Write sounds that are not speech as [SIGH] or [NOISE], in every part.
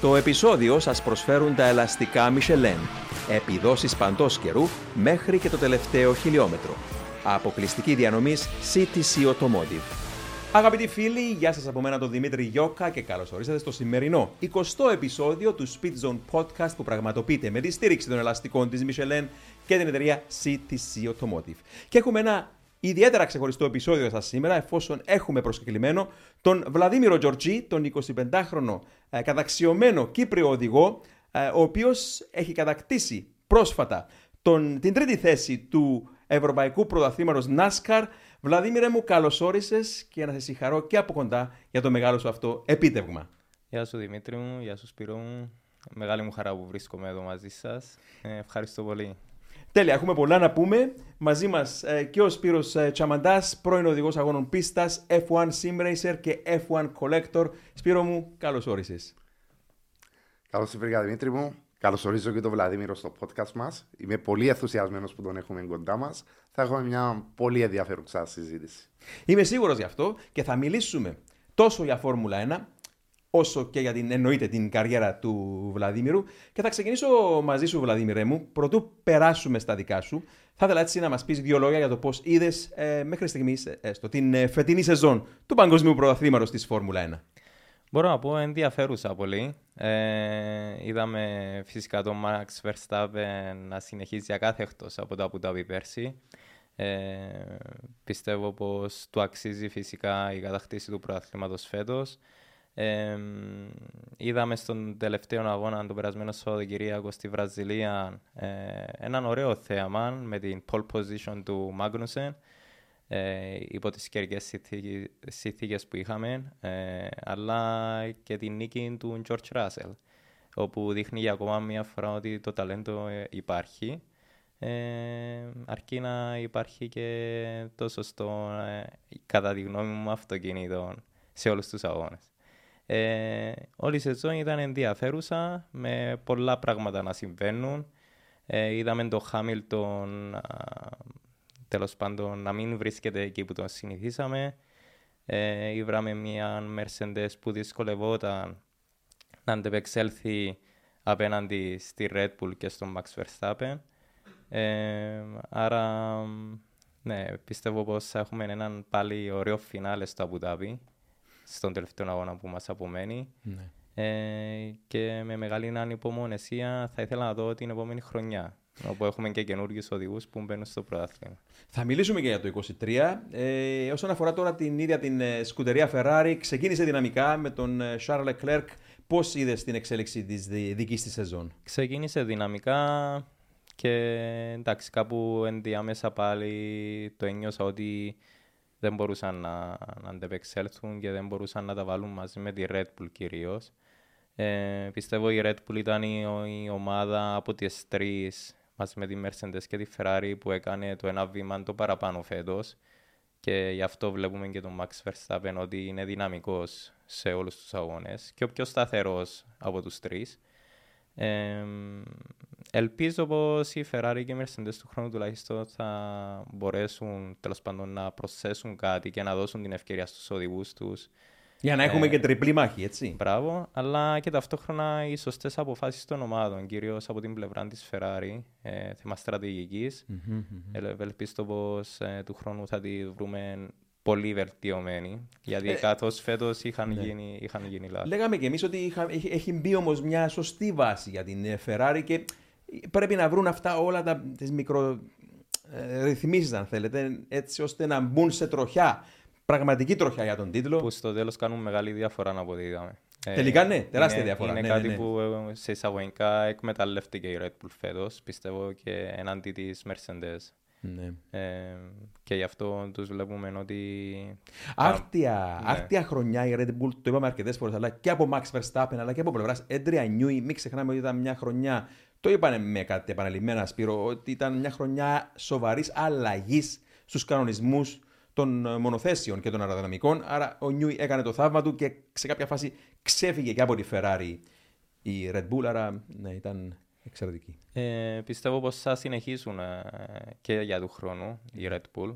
Το επεισόδιο σας προσφέρουν τα ελαστικά Michelin. Επιδόσεις παντός καιρού μέχρι και το τελευταίο χιλιόμετρο. Αποκλειστική διανομής CTC Automotive. Αγαπητοί φίλοι, γεια σας από μένα τον Δημήτρη Γιώκα και καλώς ορίσατε στο σημερινό 20ο επεισόδιο του Speed Zone Podcast που πραγματοποιείται με τη στήριξη των ελαστικών της Michelin και την εταιρεία CTC Automotive. Και έχουμε ένα ιδιαίτερα ξεχωριστό επεισόδιο σας σήμερα εφόσον έχουμε προσκεκλημένο τον Βλαδίμηρο Τζορτζή, τον 25χρονο ε, καταξιωμένο Κύπριο οδηγό, ε, ο οποίος έχει κατακτήσει πρόσφατα τον, την τρίτη θέση του Ευρωπαϊκού Πρωταθλήματος NASCAR. Βλαδίμηρε μου, καλώς όρισες και να σε συγχαρώ και από κοντά για το μεγάλο σου αυτό επίτευγμα. Γεια σου Δημήτρη μου, γεια σου Σπύρο μου. Μεγάλη μου χαρά που βρίσκομαι εδώ μαζί σας. Ε, ευχαριστώ πολύ. Τέλεια, έχουμε πολλά να πούμε. Μαζί μας ε, και ο Σπύρος ε, Τσαμαντάς, πρώην οδηγός αγώνων πίστας, F1 Sim Racer και F1 Collector. Σπύρο μου, καλώς όρισες. Καλώς ήρθατε, Δημήτρη μου. Καλωσορίζω και τον Βλαδίμηρο στο podcast μας. Είμαι πολύ ενθουσιασμένος που τον έχουμε κοντά μας. Θα έχουμε μια πολύ ενδιαφέρουσα συζήτηση. Είμαι σίγουρος γι' αυτό και θα μιλήσουμε τόσο για Φόρμουλα 1 όσο και για την εννοείται την καριέρα του Βλαδίμηρου. Και θα ξεκινήσω μαζί σου, Βλαδίμηρε μου, πρωτού περάσουμε στα δικά σου. Θα ήθελα έτσι να μας πεις δύο λόγια για το πώς είδες ε, μέχρι στιγμής ε, την ε, φετινή σεζόν του Παγκοσμίου Πρωταθλήματος της Φόρμουλα 1. Μπορώ να πω ενδιαφέρουσα πολύ. Ε, είδαμε φυσικά τον Max Verstappen να συνεχίζει για κάθε εκτός από τα που τα πει πέρσι. Ε, πιστεύω πως του αξίζει φυσικά η κατακτήση του πρωταθλήματος φέτος. Ε, είδαμε στον τελευταίο αγώνα, τον περασμένο Σαββατοκυριακό στη Βραζιλία, ε, έναν ωραίο θέαμα με την pole position του Magnussen ε, υπό τις καιρικές συνθήκες που είχαμε, ε, αλλά και την νίκη του George Russell, όπου δείχνει για ακόμα μια φορά ότι το ταλέντο ε, υπάρχει, ε, αρκεί να υπάρχει και το σωστό, ε, κατά τη γνώμη μου, αυτοκίνητο σε όλους τους αγώνες. Ε, όλη η σεζόν ήταν ενδιαφέρουσα, με πολλά πράγματα να συμβαίνουν. Ε, είδαμε το Χάμιλτον τέλος πάντων να μην βρίσκεται εκεί που τον συνηθίσαμε. Ε, ήβραμε μια Mercedes που δυσκολευόταν να αντεπεξέλθει απέναντι στη Red Bull και στον Max Verstappen. Ε, άρα, ναι, πιστεύω πως θα έχουμε έναν πάλι ωραίο φινάλε στο Abu Dhabi, στον τελευταίο αγώνα που μας απομένει. Ναι. Ε, και με μεγάλη ανυπομονεσία θα ήθελα να δω την επόμενη χρονιά όπου έχουμε και καινούργιους οδηγούς που μπαίνουν στο πρωτάθλημα. Θα μιλήσουμε και για το 23. Ε, όσον αφορά τώρα την ίδια την ε, σκουτερία Ferrari, ξεκίνησε δυναμικά με τον ε, Charles Leclerc. Πώς είδες την εξέλιξη της δικής της σεζόν, Ξεκίνησε δυναμικά και εντάξει, κάπου ενδιάμεσα πάλι το ένιωσα ότι δεν μπορούσαν να, να αντεπεξέλθουν και δεν μπορούσαν να τα βάλουν μαζί με τη Red Bull κυρίως. Ε, πιστεύω η Red Bull ήταν η, η ομάδα από τις τρεις μαζί με τη Mercedes και τη Ferrari που έκανε το ένα βήμα το παραπάνω φέτος. Και γι' αυτό βλέπουμε και τον Max Verstappen ότι είναι δυναμικός σε όλους τους αγώνες και ο πιο σταθερός από τους τρεις. Ε, ελπίζω πως η Ferrari και η Mercedes του χρόνου τουλάχιστον θα μπορέσουν τέλος πάντων να προσθέσουν κάτι και να δώσουν την ευκαιρία στους οδηγούς τους για να έχουμε ε, και τριπλή μάχη, έτσι. Μπράβο, αλλά και ταυτόχρονα οι σωστές αποφάσεις των ομάδων, κυρίως από την πλευρά της Ferrari, ε, θέμα στρατηγικής. Mm-hmm, mm-hmm. Ελπίζω πως ε, του χρόνου θα τη βρούμε πολύ βελτιωμένη. Γιατί ε, καθώ φέτος είχαν, ναι. γίνει, είχαν γίνει λάθη. Λέγαμε και εμείς ότι είχα, έχει, έχει μπει όμως μια σωστή βάση για την ε, Ferrari και πρέπει να βρουν αυτά όλα τις μικρορυθμίσει, αν θέλετε, έτσι ώστε να μπουν σε τροχιά πραγματική τροχιά για τον τίτλο. Που στο τέλος κάνουν μεγάλη διαφορά από ό,τι είδαμε. Ε, Τελικά ναι, τεράστια είναι, διαφορά. Είναι ναι, κάτι ναι, ναι. που ε, σε εισαγωγικά εκμεταλλεύτηκε η Red Bull φέτος, πιστεύω, και εναντί της Mercedes. Ναι. Ε, και γι' αυτό τους βλέπουμε ότι. Άρτια, ναι. άρτια χρονιά η Red Bull, το είπαμε αρκετές φορές, αλλά και από Max Verstappen αλλά και από πλευράς Έντρια Νιούι. Μην ξεχνάμε ότι ήταν μια χρονιά. Το είπανε με κάτι επαναλημμένα, Σπύρο, ότι ήταν μια χρονιά σοβαρής αλλαγής στους κανονισμούς των ε, μονοθέσεων και των αεροδυναμικών. Άρα ο Νιούι έκανε το θαύμα του και σε κάποια φάση ξέφυγε και από τη Ferrari η Red Bull. Άρα ναι, ήταν εξαιρετική. Ε, πιστεύω πως θα συνεχίσουν ε, και για του χρόνου η Red Bull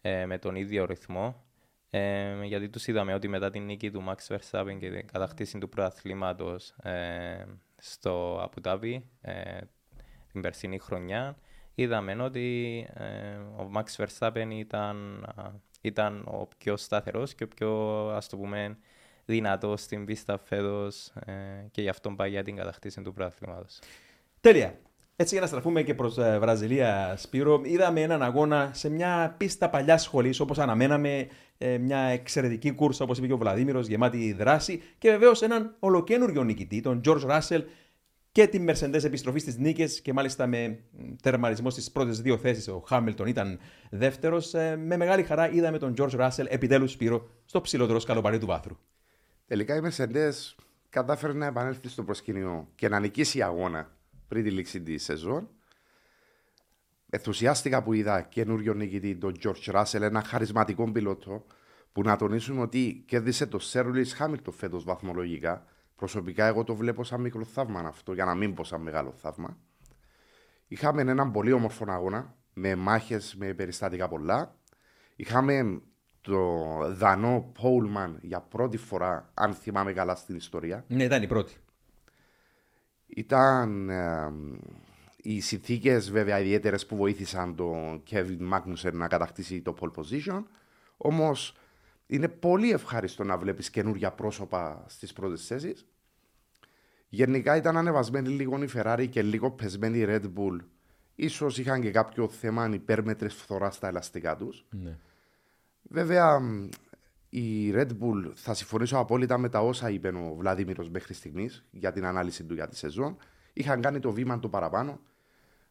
ε, με τον ίδιο ρυθμό. Ε, γιατί τους είδαμε ότι μετά την νίκη του Max Verstappen και την κατακτήση του πρωταθλήματος ε, στο Απουτάβι ε, την περσινή χρονιά, είδαμε ότι ε, ο Max Verstappen ήταν, ήταν ο πιο σταθερός και ο πιο, ας το πούμε, δυνατός στην πίστα φέτος ε, και γι' αυτό πάει για την κατακτήση του πρωταθλήματος. Τέλεια. Έτσι για να στραφούμε και προς ε, Βραζιλία, Σπύρο, είδαμε έναν αγώνα σε μια πίστα παλιά σχολής, όπως αναμέναμε, ε, μια εξαιρετική κούρσα, όπως είπε και ο Βλαδίμηρος, γεμάτη δράση και βεβαίως έναν ολοκένουργιο νικητή, τον George Russell, και την Mercedes επιστροφή στις νίκες και μάλιστα με τερματισμό στις πρώτες δύο θέσεις. Ο Χάμιλτον ήταν δεύτερος. Ε, με μεγάλη χαρά είδαμε τον George Russell επιτέλους Σπύρο στο ψηλότερο σκαλοπαρί του βάθρου. Τελικά η Mercedes κατάφερε να επανέλθει στο προσκήνιο και να νικήσει αγώνα πριν τη λήξη της σεζόν. Ενθουσιάστηκα που είδα καινούριο νικητή τον George Russell, ένα χαρισματικό πιλότο που να τονίσουμε ότι κέρδισε το Sir Lewis Hamilton φέτος βαθμολογικά Προσωπικά εγώ το βλέπω σαν μικρό θαύμα αυτό, για να μην πω σαν μεγάλο θαύμα. Είχαμε έναν πολύ όμορφο αγώνα, με μάχες, με περιστατικά πολλά. Είχαμε το Δανό Πόλμαν για πρώτη φορά, αν θυμάμαι καλά στην ιστορία. Ναι, ήταν η πρώτη. Ήταν ε, οι συνθήκες βέβαια ιδιαίτερες που βοήθησαν τον Kevin Magnussen να κατακτήσει το pole position. Όμως είναι πολύ ευχάριστο να βλέπεις καινούργια πρόσωπα στις πρώτες θέσεις. Γενικά ήταν ανεβασμένη λίγο η Ferrari και λίγο πεσμένη η Red Bull. σω είχαν και κάποιο θέμα υπέρμετρη φθοράς στα ελαστικά τους. Ναι. Βέβαια, η Red Bull θα συμφωνήσω απόλυτα με τα όσα είπε ο Βλαδίμηρος μέχρι στιγμής για την ανάλυση του για τη σεζόν. Είχαν κάνει το βήμα του παραπάνω.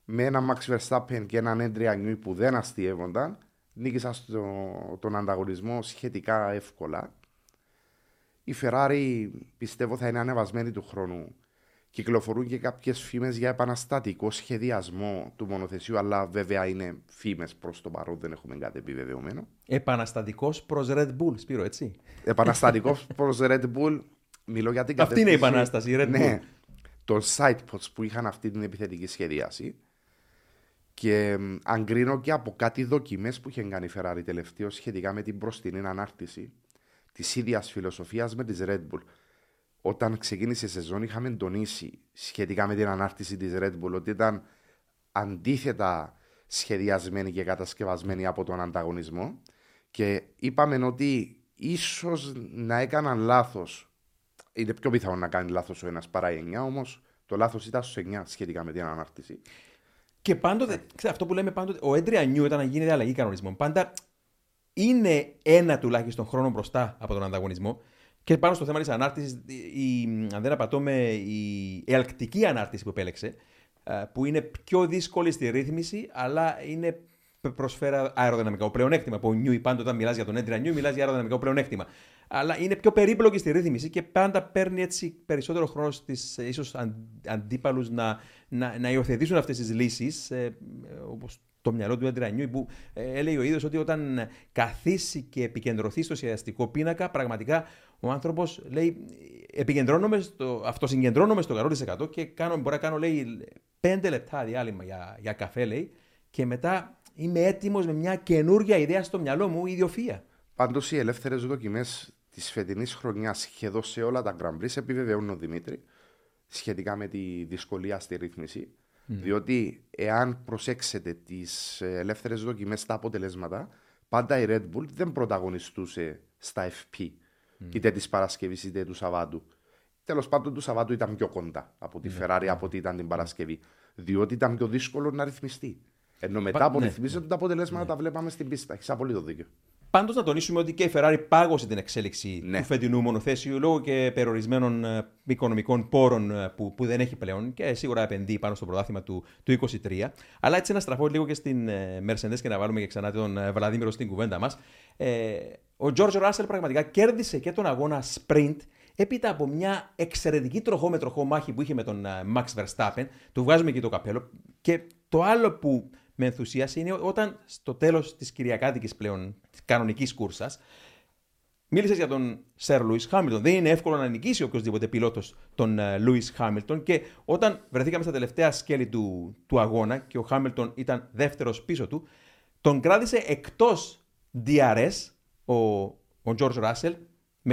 Με ένα Max Verstappen και έναν Έντρια που δεν αστείευονταν νίκησα στο, τον ανταγωνισμό σχετικά εύκολα. Η Ferrari πιστεύω θα είναι ανεβασμένη του χρόνου. Κυκλοφορούν και κάποιες φήμες για επαναστατικό σχεδιασμό του μονοθεσίου, αλλά βέβαια είναι φήμες προς το παρόν, δεν έχουμε κάτι επιβεβαιωμένο. Επαναστατικός προς Red Bull, Σπύρο, έτσι. Επαναστατικός [LAUGHS] προς Red Bull. Μιλώ για την Αυτή είναι η επανάσταση, η Red ναι. Bull. Ναι, των sidepods που είχαν αυτή την επιθετική σχεδίαση. Και αν κρίνω και από κάτι δοκιμές που είχε κάνει η Ferrari τελευταίο σχετικά με την προστινή ανάρτηση της ίδιας φιλοσοφίας με τη Red Bull. Όταν ξεκίνησε η σεζόν, είχαμε τονίσει σχετικά με την ανάρτηση της Red Bull ότι ήταν αντίθετα σχεδιασμένη και κατασκευασμένη από τον ανταγωνισμό. Και είπαμε ότι ίσως να έκαναν λάθος. Είναι πιο πιθανό να κάνει λάθος ο ένας παρά η 9, όμως το λάθος ήταν στους 9 σχετικά με την ανάρτηση. Και πάντοτε, ξέρετε, αυτό που λέμε πάντοτε, ο Έντρια Νιού όταν γίνεται αλλαγή κανονισμών, πάντα είναι ένα τουλάχιστον χρόνο μπροστά από τον ανταγωνισμό. Και πάνω στο θέμα της ανάρτησης, αν δεν απατώμε, η ελκτική ανάρτηση που επέλεξε, ε, που είναι πιο δύσκολη στη ρύθμιση, αλλά είναι προσφέρα αεροδυναμικό πλεονέκτημα. Που ο Νιού, πάντοτε όταν μιλάς για τον Έντρια Νιού, μιλάς για αεροδυναμικό πλεονέκτημα. Αλλά είναι πιο περίπλοκη στη ρύθμιση και πάντα παίρνει έτσι περισσότερο χρόνο στις ίσως αντίπαλους να, να, να υιοθετήσουν αυτές τις λύσεις. Ε, Όπως το μυαλό του Έντρια που ε, έλεγε ο ίδιος ότι όταν καθίσει και επικεντρωθεί στο σχεδιαστικό πίνακα, πραγματικά ο άνθρωπος λέει: Επικεντρώνομαι στο, αυτοσυγκεντρώνομαι στο 100% και κάνω, μπορεί να κάνω λέει, 5 λεπτά διάλειμμα για, για καφέ, λέει, και μετά είμαι έτοιμος με μια καινούργια ιδέα στο μυαλό μου, ιδιοφία. Πάντως οι ελεύθερες δοκιμές της φετινής χρονιάς σχεδόν σε όλα τα Grand Prix επιβεβαιώνουν ο Δημήτρη σχετικά με τη δυσκολία στη ρύθμιση. Mm. Διότι εάν προσέξετε τις ελεύθερες δοκιμές στα αποτελέσματα, πάντα η Red Bull δεν πρωταγωνιστούσε στα FP, mm. είτε της Παρασκευής είτε του Σαββάτου. Τέλος πάντων, του Σαββάτου ήταν πιο κοντά από τη mm. Ferrari από ότι ήταν την Παρασκευή. Διότι ήταν πιο δύσκολο να ρυθμιστεί. Ενώ μετά από ναι, ρυθμίζεται ναι. τα αποτελέσματα ναι. τα βλέπαμε στην πίστα. Έχεις απολύτως δίκιο. Πάντως να τονίσουμε ότι και η Ferrari πάγωσε την εξέλιξη ναι. του φετινού μονοθέσιου λόγω και περιορισμένων ε, οικονομικών πόρων ε, που, που δεν έχει πλέον και σίγουρα επενδύει πάνω στο πρωτάθλημα του, του 2023. Αλλά έτσι να στραφώ λίγο και στην ε, Mercedes και να βάλουμε και ξανά τον Βλαδίμηρο στην κουβέντα μας. Ε, ο George Russell πραγματικά κέρδισε και τον αγώνα sprint έπειτα από μια εξαιρετική τροχό με τροχό μάχη που είχε με τον Max Verstappen. Του βγάζουμε και το καπέλο. Και το άλλο που με ενθουσίασε είναι όταν στο τέλος της Κυριακάτικης πλέον κανονικής κούρσας μίλησες για τον Σερ Λούι Χάμιλτον. Δεν είναι εύκολο να νικήσει οποιοδήποτε πιλότος τον Λούι Χάμιλτον. Και όταν βρεθήκαμε στα τελευταία σκέλη του, του αγώνα και ο Χάμιλτον ήταν δεύτερος πίσω του, τον κράτησε εκτός DRS ο ο George Russell,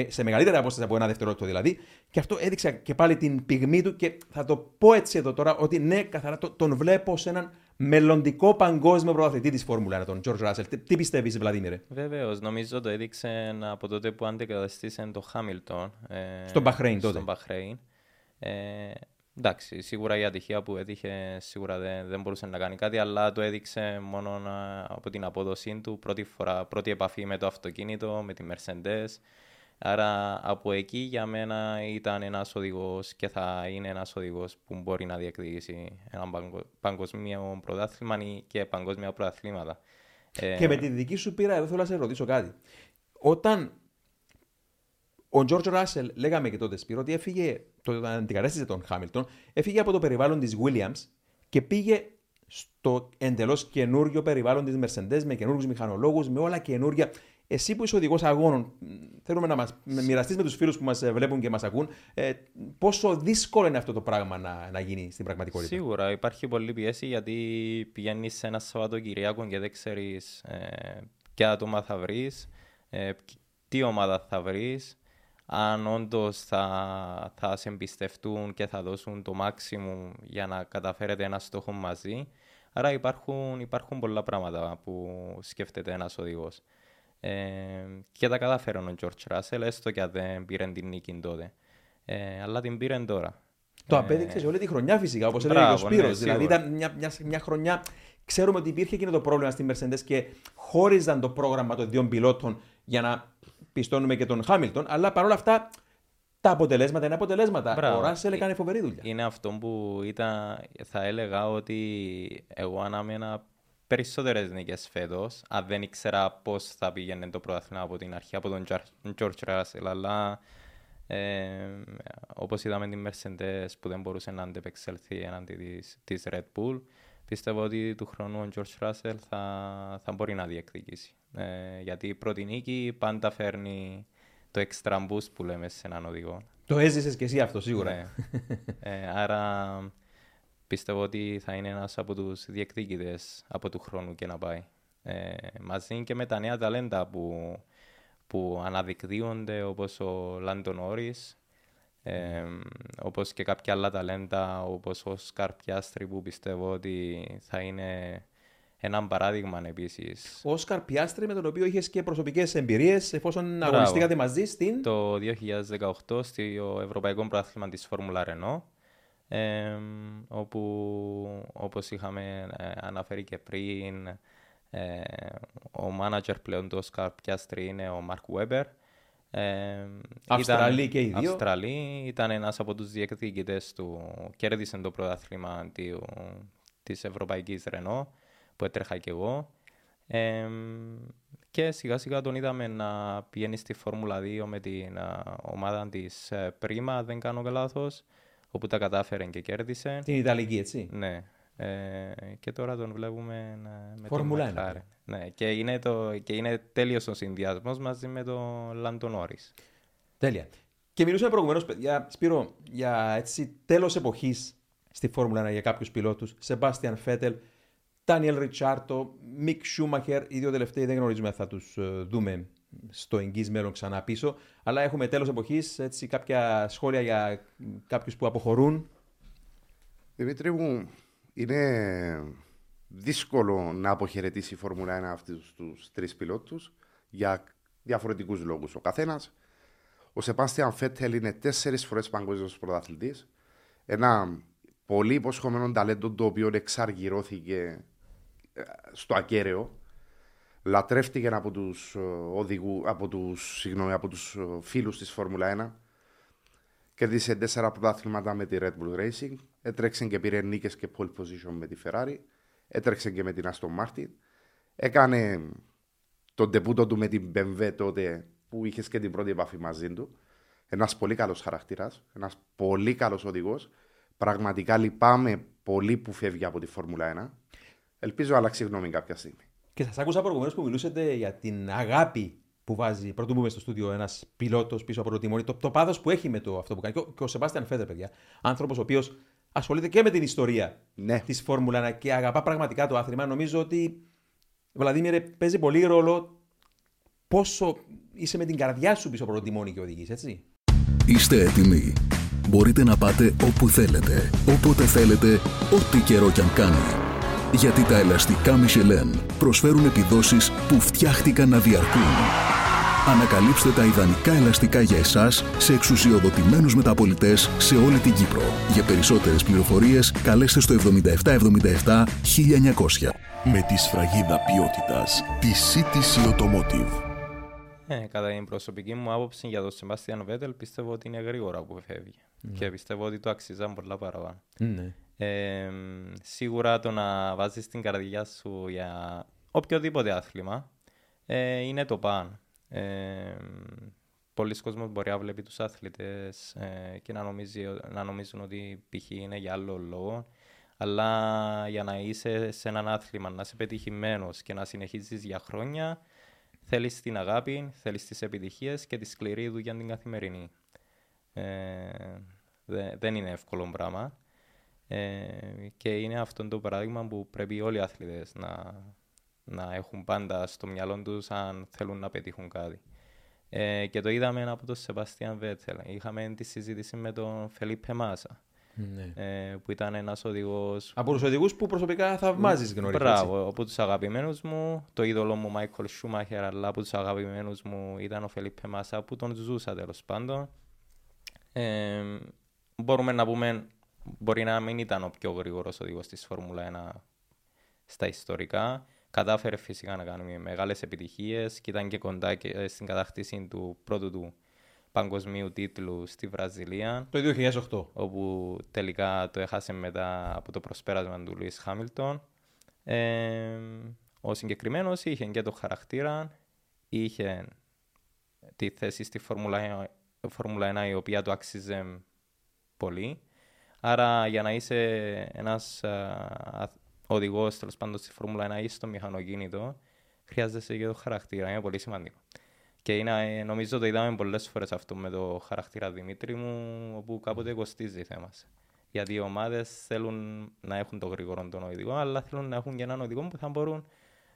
σε μεγαλύτερη απόσταση από ένα δευτερόλεπτο δηλαδή, και αυτό έδειξε και πάλι την πυγμή του και θα το πω έτσι εδώ τώρα, ότι ναι, καθαρά τον βλέπω σε έναν μελλοντικό παγκόσμιο πρωταθλητή της Φόρμουλα, τον George Russell. Τι, τι πιστεύεις, Βλαδίμηρε. Βεβαίως, νομίζω το έδειξε από τότε που αντικαταστήσε το Χάμιλτον. Ε, στον Μπαχρέιν τότε. Στον Μπαχρέιν. Ε, εντάξει, σίγουρα η ατυχία που έτυχε σίγουρα δεν, δεν μπορούσε να κάνει κάτι, αλλά το έδειξε μόνο από την απόδοσή του. Πρώτη, φορά, πρώτη επαφή με το αυτοκίνητο, με τη Mercedes. Άρα από εκεί για μένα ήταν ένας οδηγός και θα είναι ένας οδηγός που μπορεί να διεκδικήσει ένα παγκοσμίο πρωτάθλημα και παγκόσμια πρωταθλήματα. Ε, και με τη δική σου πείρα, εδώ θέλω να σε ρωτήσω κάτι. Όταν ο Τζορτζ Ράσελ, λέγαμε και τότε Σπύρο, ότι έφυγε, το αντικατέστησε τον Χάμιλτον, έφυγε από το περιβάλλον της Williams και πήγε στο εντελώς καινούριο περιβάλλον της Mercedes με καινούριου μηχανολόγους, με όλα καινούρια. Εσύ που είσαι οδηγός αγώνων, θέλουμε να μας μοιραστείς με τους φίλους που μας ε, βλέπουν και μας ακούν, ε, πόσο δύσκολο είναι αυτό το πράγμα να, να γίνει στην πραγματικότητα; Σίγουρα υπάρχει πολλή πίεση γιατί πηγαίνεις σε ένα Σαββατοκυριακό και δεν ξέρεις ε, ποια άτομα θα βρεις, ε, τι ομάδα θα βρεις, αν όντως θα, θα σε εμπιστευτούν και θα δώσουν το maximum για να καταφέρετε ένα στόχο μαζί. Άρα υπάρχουν, υπάρχουν πολλά πράγματα που σκέφτεται ένας οδηγός. Ε, και τα κατάφεραν ο George Russell, έστω και αν δεν πήρε την νίκη τότε. Ε, αλλά την πήρε τώρα. Το ε, απέδειξες σε όλη τη χρονιά φυσικά, όπως έλεγε ο Σπύρος. Ναι, δηλαδή ήταν μια, μια, μια χρονιά. Ξέρουμε ότι υπήρχε εκείνο το πρόβλημα στη Mercedes και χώριζαν το πρόγραμμα των δύο πιλότων για να πιστώνουμε και τον Χάμιλτον. Αλλά παρόλα αυτά τα αποτελέσματα είναι αποτελέσματα. Μπράβο. Ο Ράσελ έκανε φοβερή δουλειά. Είναι αυτό που ήταν, θα έλεγα ότι εγώ ανάμενα περισσότερες νίκες φέτος, αν δεν ήξερα πώς θα πήγαινε το πρωτάθλημα από την αρχή, από τον George Russell. Αλλά ε, όπως είδαμε την Mercedes που δεν μπορούσε να αντεπεξέλθει εναντί της Red Bull, πιστεύω ότι του χρόνου ο George Russell θα, θα μπορεί να διεκδικήσει. Ε, γιατί η πρώτη νίκη πάντα φέρνει το extra boost που λέμε σε έναν οδηγό. Το έζησες και εσύ αυτό σίγουρα. Ναι. ε, άρα πιστεύω ότι θα είναι ένας από τους διεκδίκητες από του χρόνου και να πάει. Ε, μαζί και με τα νέα ταλέντα που, που αναδεικνύονται όπως ο Λάντον Όρις, ε, όπως και κάποια άλλα ταλέντα όπως ο Σκαρ Πιάστρη που πιστεύω ότι θα είναι ένα παράδειγμα επίσης. Ο Όσκαρ Πιάστρη, με τον οποίο είχες και προσωπικές εμπειρίες, εφόσον αγωνιστήκατε μαζί στην. Το 2018 στο Ευρωπαϊκό Πρωτάθλημα της Φόρμουλα Ρενό όπου όπως είχαμε ε, αναφέρει και πριν ε, ο μάνατζερ πλέον του Oscar Piastri είναι ο Μαρκ Βέμπερ. Αυστραλή και οι δύο. Αυστραλή, ήταν ένας από τους διεκδικητές του, κέρδισε το πρωτάθλημα της Ευρωπαϊκής Ρενό που έτρεχα και εγώ. και σιγά σιγά τον είδαμε να πηγαίνει στη Φόρμουλα 2 με την ομάδα της Πρίμα, δεν κάνω λάθος όπου τα κατάφερε και κέρδισε. Την Ιταλική, έτσι. Ναι. Ε, και τώρα τον βλέπουμε να, με Φόρμουλα τον Ναι, και είναι, το, και είναι τέλειος ο συνδυασμός μαζί με τον Λάντον Όρις. Τέλεια. Και μιλούσαμε προηγουμένως, για, Σπύρο, για έτσι τέλος εποχής στη Φόρμουλα 1 για κάποιους πιλότους. Σεμπάστιαν Φέτελ, Τάνιελ Ριτσάρτο, Μικ Σούμαχερ, οι δύο τελευταίοι δεν γνωρίζουμε αν θα τους ε, δούμε στο εγγύς μέλλον ξανά πίσω. Αλλά έχουμε τέλος εποχής κάποια σχόλια για κάποιους που αποχωρούν. Δημήτρη μου, είναι δύσκολο να αποχαιρετήσει η Φόρμουλα 1 αυτούς τους τρεις πιλότους για διαφορετικούς λόγους. Ο καθένας. Ο Σεπάστιαν Φέτελ είναι τέσσερις φορές παγκόσμιος πρωταθλητής. Ένα πολύ υποσχομένο ταλέντο το οποίο εξαργυρώθηκε ε, στο ακέραιο λατρεύτηκε από τους, ε, οδηγού, από τους, συγγνώμη, από τους ε, φίλους της Φόρμουλα 1. Κέρδισε τέσσερα πρωτάθληματα με τη Red Bull Racing. Έτρεξε και πήρε νίκες και pole position με τη Ferrari. Έτρεξε και με την Aston Martin. Έκανε τον τεπούτο του με την BMW τότε που είχες και την πρώτη επαφή μαζί του. Ένας πολύ καλός χαρακτήρας, ένας πολύ καλός οδηγός. Πραγματικά λυπάμαι πολύ που φεύγει από τη Φόρμουλα 1. Ελπίζω να αλλάξει γνώμη κάποια στιγμή. Και σας άκουσα προηγουμένως που μιλούσατε για την αγάπη που βάζει, πρώτο μπούμε στο στούντιο, ένας πιλότος πίσω από το τιμόνι, το, το πάθος που έχει με το αυτό που κάνει. Και ο, και ο Σεμπάστιαν Φέδερ, παιδιά, άνθρωπος ο οποίος ασχολείται και με την ιστορία ναι. της Φόρμουλα 1 και αγαπά πραγματικά το άθλημα. Νομίζω ότι Βλαδίμηρε παίζει πολύ ρόλο πόσο είσαι με την καρδιά σου πίσω από το τιμόνι και οδηγείς, έτσι. Είστε έτοιμοι. Μπορείτε να πάτε όπου θέλετε, όποτε θέλετε, ό,τι καιρό κι αν κάνει. Γιατί τα ελαστικά Michelin προσφέρουν επιδόσεις που φτιάχτηκαν να διαρκούν. Ανακαλύψτε τα ιδανικά ελαστικά για εσάς σε εξουσιοδοτημένους μεταπολιτές σε όλη την Κύπρο. Για περισσότερες πληροφορίες καλέστε στο 7777 1900. Με τη σφραγίδα ποιότητας της CTC Automotive. Ε, κατά την προσωπική μου άποψη για τον Σεμπάστιαν Βέτελ πιστεύω ότι είναι γρήγορα που φεύγει. Ναι. Και πιστεύω ότι το αξίζαν πολλά παραπάνω. Ναι. Ε, σίγουρα το να βάζεις την καρδιά σου για οποιοδήποτε άθλημα ε, είναι το παν. Ε, πολλοί κόσμοι μπορεί να βλέπει τους άθλητες ε, και να, νομίζει, να νομίζουν ότι π.χ. είναι για άλλο λόγο. Αλλά για να είσαι σε έναν άθλημα, να είσαι πετυχημένος και να συνεχίζεις για χρόνια, θέλεις την αγάπη, θέλεις τις επιτυχίες και τη σκληρή δουλειά την καθημερινή. Ε, δε, δεν είναι εύκολο πράγμα. Ε, και είναι αυτό το παράδειγμα που πρέπει όλοι οι άθλητες να, να έχουν πάντα στο μυαλό τους αν θέλουν να πετύχουν κάτι. Ε, και το είδαμε από τον Σεβαστιαν Βέτσελ. Είχαμε τη συζήτηση με τον Φελίπε Μάσα. Ναι. Ε, που ήταν ένας οδηγός. Από τους οδηγούς που προσωπικά θαυμάζεις γνωρίζεις. Μπράβο, από τους αγαπημένους μου, το είδωλο μου Μάικλ Σούμαχερ, αλλά από τους αγαπημένους μου ήταν ο Φελίπε Μάσα που τον ζούσα τέλος πάντων. Ε, μπορούμε να πούμε, μπορεί να μην ήταν ο πιο γρήγορος οδηγός της Φόρμουλα 1 στα ιστορικά. Κατάφερε φυσικά να κάνει μεγάλες επιτυχίες και ήταν και κοντά και στην κατάκτηση του πρώτου του παγκοσμίου τίτλου στη Βραζιλία. Το 2008. Όπου τελικά το έχασε μετά από το προσπέρασμα του Λουίς Χάμιλτον. Ε, ο συγκεκριμένος είχε και το χαρακτήρα, είχε τη θέση στη Φόρμουλα 1 η οποία του άξιζε πολύ. Άρα για να είσαι ένας οδηγός τέλος πάντων στη Φόρμουλα 1 ή στο μηχανοκίνητο χρειάζεσαι και το χαρακτήρα, είναι πολύ σημαντικό. Και είναι, νομίζω το είδαμε πολλές φορές αυτό με το χαρακτήρα Δημήτρη μου, όπου κάποτε κοστίζει θέμα. Γιατί οι ομάδες θέλουν να έχουν το γρήγορο τον οδηγό, αλλά θέλουν να έχουν και έναν οδηγό που θα μπορούν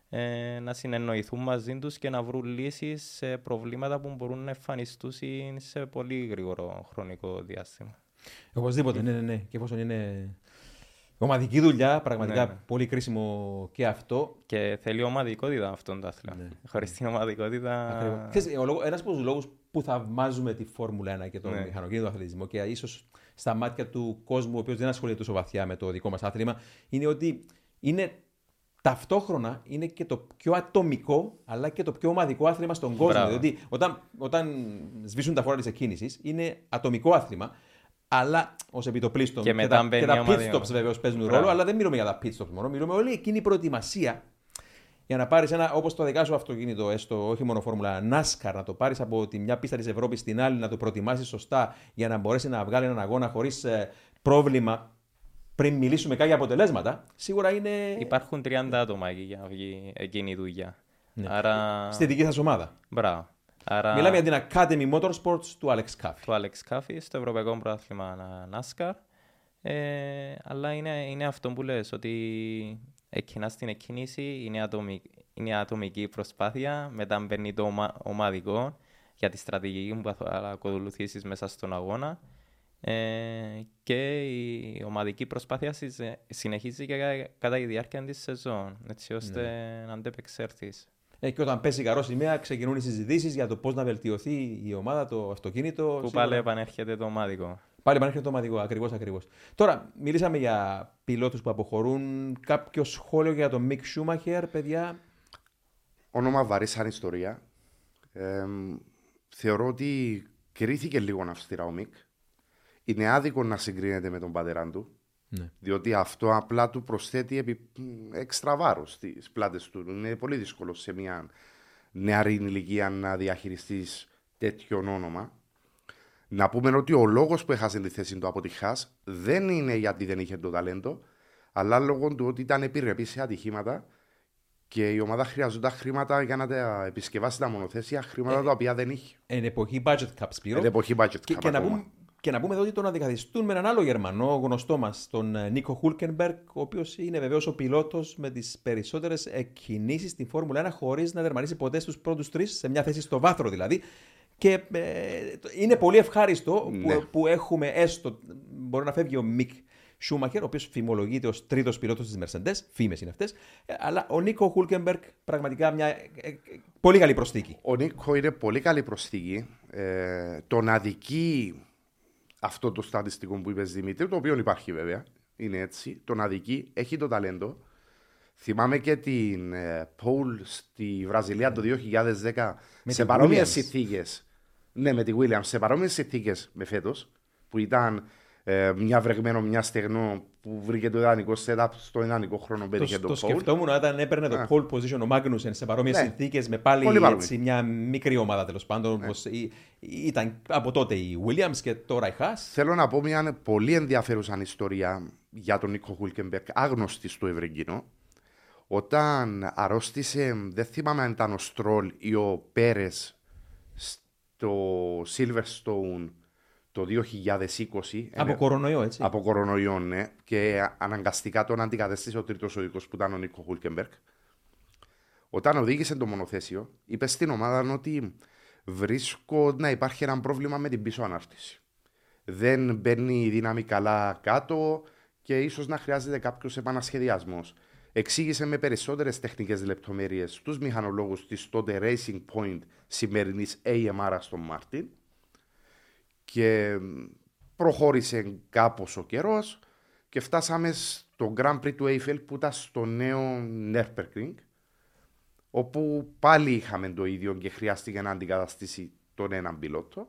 ε, να συνεννοηθούν μαζί τους και να βρουν λύσεις σε προβλήματα που μπορούν να εμφανιστούν σε πολύ γρήγορο χρονικό διάστημα. Οπωσδήποτε, ναι, ναι, ναι. Και εφόσον είναι Ομαδική δουλειά, πραγματικά ναι, ναι. πολύ κρίσιμο και αυτό. Και θέλει ομαδικότητα αυτόν το άθλημα. Ναι. [LAUGHS] Χωρίς την ομαδικότητα. Ένας από τους λόγους που θαυμάζουμε τη Φόρμουλα 1 και τον ναι. μηχανοκίνητο αθλητισμό και ίσως στα μάτια του κόσμου, ο οποίος δεν ασχολείται τόσο βαθιά με το δικό μας άθλημα, είναι ότι είναι ταυτόχρονα είναι και το πιο ατομικό αλλά και το πιο ομαδικό άθλημα στον κόσμο. Μπράβο. Δηλαδή, όταν, όταν σβήσουν τα φόρα της εκκίνησης, είναι ατομικό άθλημα αλλά ως επιτοπλίστων. Και, και, τα, και τα pit stops βεβαίω παίζουν ρόλο, αλλά δεν μιλούμε για τα pit stops μόνο. Μιλούμε όλη εκείνη η προετοιμασία για να πάρεις ένα, όπως το δικά σου αυτοκίνητο, έστω όχι μόνο φόρμουλα, NASCAR, να το πάρεις από τη μια πίστα της Ευρώπης στην άλλη, να το προετοιμάσεις σωστά για να μπορέσει να βγάλει έναν αγώνα χωρίς ε, πρόβλημα πριν μιλήσουμε κάποια αποτελέσματα, σίγουρα είναι. Υπάρχουν 30 άτομα εκεί για να βγει εκείνη η δουλειά. Ναι. Άρα... Στη δική σας ομάδα. Μπράβο. Άρα... Μιλάμε για την Academy Motorsports του Alex Caffey. Του Alex Caffey στο Ευρωπαϊκό Πρωτάθλημα NASCAR. Ε, αλλά είναι, είναι αυτό που λες, ότι εκείνα στην εκκίνηση είναι, ατομική, είναι ατομική προσπάθεια, μετά μπαίνει το ομα, ομαδικό για τη στρατηγική που θα ακολουθήσεις μέσα στον αγώνα. Ε, και η ομαδική προσπάθεια συνεχίζει και κατά τη διάρκεια της σεζόν, έτσι ώστε ναι. να αντεπεξέλθεις. Ε, και όταν πέσει καρό σημαία, ξεκινούν οι συζητήσεις για το πώς να βελτιωθεί η ομάδα, το αυτοκίνητο. Που πάλι επανέρχεται το ομαδικό. Πάλι επανέρχεται το ομαδικό, ακριβώς ακριβώς. Τώρα, μιλήσαμε για πιλότους που αποχωρούν. Κάποιο σχόλιο για τον Μικ Σούμαχερ, παιδιά; Όνομα βαρύ σαν ιστορία. Ε, θεωρώ ότι κρίθηκε λίγο αυστηρά ο Μικ. Είναι άδικο να συγκρίνεται με τον πατέρα του. Ναι. Διότι αυτό απλά του προσθέτει επί... έξτρα βάρος στις πλάτες του. Είναι πολύ δύσκολο σε μια νεαρή ηλικία να διαχειριστείς τέτοιο όνομα. Να πούμε ότι ο λόγος που έχασε τη θέση του από τη Χάς δεν είναι γιατί δεν είχε το ταλέντο, αλλά λόγω του ότι ήταν επιρρεπή σε ατυχήματα και η ομάδα χρειαζόταν χρήματα για να τα επισκευάσει τα μονοθέσια, χρήματα ε, τα οποία δεν είχε. Εν εποχή budget caps πλήρω. Εν εποχή budget και, και να πούμε Και να πούμε εδώ ότι τον αντικαθιστούν με έναν άλλο Γερμανό γνωστό μας, τον ε, Νίκο Χούλκενμπεργκ, ο οποίος είναι βεβαίως ο πιλότος με τις περισσότερες κινήσει στην Φόρμουλα 1 χωρίς να δερματίσει ποτέ στους πρώτους τρεις, σε μια θέση στο βάθρο δηλαδή. Και ε, είναι πολύ ευχάριστο Ναι. που, που έχουμε έστω. Μπορεί να φεύγει ο Μικ Σούμαχερ, ο οποίος φημολογείται ως τρίτος πιλότος της Mercedes, φήμες είναι αυτές. Αλλά ο Νίκο Χούλκεμπεργκ πραγματικά μια ε, ε, πολύ καλή προσθήκη. Ο Νίκο είναι πολύ καλή προσθήκη. Ε, τον αδικεί αυτό το στατιστικό που είπες Δημήτρη, το οποίο υπάρχει βέβαια. Είναι έτσι. Τον αδικεί, έχει το ταλέντο. Θυμάμαι και την ε, Paul στη Βραζιλία το 2010 Με σε τη παρόμοιες Williams. συνθήκες. Ναι, με τη Williams. Σε παρόμοιες συνθήκες με φέτος, που ήταν ε, μια βρεγμένο, μια στεγνό που βρήκε το ιδανικό setup στο ιδανικό χρόνο που Το, πέτυχε το τον Paul. σκεφτόμουν όταν έπαιρνε το Α. pole position ο Μάγνουσεν σε παρόμοιες Ναι. συνθήκες με πάλι Πολύ παρόμοιο. έτσι, μια μικρή ομάδα τέλος πάντων. Ναι. όπως η- ήταν από τότε η Williams και τώρα η Haas. Θέλω να πω μια πολύ ενδιαφέρουσα ιστορία για τον Νίκο Χούλκεμπερκ, άγνωστη στο ευρύ κοινό. Όταν αρρώστησε, δεν θυμάμαι αν ήταν ο Στρόλ ή ο Πέρες στο Silverstone το 2020. Από ε, κορονοϊό, έτσι. από κορονοϊό, ναι. Και αναγκαστικά τον αντικατέστησε ο τρίτος οδηγό που ήταν ο Νίκο Χούλκεμπερκ. Όταν οδήγησε το μονοθέσιο, είπε στην ομάδα ότι βρίσκω να υπάρχει ένα πρόβλημα με την πίσω ανάρτηση. Δεν μπαίνει η δύναμη καλά κάτω και ίσως να χρειάζεται κάποιος επανασχεδιασμός. Εξήγησε με περισσότερες τεχνικές λεπτομέρειες στου μηχανολόγους της τότε Racing Point σημερινής AMR στον Μάρτιν και προχώρησε κάπως ο καιρός και φτάσαμε στο Grand Prix του Eiffel που ήταν στο νέο Nürburgring όπου πάλι είχαμε το ίδιο και χρειάστηκε να αντικαταστήσει τον έναν πιλότο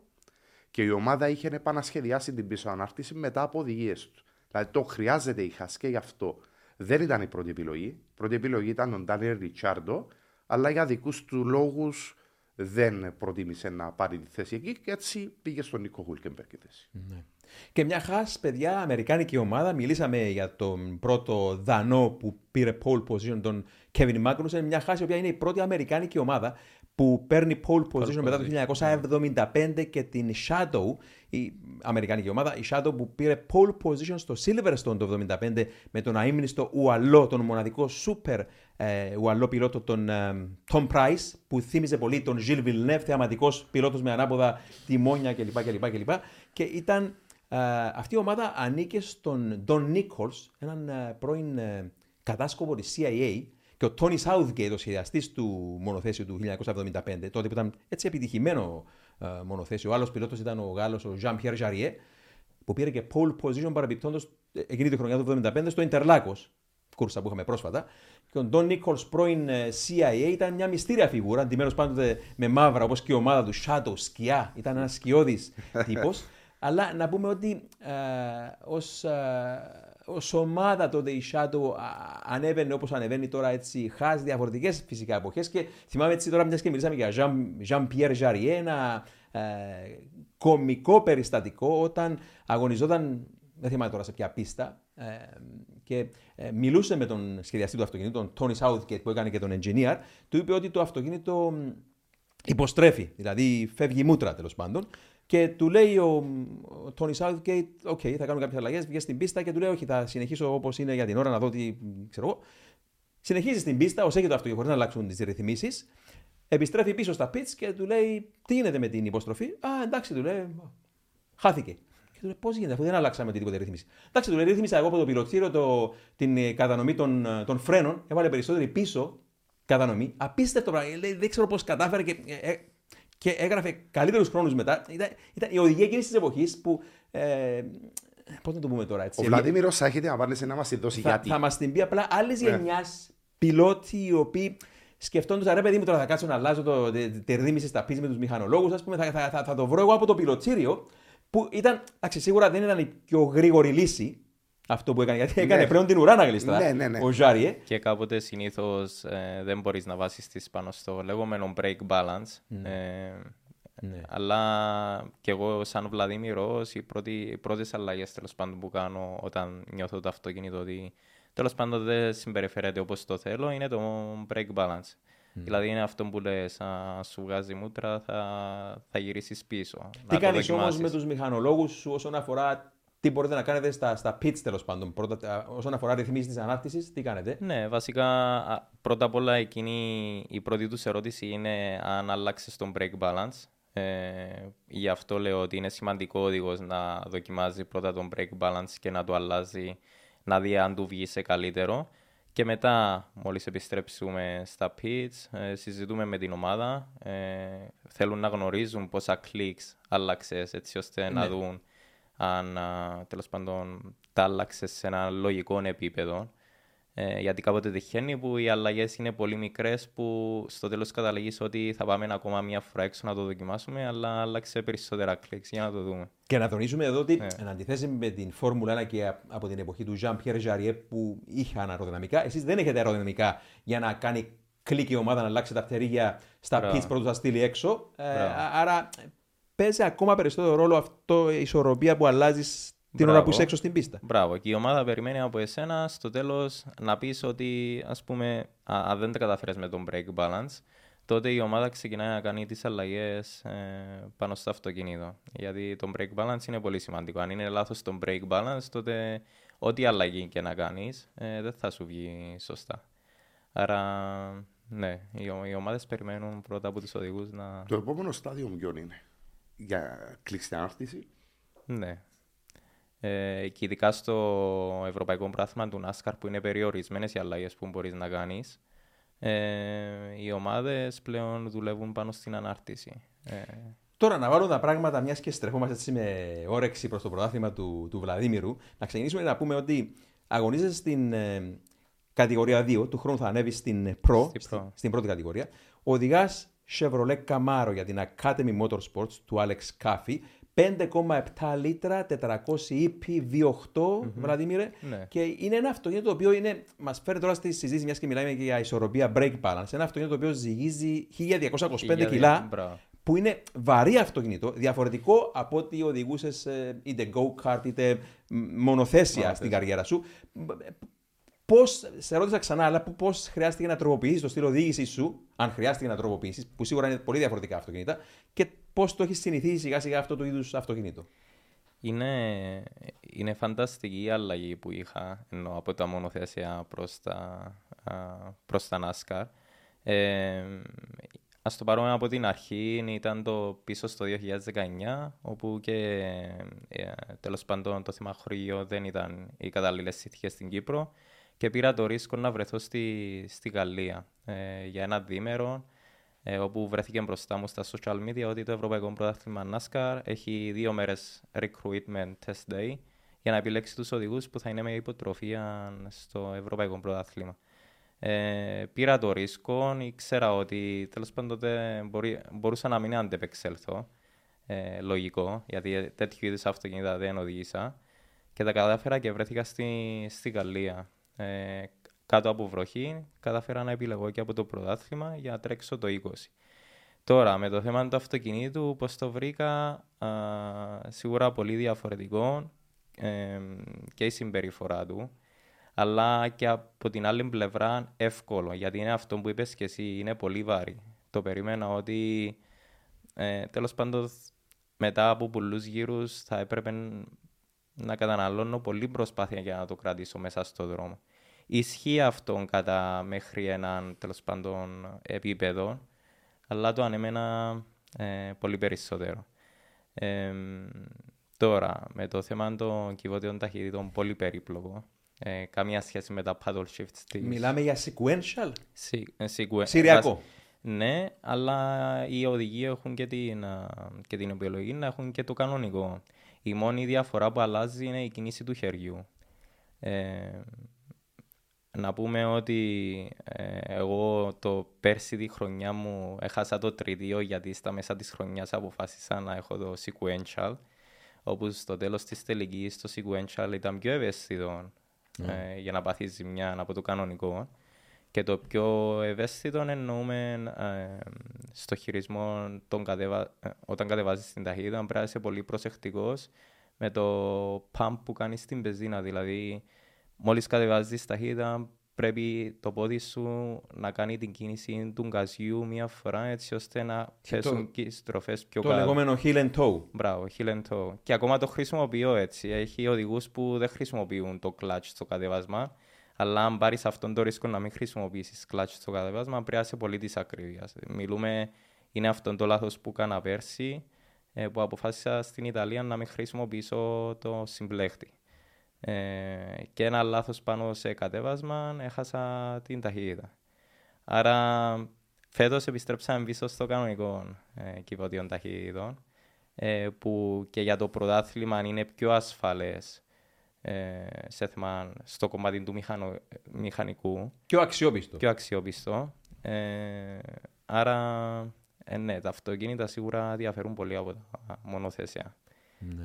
και η ομάδα είχε επανασχεδιάσει την πίσω ανάρτηση μετά από οδηγίες τους. Δηλαδή το χρειάζεται η Haas και γι' αυτό δεν ήταν η πρώτη επιλογή. Η πρώτη επιλογή ήταν ο Ντάνιελ Ριτσάρντο, αλλά για δικούς του λόγους δεν προτίμησε να πάρει τη θέση εκεί και έτσι πήγε στον Νίκο Χούλκεμπερκ η θέση. Και μια χάς, παιδιά, αμερικάνικη ομάδα. Μιλήσαμε για τον πρώτο Δανό που πήρε pole position, τον Kevin Magnussen. Μια χάση, η οποία είναι η πρώτη αμερικάνικη ομάδα που παίρνει pole position μετά το 1975 και την Shadow, η αμερικάνικη ομάδα, η Shadow που πήρε pole position στο Silverstone το 1975 με τον αείμνηστο Ουαλό, τον μοναδικό super ε, Ουαλό πιλότο, τον ε, Tom Price, που θύμιζε πολύ τον Gilles Villeneuve, θεαματικός πιλότος με ανάποδα τιμόνια κλπ. κλπ, κλπ. Και ήταν ε, αυτή η ομάδα ανήκε στον Don Nichols, έναν ε, πρώην ε, κατάσκοπο της CIA και ο Tony Southgate, ο σχεδιαστής του μονοθέσιου του 1975, τότε που ήταν έτσι επιτυχημένο ε, μονοθέσιο. Ο άλλος πιλότος ήταν ο Γάλλος, ο Jean-Pierre Jarrier, που πήρε και pole position παραμπιπτόντως ε, εκείνη τη χρονιά του 1975 στο Interlagos, κούρσα που είχαμε πρόσφατα. Και ο Don Nichols, πρώην ε, CIA, ήταν μια μυστήρια φιγούρα, αντιμένος πάντοτε με μαύρα, όπως και η ομάδα του, Shadow, σκιά, ήταν ένας σκιώδης τύπος. [LAUGHS] Αλλά να πούμε ότι ε, ως, ε, ως ομάδα τότε η Shadow α, ανέβαινε όπως ανεβαίνει τώρα έτσι χάς διαφορετικές φυσικά εποχές και θυμάμαι έτσι τώρα μιας και μιλήσαμε για Jean- Jean-Pierre Jarrier ένα ε, κομικό περιστατικό όταν αγωνιζόταν δεν θυμάμαι τώρα σε ποια πίστα ε, και ε, μιλούσε με τον σχεδιαστή του αυτοκινήτου, τον Tony Southgate που έκανε και τον engineer, του είπε ότι το αυτοκίνητο μ, υποστρέφει, δηλαδή φεύγει η μούτρα τέλος πάντων. Και του λέει ο, ο Tony Southgate, OK, θα κάνω κάποιες αλλαγές, βγαίνει στην πίστα και του λέει, Όχι, θα συνεχίσω όπως είναι για την ώρα να δω τι ξέρω εγώ. Συνεχίζει στην πίστα, ως έχει το αυτοκίνητο, χωρίς να αλλάξουν τις ρυθμίσεις. Επιστρέφει πίσω στα pits και του λέει, Τι γίνεται με την υποστροφή; Α, εντάξει, του λέει, χάθηκε. Και του λέει, Πώς γίνεται, αφού δεν αλλάξαμε τίποτε ρύθμιση. Εντάξει, του λέει, ρύθμισα εγώ από το πιλωτήριο το, την ε, κατανομή των, ε, των φρένων, έβαλε περισσότερη πίσω κατανομή. Απίστευτο πράγμα. Λέει, δεν ξέρω πώς κατάφερε και, ε, ε, και έγραφε καλύτερους χρόνους μετά. Ήταν, ήταν η οδηγία εκείνης της εποχής που. Ε, Πώς να το πούμε τώρα, έτσι. Ο Βλαδίμηρος θα έχετε να πάνε να μα τη δώσει θα, γιατί. θα μας την πει απλά άλλης Ναι. γενιάς πιλότοι οι οποίοι σκεφτόντουσαν ρε παιδί μου τώρα θα κάτσω να αλλάζω το, τη, τη ρύθμιση στα πίσω με τους μηχανολόγους, ας πούμε, θα, θα, θα, θα το βρω εγώ από το πιλωτήριο που ήταν, εντάξει, σίγουρα δεν ήταν η πιο γρήγορη λύση αυτό που έκανε, γιατί έκανε Ναι. πλέον την ουρά να γλιστρά Ναι, ναι, ναι. ο Ζάριε. Και κάποτε συνήθως δεν μπορείς να βάσεις τη πάνω στο λεγόμενο break balance. Ε, Ναι. Αλλά και εγώ, σαν Βλαδίμηρος, οι, πρώτοι, οι πρώτες αλλαγές πάντων που κάνω όταν νιώθω το αυτοκίνητο ότι τέλος πάντων δεν συμπεριφέρεται όπως το θέλω είναι το break balance. Δηλαδή είναι αυτό που λες, αν σου βγάζει μούτρα θα, θα γυρίσεις πίσω. Τι κάνεις όμως με τους μηχανολόγους σου όσον αφορά τι μπορείτε να κάνετε στα, στα pits τέλος πάντων. Πρώτα, όσον αφορά ρυθμίσεις της ανάρτησης, τι κάνετε; Ναι, βασικά πρώτα απ' όλα εκείνη η πρώτη τους ερώτηση είναι αν άλλαξε τον break balance. Ε, γι' αυτό λέω ότι είναι σημαντικό ο οδηγός να δοκιμάζει πρώτα τον break balance και να το αλλάζει, να δει αν του βγει σε καλύτερο. Και μετά, μόλις επιστρέψουμε στα pits, ε, συζητούμε με την ομάδα. Ε, θέλουν να γνωρίζουν πόσα clicks άλλαξες έτσι ώστε ναι. να δουν αν τέλος πάντων τα άλλαξες σε ένα λογικό επίπεδο. Ε, γιατί κάποτε τυχαίνει που οι αλλαγές είναι πολύ μικρές που στο τέλος καταλήγεις ότι θα πάμε ακόμα μια φορά έξω να το δοκιμάσουμε, αλλά άλλαξε περισσότερα κλικ για να το δούμε. Και να τονίσουμε εδώ ότι, ναι. εν αντιθέσει με την Φόρμουλα 1 και από την εποχή του Jean Pierre Jarier που είχαν αεροδυναμικά, εσείς δεν έχετε αεροδυναμικά για να κάνει κλικ η ομάδα να αλλάξει τα φτερίγια στα pitch πρώτου να στείλει έξω. Ε, άρα παίζει ακόμα περισσότερο ρόλο αυτό η ισορροπία που αλλάζεις την ώρα που είσαι έξω στην πίστα. Μπράβο. Και η ομάδα περιμένει από εσένα στο τέλος να πεις ότι, ας πούμε, αν δεν τα καταφέρεις με τον break balance, τότε η ομάδα ξεκινάει να κάνει τις αλλαγές ε, πάνω στο αυτοκίνητο. Γιατί το break balance είναι πολύ σημαντικό. Αν είναι λάθος το break balance, τότε ό,τι αλλαγή και να κάνεις ε, δεν θα σου βγει σωστά. Άρα, ναι, οι, οι ομάδες περιμένουν πρώτα από τους οδηγούς να. Το επόμενο στάδιο ποιο είναι; Για κλειστή ανάρτηση; Ναι. Ε, και ειδικά στο Ευρωπαϊκό Πράθυμα του NASCAR που είναι περιορισμένες οι αλλαγές που μπορείς να κάνεις. Ε, οι ομάδες πλέον δουλεύουν πάνω στην ανάρτηση. Ε, Τώρα να βάλω τα πράγματα, μιας και στρεφόμαστε έτσι με όρεξη προς το πρωτάθλημα του, του Βλαδίμηρου, να ξεκινήσουμε να πούμε ότι αγωνίζεσαι στην ε, κατηγορία 2, του χρόνου θα ανέβεις στην Pro, στην, στην πρώτη κατηγορία. Οδηγάς Chevrolet Camaro για την Academy Motorsports του Alex Caffey. 5,7 λίτρα, 400 EP, V8, mm-hmm. Βλαδίμηρε. Ναι. Και είναι ένα αυτοκίνητο το οποίο είναι, μας φέρει τώρα στη συζήτηση, μιας και μιλάμε και για ισορροπία brake balance. Ένα αυτοκίνητο το οποίο ζυγίζει 1225 κιλά, που είναι βαρύ αυτοκίνητο, διαφορετικό από ότι οδηγούσε είτε go-kart είτε μονοθέσια στην καριέρα σου. Πώς, σε ρώτησα ξανά, αλλά πώς χρειάστηκε να τροποποιήσεις το στυλ οδήγηση σου, αν χρειάστηκε να τροποποιήσεις, που σίγουρα είναι πολύ διαφορετικά αυτοκίνητα, και πώς το έχεις συνηθίσει σιγά σιγά αυτό το είδους αυτοκίνητο. Είναι, είναι φανταστική η αλλαγή που είχα ενώ από τα μονοθέσια προς τα, προς τα NASCAR. Ε, ας το πάρουμε από την αρχή, ήταν το πίσω στο 2019, όπου και ε, τέλος πάντων το θέμα χωριό δεν ήταν οι κατάλληλες συνθήκες στην Κύπρο και πήρα το ρίσκο να βρεθώ στη, στη Γαλλία ε, για ένα διήμερο ε, όπου βρέθηκε μπροστά μου στα social media ότι το Ευρωπαϊκό Πρωτάθλημα NASCAR έχει δύο μέρες recruitment test day για να επιλέξει τους οδηγούς που θα είναι με υποτροφία στο Ευρωπαϊκό Πρωτάθλημα. Ε, πήρα το ρίσκο, ήξερα ότι τέλος πάντων μπορεί, μπορούσα να μην αντεπεξέλθω, ε, λογικό, γιατί τέτοιου είδους αυτοκίνητα δεν οδήγησα και τα κατάφερα και βρέθηκα στη, στη Γαλλία ε, κάτω από βροχή, καταφέρα να επιλεγώ και από το πρωτάθλημα για να τρέξω το 20. Τώρα, με το θέμα του αυτοκινήτου, πώς το βρήκα, α, σίγουρα πολύ διαφορετικό ε, και η συμπεριφορά του, αλλά και από την άλλη πλευρά εύκολο, γιατί είναι αυτό που είπες και εσύ, είναι πολύ βάρη. Το περίμενα ότι, ε, τέλος πάντων, μετά από πολλούς γύρους θα έπρεπε να καταναλώνω πολύ προσπάθεια για να το κρατήσω μέσα στο δρόμο. Ισχύει αυτό κατά μέχρι έναν τέλος πάντων επίπεδο, αλλά το ανέμενα ε, πολύ περισσότερο. Ε, τώρα, με το θέμα των κυβωτιών ταχυτήτων, πολύ περίπλοκο. Ε, καμία σχέση με τα paddle shifts. Μιλάμε για sequential; Ε, Συριακό. Ναι, αλλά οι οδηγοί έχουν και την, και την επιλογή να έχουν και το κανονικό. Η μόνη διαφορά που αλλάζει είναι η κίνηση του χεριού. Ε, να πούμε ότι ε, εγώ το πέρσι τη χρονιά μου έχασα το τριτίο γιατί στα μέσα της χρονιάς αποφάσισα να έχω το sequential όπου στο τέλος της τελικής το sequential ήταν πιο ευαίσθητο ναι. ε, για να πάθεις ζημιά από το κανονικό και το πιο ευαίσθητο εννοούμε ε, στο χειρισμό τον κατεβα... Ε, όταν κατεβάζεις την ταχύτητα πρέπει να είσαι πολύ προσεκτικός με το pump που κάνεις στην πεζίνα δηλαδή μόλις κατεβάζεις ταχύτητα πρέπει το πόδι σου να κάνει την κίνηση του γκαζιού μία φορά έτσι ώστε να θέσουν και οι στροφές πιο Το κάτω. λεγόμενο heel and toe. Μπράβο, heel and toe. Και ακόμα το χρησιμοποιώ έτσι. Έχει οδηγούς που δεν χρησιμοποιούν το clutch στο κατεβάσμα. Αλλά αν πάρεις αυτόν το ρίσκο να μην χρησιμοποιήσεις clutch στο κατεβάσμα, πρέπει να είσαι πολύ της ακρίβειας. Μιλούμε, είναι αυτό το λάθος που έκανα πέρσι, ε, που αποφάσισα στην Ιταλία να μην χρησιμοποιήσω το συμπλέχτη. Ε, και ένα λάθος πάνω σε κατέβασμα, έχασα την ταχύτητα. Άρα φέτος επιστρέψαμε πίσω στο κανονικό ε, κυβωτίο ταχύτητων ε, που και για το πρωτάθλημα είναι πιο ασφαλές ε, σε θέμα στο κομμάτι του μηχανο, μηχανικού, Πιο αξιόπιστο. πιο αξιόπιστο. Ε, άρα, ε, ναι, τα αυτοκίνητα σίγουρα διαφέρουν πολύ από τα μονοθέσια.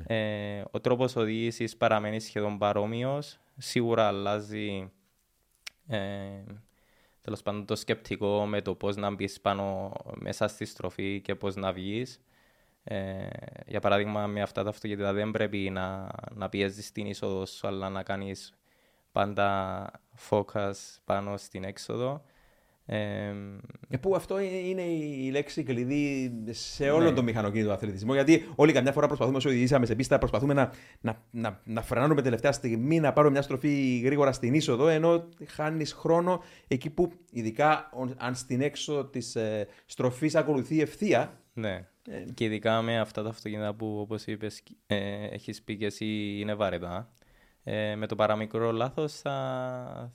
Ε, ο τρόπος οδήγησης παραμένει σχεδόν παρόμοιος. Σίγουρα αλλάζει ε, τέλος πάντων το σκεπτικό με το πώς να μπεις πάνω μέσα στη στροφή και πώς να βγεις. Ε, για παράδειγμα, με αυτά τα αυτοκίνητα δεν πρέπει να, να πιέζεις την είσοδο σου, αλλά να κάνεις πάντα focus πάνω στην έξοδο. Ε, Ε, που αυτό είναι η λέξη κλειδί σε όλο Ναι. τον μηχανοκίνητο αθλητισμό. Γιατί όλοι καμιά φορά προσπαθούμε, όσο οδηγήσαμε σε πίστα, προσπαθούμε να, να, να, να φρενάρουμε τελευταία στιγμή, να πάρουμε μια στροφή γρήγορα στην είσοδο, ενώ χάνεις χρόνο εκεί που, ειδικά ο- αν στην έξοδο της ε, στροφής ακολουθεί ευθεία. Ναι. Ε, Και ειδικά με αυτά τα αυτοκίνητα που, όπως είπες, ε, έχεις πει και εσύ, είναι βαρετά. Ε, με το παραμικρό λάθος θα,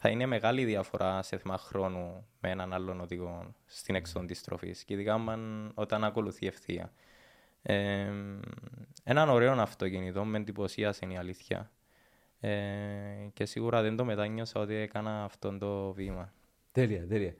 θα είναι μεγάλη διαφορά σε θέμα χρόνου με έναν άλλον οδηγό στην έξοδο της στροφής. Και ειδικά αν- όταν ακολουθεί ευθεία. Ε, έναν ωραίο αυτοκίνητο, με εντυπωσίασε είναι η αλήθεια. Ε, και σίγουρα δεν το μετάνιωσα ότι έκανα αυτό το βήμα. Τέλεια, τέλεια.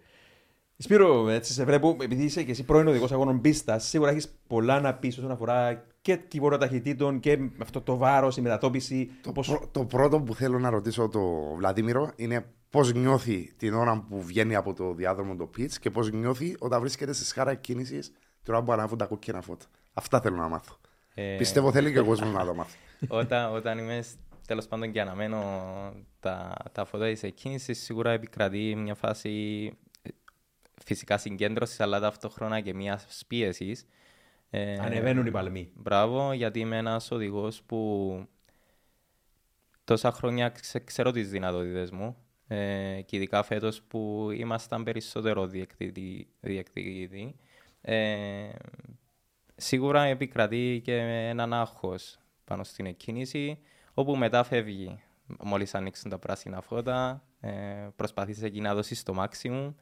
Σπύρο, έτσι σε βλέπω, επειδή είσαι και εσύ πρώην οδηγός αγώνων πίστα, σίγουρα έχεις πολλά να πεις όσον αφορά και κυβόρο ταχυτήτων και με αυτό το βάρος, η μετατόπιση. Το, πώς- πρω- το πρώτο που θέλω να ρωτήσω το Βλαδίμηρο είναι πώς νιώθει την ώρα που βγαίνει από το διάδρομο το pitch και πώς νιώθει όταν βρίσκεται στη σχάρα κίνησης την ώρα που ανάβουν τα κόκκινα φώτα. Αυτά θέλω να μάθω. Ε, Πιστεύω θέλει και ο κόσμος να το μάθει. [LAUGHS] όταν, όταν είμαι τέλος πάντων και αναμένω τα, τα φώτα της εκκίνησης, σίγουρα επικρατεί μια φάση ε, φυσικά συγκέντρωσης, αλλά ταυτόχρονα και μιας πίεσης. Ε, Ανεβαίνουν οι παλμοί. Μπράβο, γιατί είμαι ένας οδηγός που τόσα χρόνια ξε- ξέρω τις δυνατότητες μου. Ε, και ειδικά φέτος που ήμασταν περισσότερο διεκδικητοί. διεκδικητοί. Ε, σίγουρα επικρατεί και έναν άγχος πάνω στην εκκίνηση, όπου μετά φεύγει. Μόλις ανοίξουν τα πράσινα φώτα, ε, προσπαθείς εκεί να δώσεις το maximum.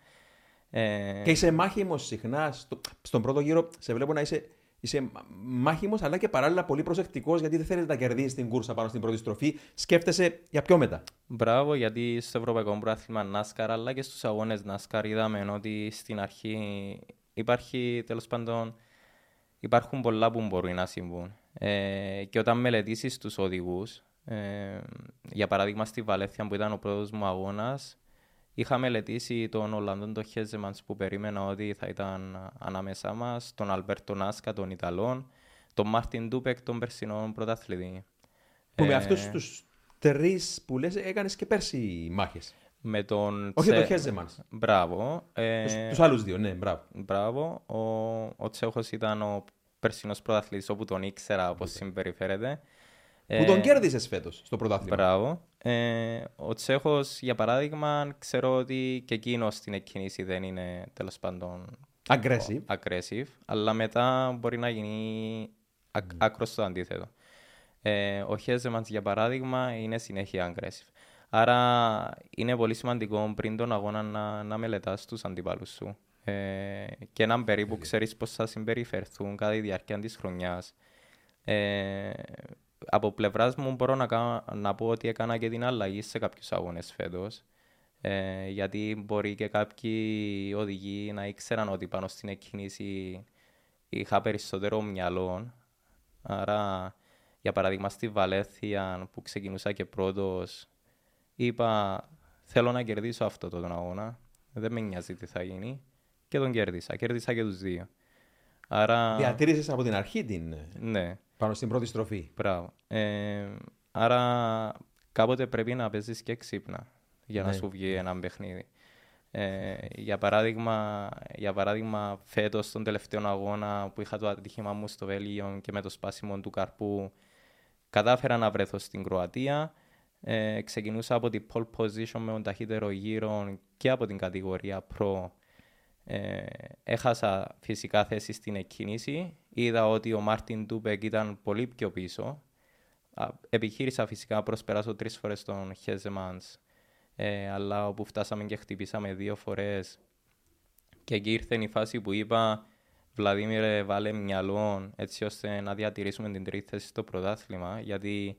Ε, Και είσαι μάχημος συχνά. Στο, στον πρώτο γύρο σε βλέπω να είσαι, είσαι μάχημος, αλλά και παράλληλα πολύ προσεκτικός γιατί δεν θέλεις να κερδίσεις την κούρσα πάνω στην πρώτη στροφή. Σκέφτεσαι για πιο μετά; Μπράβο, γιατί στο Ευρωπαϊκό Πρωτάθλημα NASCAR αλλά και στους αγώνες NASCAR είδαμε ότι στην αρχή υπάρχει τέλος πάντων υπάρχουν πολλά που μπορούν να συμβούν. Ε, και όταν μελετήσεις τους οδηγούς, ε, για παράδειγμα στη Βαλένθια που ήταν ο πρώτος μου αγώνας, είχα μελετήσει τον Ολλανδόν τον Χέζεμανς που περίμενα ότι θα ήταν ανάμεσά μας, τον Αλμπέρτο Νάσκα, τον Ιταλόν, τον Μάρτιν Ντούμπεκ, τον περσινό πρωταθλητή. Που με Ε, αυτούς τους τρεις που λες, έκανες και πέρσι μάχες. με τον Όχι Τσε- το Χέζεμαν. Μπράβο. Ε, Του άλλους δύο, ναι, μπράβο. Μπράβο. Ο, ο Τσέχος ήταν ο περσινός πρωταθλητής όπου τον ήξερα πώς συμπεριφέρεται. Που τον κέρδισες φέτος στο πρωτάθλημα. Μπράβο. Ε, ο Τσέχος, για παράδειγμα, ξέρω ότι και εκείνος στην εκκίνηση δεν είναι τέλος πάντων Aggressive. aggressive, αλλά μετά μπορεί να γίνει ακ, άκρος το αντίθετο. Ε, ο Χέζεμαντς, για παράδειγμα, είναι συνέχεια aggressive. Άρα είναι πολύ σημαντικό πριν τον αγώνα να, να μελετάς τους αντιπάλους σου. Ε, και έναν περίπου ξέρεις πώς θα συμπεριφερθούν κατά τη διάρκεια της χρονιάς. Ε, από πλευράς μου μπορώ να, κάνω, να πω ότι έκανα και την αλλαγή σε κάποιους αγώνες φέτος. Ε, γιατί μπορεί και κάποιοι οδηγοί να ήξεραν ότι πάνω στην εκκίνηση είχα περισσότερο μυαλό. Άρα, για παράδειγμα, στη Βαλέθια που ξεκινούσα και πρώτος, είπα θέλω να κερδίσω αυτό τον αγώνα. Δεν με νοιάζει τι θα γίνει. Και τον κέρδισα. Κέρδισα και τους δύο. Άρα, Διατήρησες από την αρχή την. ναι. Πάνω στην πρώτη στροφή. Μπράβο. Ε, άρα κάποτε πρέπει να παίζεις και ξύπνα. για να Ναι. σου βγει ένα παιχνίδι. Ε, για, παράδειγμα, για παράδειγμα, φέτος στον τελευταίο αγώνα που είχα το ατύχημα μου στο Βέλγιο και με το σπάσιμο του καρπού, κατάφερα να βρεθώ στην Κροατία. Ε, ξεκινούσα από την pole position με τον ταχύτερο γύρο και από την κατηγορία Pro. Ε, έχασα φυσικά θέση στην εκκίνηση. Είδα ότι ο Μάρτιν Τούπεκ ήταν πολύ πιο πίσω. Α, Επιχείρησα φυσικά να προσπεράσω τρεις φορές τον Χέζεμανς, ε, αλλά όπου φτάσαμε και χτυπήσαμε δύο φορές και εκεί ήρθε η φάση που είπα Βλαδίμηρε βάλε μυαλό έτσι ώστε να διατηρήσουμε την τρίτη θέση στο πρωτάθλημα γιατί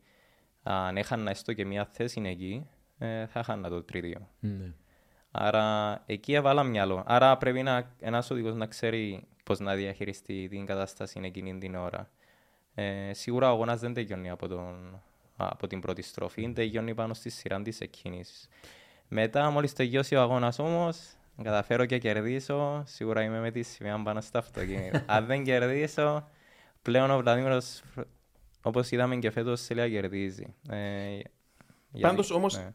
αν έχανα έστω και μια θέση εκεί ε, θα χάνα το τρίτιο. Ναι. Άρα εκεί έβαλα μυαλό. Άρα πρέπει να, ένας οδηγός να ξέρει πώς να διαχειριστεί την κατάσταση εκείνη την ώρα. Ε, σίγουρα ο αγώνας δεν τελειώνει από, τον, από την πρώτη στροφή, τελειώνει πάνω στη σειρά της εκκίνησης. Μετά, μόλις τελειώσει ο αγώνας όμως, καταφέρω και κερδίσω, σίγουρα είμαι με τη σημαία πάνω στο αυτοκίνητο. [LAUGHS] Αν δεν κερδίσω, πλέον ο Βλαδίμηρος, όπως είδαμε και φέτος, σε λέει κερδίζει. Ε, γιατί- Πάντως, όμως, ναι.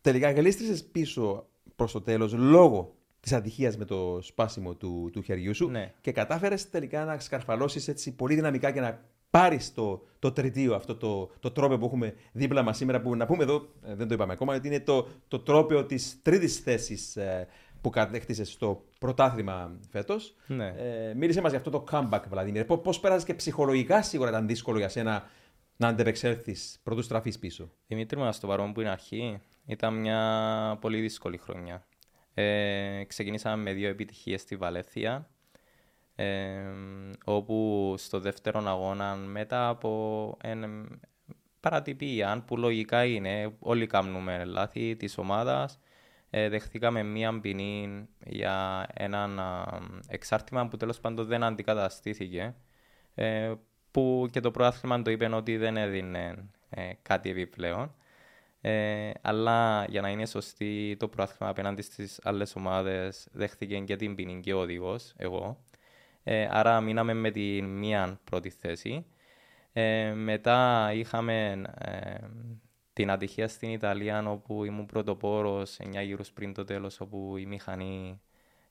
Τελικά γλίστρησε πίσω προς το τέλος λόγω της ατυχία με το σπάσιμο του, του χεριού σου Ναι. και κατάφερες τελικά να σκαρφαλώσεις έτσι πολύ δυναμικά και να πάρεις το, το τριτίο, αυτό το, το τρόπαιο που έχουμε δίπλα μας σήμερα. Που να πούμε εδώ, ε, δεν το είπαμε ακόμα, ότι είναι το, το τρόπαιο της τρίτης θέσης που κατέκτησες στο πρωτάθλημα φέτος. Ναι. Ε, μίλησε μας για αυτό το comeback, Βλαδίμir. Πώς πέρασε και ψυχολογικά σίγουρα ήταν δύσκολο για σένα να αντεπεξέλθεις πρωτού στραφείς πίσω; Δημήτρη μου, στο παρόν που είναι αρχή, ήταν μια πολύ δύσκολη χρονιά. Ε, ξεκινήσαμε με δύο επιτυχίες στη Βαλέθια, ε, όπου στο δεύτερο αγώνα μετά από εν, παρατυπία, που λογικά είναι, όλοι κάνουμε λάθη της ομάδας, ε, δεχθήκαμε μία ποινή για έναν α, εξάρτημα που τέλος πάντων δεν αντικαταστήθηκε, ε, που και το προάθλημα το είπε ότι δεν έδινε ε, κάτι επιπλέον. Ε, αλλά για να είναι σωστή το προάθλημα απέναντι στις άλλες ομάδες δέχθηκε και την ποινή και ο οδηγός, εγώ. Ε, άρα μείναμε με την μία πρώτη θέση. Ε, μετά είχαμε ε, την ατυχία στην Ιταλία όπου ήμουν πρωτοπόρος 9 γύρους πριν το τέλος όπου η μηχανή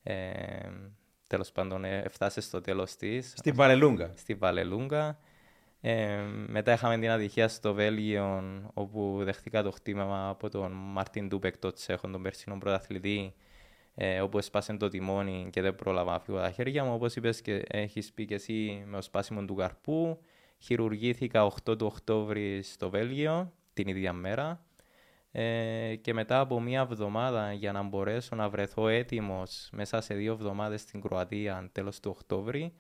ε, τέλος πάντων ε, έφτασε στο τέλος της Στην Βαλελούγκα. στη Βαλελούγκα. Ε, μετά είχαμε την ατυχία στο Βέλγιο, όπου δεχτήκα το χτύπημα από τον Μάρτιν Ντούπεκ, τον Τσέχον, τον περσινό πρωταθλητή, ε, όπου έσπασε το τιμόνι και δεν πρόλαβα να φύγω τα χέρια μου. Όπως είπες και έχεις πει και εσύ με το σπάσιμο του καρπού, χειρουργήθηκα 8 του Οκτώβρη στο Βέλγιο, την ίδια μέρα. Ε, και μετά από μία εβδομάδα για να μπορέσω να βρεθώ έτοιμος μέσα σε δύο εβδομάδες στην Κροατία τέλος του Οκτώβρη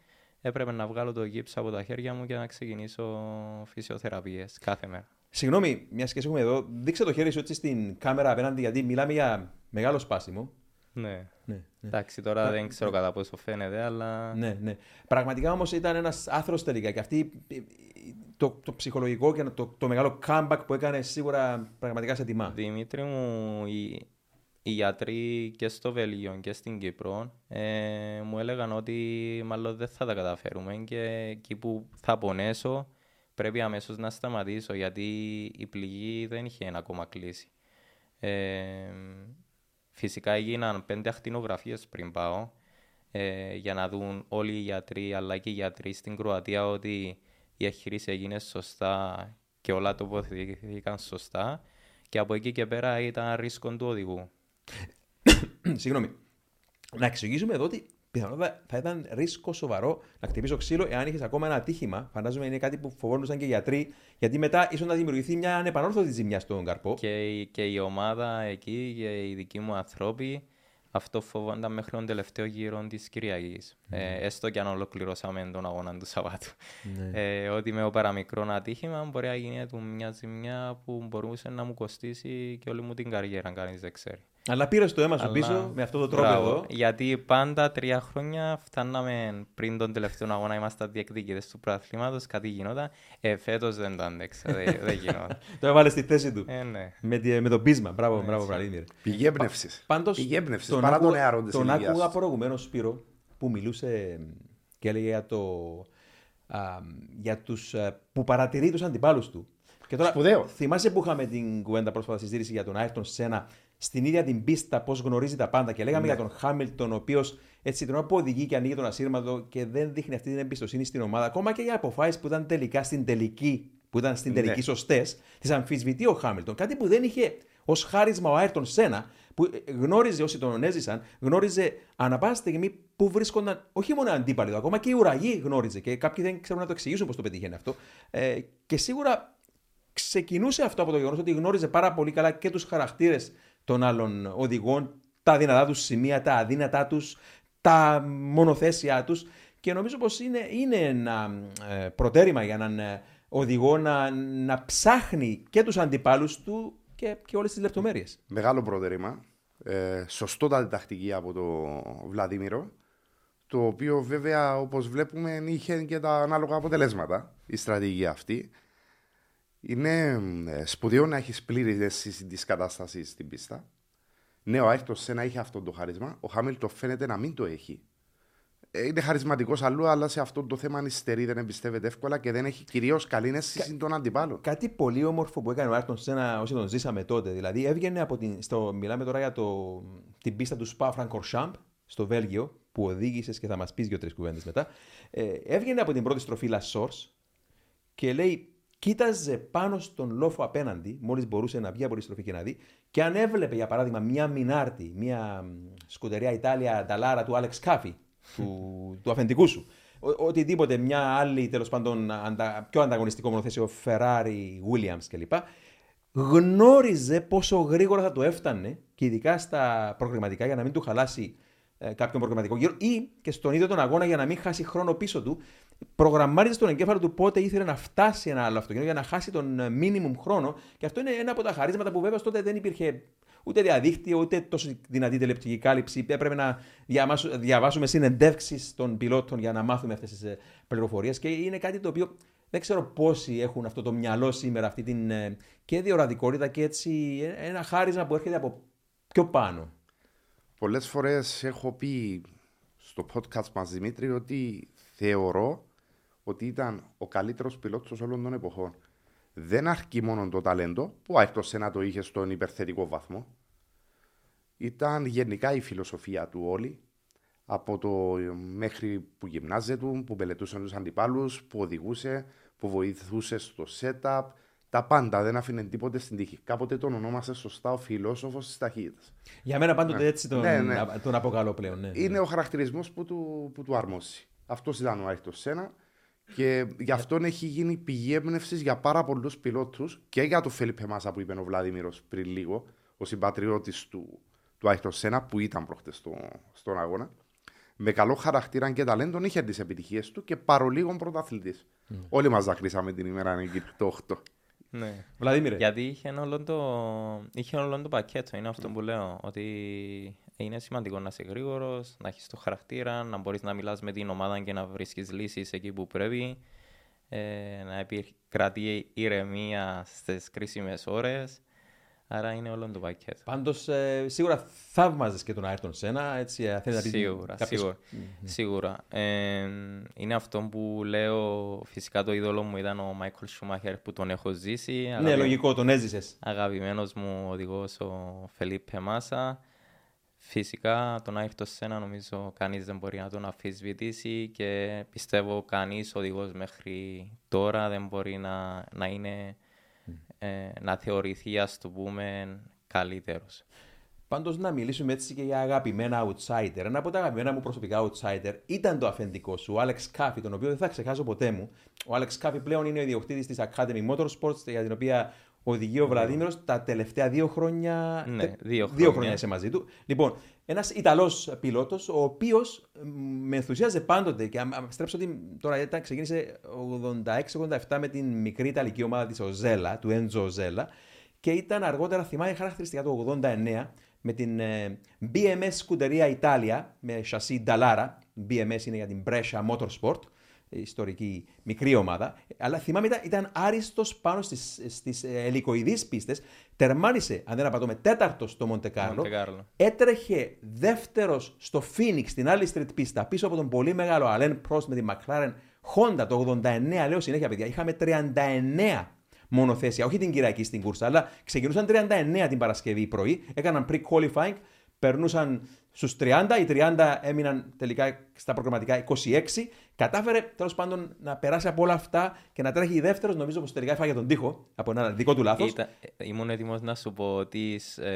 έπρεπε να βγάλω το γύψο από τα χέρια μου και να ξεκινήσω φυσιοθεραπείες κάθε μέρα. Συγγνώμη, μια και σε έχουμε εδώ, δείξε το χέρι σου έτσι στην κάμερα απέναντι, γιατί μιλάμε για μεγάλο σπάσιμο. Ναι. Ναι, ναι. Εντάξει, τώρα δεν ξέρω κατά πόσο φαίνεται, αλλά Ναι, ναι. Πραγματικά όμως ήταν ένας άθρος τελικά και αυτή το, το ψυχολογικό και το, το μεγάλο comeback που έκανε σίγουρα πραγματικά σε τιμά. Δημήτρη μου, οι, οι γιατροί και στο Βέλγιο και στην Κύπρο ε, μου έλεγαν ότι μάλλον δεν θα τα καταφέρουμε και εκεί που θα πονέσω πρέπει αμέσως να σταματήσω γιατί η πληγή δεν είχε ακόμα κλείσει. Ε, φυσικά έγιναν πέντε ακτινογραφίες πριν πάω ε, για να δουν όλοι οι γιατροί αλλά και οι γιατροί στην Κροατία ότι η εγχείρηση έγινε σωστά και όλα τοποθετήθηκαν σωστά και από εκεί και πέρα ήταν ρίσκο του οδηγού. [COUGHS] Συγγνώμη. Να εξηγήσουμε εδώ ότι πιθανότατα θα ήταν ρίσκο σοβαρό να χτυπήσω ξύλο εάν είχες ακόμα ένα ατύχημα. Φαντάζομαι είναι κάτι που φοβόντουσαν και οι γιατροί, γιατί μετά ίσως να δημιουργηθεί μια ανεπανόρθωτη ζημιά στον καρπό. Και, η- και η ομάδα εκεί και οι δικοί μου άνθρωποι αυτό φοβόνταν μέχρι τον τελευταίο γύρο της Κυριακής. Ε, έστω και αν ολοκληρώσαμε τον αγώνα του Σαββάτου. Ε, ότι με ο παραμικρό ατύχημα μπορεί να γίνει του μια ζημιά που μπορούσε να μου κοστίσει και όλη μου την καριέρα, αν κανείς δεν ξέρει. Αλλά πήρες το αίμα σου Αλλά- πίσω με αυτό το τρόπο Μπράβο. εδώ. Γιατί πάντα τρία χρόνια φτάναμε πριν τον τελευταίο αγώνα, ήμασταν διεκδικητέ του πρωταθλήματο, κάτι γινόταν. Ε, Φέτος δεν το άντεξα, δεν, [LAUGHS] δεν γινόταν. Το έβαλες στη θέση του. Ε, ναι. με, τη- με τον πείσμα. Μπράβο, μπράβο, Βλαδίμιρ. Πηγή έμπνευσης. Πάντως. Πηγή έμπνευσης παρά τον νεαρό της Τον άκουγα προηγουμένως Σπύρο που μιλούσε και έλεγε για, το, α, για τους α, που παρατηρεί τους αντιπάλους του. Και τώρα, Σπουδαίο. θυμάσαι που είχαμε την κουβέντα πρόσφατα συζήτηση για τον Άιρτον Σένα στην ίδια την πίστα, πώς γνωρίζει τα πάντα. Και λέγαμε Ναι. για τον Χάμιλτον, ο οποίος έτσι την ώρα που οδηγεί και ανοίγει τον ασύρματο και δεν δείχνει αυτή την εμπιστοσύνη στην ομάδα, ακόμα και για αποφάσεις που ήταν τελικά στην τελική, που ήταν στην τελική Ναι. σωστές, τις αμφισβητεί ο Χάμιλτον. Κάτι που δεν είχε ως χάρισμα ο Άιρτον Σένα, που γνώριζε όσοι τον έζησαν, γνώριζε ανά πάσα στιγμή που βρίσκονταν όχι μόνο οι αντίπαλοι του, ακόμα και οι ουραγοί γνώριζε. Και κάποιοι δεν ξέρουν να το εξηγήσουν πώς το πετύχαινε αυτό. Ε, και σίγουρα ξεκινούσε αυτό από το γεγονός ότι γνώριζε πάρα πολύ καλά και τους χαρακτήρες των άλλων οδηγών, τα δυνατά τους σημεία, τα αδύνατά τους, τα μονοθέσια τους. Και νομίζω πως είναι, είναι ένα ε, προτέρημα για έναν ε, οδηγό να, να ψάχνει και τους αντιπάλους του και, και όλες τις λεπτομέρειες. Μεγάλο προτερήμα. Ε, σωστότατη τακτική από τον Βλαδίμηρο. Το οποίο βέβαια όπως βλέπουμε είχε και τα ανάλογα αποτελέσματα η στρατηγική αυτή. Είναι ε, σπουδαίο να έχεις πλήρη αίσθηση της κατάστασης στην πίστα. Ναι, ο Άιρτον Σένα είχε αυτό το χάρισμα. Ο Χάμιλτον φαίνεται να μην το έχει. Ε, Είναι χαρισματικός αλλού, αλλά σε αυτό το θέμα ανιστερεί, δεν εμπιστεύεται εύκολα και δεν έχει κυρίως καλή αίσθηση των αντιπάλων. Κάτι πολύ όμορφο που έκανε ο Άρτον Σένα όσοι τον ζήσαμε τότε. Δηλαδή έβγαινε από την. Στο, μιλάμε τώρα για το, την πίστα του Spa Francorchamps στο Βέλγιο που οδήγησες και θα μας πεις δύο-τρεις κουβέντες μετά. Ε, έβγαινε από την πρώτη στροφή La Source και λέει, κοίταζε πάνω στον λόφο απέναντι, μόλις μπορούσε να βγει από τη στροφή και να δει, και αν έβλεπε για παράδειγμα μια Μινάρτη, μια μ, σκουτεριά Ιτάλια Νταλάρα του Άλεξ Κάφι, του, του αφεντικού σου, ο- οτιδήποτε, μια άλλη τέλος πάντων αντα, πιο ανταγωνιστικό μονοθέσιο, Ferrari, Williams κλπ. Γνώριζε πόσο γρήγορα θα το έφτανε και ειδικά στα προγραμματικά για να μην του χαλάσει ε, κάποιον προγραμματικό γύρο ή και στον ίδιο τον αγώνα για να μην χάσει χρόνο πίσω του. Προγραμμάριζε στον εγκέφαλο του πότε ήθελε να φτάσει ένα άλλο αυτοκίνητο για να χάσει τον ε, minimum χρόνο. Και αυτό είναι ένα από τα χαρίσματα που βέβαια ως τότε δεν υπήρχε ούτε διαδίκτυο, ούτε τόσο δυνατή τηλεπτική κάλυψη. Έπρεπε να διαβάσου- διαβάσουμε συνεντεύξεις των πιλότων για να μάθουμε αυτές τις πληροφορίες. Και είναι κάτι το οποίο δεν ξέρω πόσοι έχουν αυτό το μυαλό σήμερα, αυτή την ε, και διορατικότητα και έτσι ε, ένα χάρισμα που έρχεται από πιο πάνω. Πολλές φορές έχω πει στο podcast μας Δημήτρη ότι θεωρώ ότι ήταν ο καλύτερος πιλότος όλων των εποχών. Δεν αρκεί μόνο το ταλέντο, που άρτωσε να το είχε στον υπερθετικό βαθμό. Ήταν γενικά η φιλοσοφία του όλη, από το μέχρι που γυμνάζε του, που μελετούσε τους αντιπάλους, που οδηγούσε, που βοηθούσε στο setup. Τα πάντα δεν άφηνε τίποτε στην τύχη. Κάποτε τον ονόμασε σωστά ο φιλόσοφος της ταχύτητας. Για μένα πάντοτε έτσι τον, Ναι, ναι. τον αποκαλώ πλέον. Ναι. Είναι ο χαρακτηρισμός που του, που του αρμόζει. Αυτός ήταν ο Άιρτο Σένα. Και γι' αυτόν έχει γίνει πηγή έμπνευσης για πάρα πολλούς πιλότους και για τον Φέλιππε Μάσα που είπε ο Βλάδιμηρο πριν λίγο, ο συμπατριώτης του, του Άιρτο Σένα που ήταν προχτές στο, στον αγώνα. Με καλό χαρακτήρα και ταλέντο είχε τις επιτυχίες του και παρολίγο πρωταθλητής. Όλοι μας δακρύσαμε την ημέρα εκεί το 8. Ναι. Βλαδίμηρε. Γιατί είχε όλο το, είχε όλο το πακέτο, είναι αυτό που λέω. Ότι είναι σημαντικό να είσαι γρήγορος, να έχεις το χαρακτήρα, να μπορείς να μιλάς με την ομάδα και να βρίσκεις λύσεις εκεί που πρέπει. Ε, να επικρατεί ηρεμία στις κρίσιμες ώρες. Άρα είναι όλο το πακέτο. Πάντως σίγουρα θαύμαζε και τον Άιρτον Σένα. Έτσι, ε, θέλεις να πει Σίγουρα, κάποιες- σίγουρα. σίγουρα. Ε, είναι αυτό που λέω, φυσικά το είδωλο μου ήταν ο Μάικλ Σουμάχερ που τον έχω ζήσει. Ναι, Αγαπη- λογικό, τον έζησες. Αγαπημένος μου οδηγός ο Φελίππε Μάσα. Φυσικά τον Άιρτο Σένα νομίζω κανείς δεν μπορεί να τον αφισβητήσει και πιστεύω κανείς οδηγός μέχρι τώρα δεν μπορεί να, να είναι ε, να θεωρηθεί ας το πούμε καλύτερος. Πάντως να μιλήσουμε έτσι και για αγαπημένα outsider. Ένα από τα αγαπημένα μου προσωπικά outsider ήταν το αφεντικό σου, ο Άλεξ Κάφι, τον οποίο δεν θα ξεχάσω ποτέ μου. Ο Άλεξ Κάφι πλέον είναι ο ιδιοκτήτης της Academy Motorsports, για την οποία οδηγεί ο Βλαδίμηρος τα τελευταία δύο χρόνια. Ναι, τε- δύο χρόνια χρόνια. είσαι μαζί του. Λοιπόν, ένας Ιταλός πιλότος, ο οποίος με ενθουσίαζε πάντοτε και αν αν στρέψω ότι τώρα ήταν, ξεκίνησε 86-87 με την μικρή Ιταλική ομάδα της Οζέλα, του Έντζο Οζέλα, και ήταν αργότερα, θυμάμαι χαρακτηριστικά το 89, με την ε, BMS Scuderia Italia, με σασί Dallara. BMS είναι για την Brescia Motorsport, ε, ιστορική μικρή ομάδα. Αλλά θυμάμαι ήταν, ήταν άριστος πάνω στις, στις ε, ελικοειδείς πίστες. Τερμάνισε, αν δεν απατώμε, τέταρτος στο Μοντεκάρλο. Monte-Carlo. Έτρεχε δεύτερος στο Phoenix, στην άλλη street πίστα, πίσω από τον πολύ μεγάλο Alain Prost με την McLaren Honda το 89. Λέω συνέχεια, παιδιά, είχαμε 39 μονοθέσια, όχι την Κυριακή στην κούρσα, αλλά ξεκινούσαν 39 την Παρασκευή πρωί, έκαναν pre-qualifying, περνούσαν στους 30, οι 30 έμειναν τελικά στα προγραμματικά 26. Κατάφερε τέλος πάντων να περάσει από όλα αυτά και να τρέχει δεύτερος. Νομίζω πως τελικά έφαγε τον τοίχο από ένα δικό του λάθος. Ήμουν έτοιμος να σου πω ότι ε,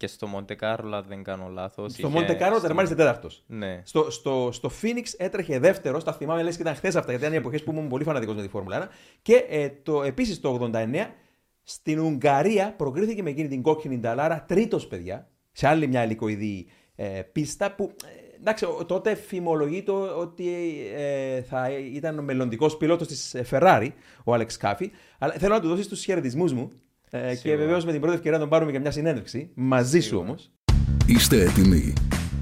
και στο Μοντε Κάρολο, δεν κάνω λάθος. Στο Μοντε Κάρολο τερμάρισε τέταρτος. Ναι. Στο, στο, στο Phoenix έτρεχε δεύτερος. Τα θυμάμαι λες και ήταν χθες αυτά, γιατί ήταν οι εποχές που ήμουν πολύ φανατικός με τη Φόρμουλα 1. Και ε, το, επίσης το 89 στην Ουγγαρία προκρίθηκε με εκείνη την κόκκινη νταλάρα τρίτος παιδιά σε άλλη μια ελικοειδή ε, πίστα που ε, εντάξει, τότε φημολογείται ότι ε, θα ήταν ο μελλοντικός πιλότος της Ferrari, ο Άλεξ Κάφη. Αλλά θέλω να του δώσεις τους χαιρετισμούς μου ε, και βεβαίως με την πρώτη ευκαιρία να τον πάρουμε για μια συνέντευξη. Μαζί σου όμως. Είστε έτοιμοι.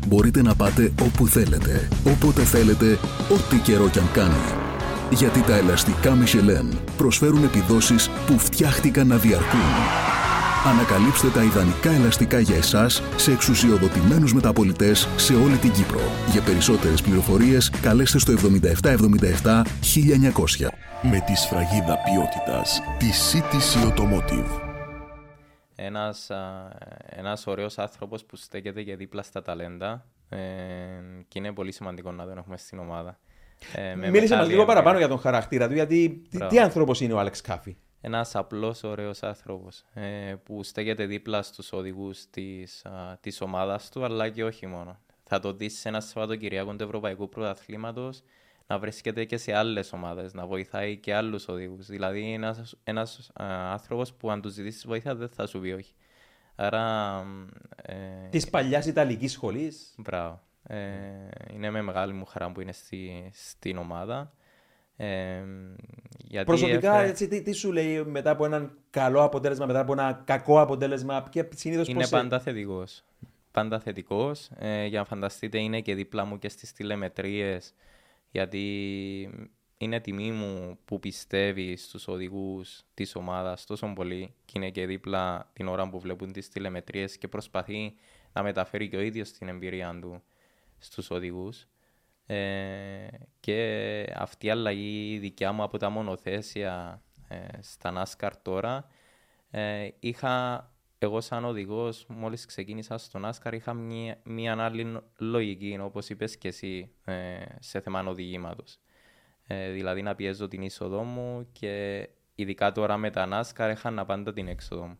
Μπορείτε να πάτε όπου θέλετε, όποτε θέλετε, ό,τι καιρό κι αν κάνει. Γιατί τα ελαστικά Michelin προσφέρουν επιδόσεις που φτιάχτηκαν να διαρκούν. Ανακαλύψτε τα ιδανικά ελαστικά για εσάς σε εξουσιοδοτημένους μεταπολιτές σε όλη την Κύπρο. Για περισσότερες πληροφορίες καλέστε στο 7777 1900. Με τη σφραγίδα ποιότητας τη CTC Automotive. Ένας, ένας ωραίος άνθρωπος που στέκεται και δίπλα στα ταλέντα ε, και είναι πολύ σημαντικό να τον έχουμε στην ομάδα. Ε, Μίλησε μας λίγο παραπάνω για τον χαρακτήρα του, γιατί τι, τι άνθρωπος είναι ο Άλεξ Κάφη; Ένας απλός ωραίος άνθρωπος ε, που στέκεται δίπλα στους οδηγούς της, της ομάδας του αλλά και όχι μόνο. Θα το δεις σε ένα Σαββατοκυριακό του Ευρωπαϊκού Πρωταθλήματος να βρίσκεται και σε άλλες ομάδες, να βοηθάει και άλλους οδηγούς. Δηλαδή, ένας, ένας άνθρωπος που αν τους ζητήσεις βοήθεια δεν θα σου πει όχι. Άρα. Ε, Της παλιάς Ιταλικής σχολής. Μπράβο. Ε, είναι με μεγάλη μου χαρά που είναι στη, στην ομάδα. Ε, Προσωπικά, έτσι, τι, τι, σου λέει μετά από ένα καλό αποτέλεσμα, μετά από ένα κακό αποτέλεσμα, και συνήθως Είναι πάντα θετικός. Πάντα θετικός. Ε, για να φανταστείτε, είναι και δίπλα μου και στις τηλεμετρίες, γιατί είναι τιμή μου που πιστεύει στους οδηγούς της ομάδας τόσο πολύ και είναι και δίπλα την ώρα που βλέπουν τις τηλεμετρίες και προσπαθεί να μεταφέρει και ο ίδιος την εμπειρία του στους οδηγούς. Ε, και αυτή η αλλαγή δικιά μου από τα μονοθέσια ε, στα NASCAR τώρα ε, είχα εγώ σαν οδηγός μόλις ξεκίνησα στο NASCAR είχα μια, μια άλλη λογική όπως είπες και εσύ ε, σε θέμα οδηγήματος. Ε, δηλαδή να πιέζω την είσοδό μου και ειδικά τώρα με τα NASCAR είχα πάντα την έξοδο μου.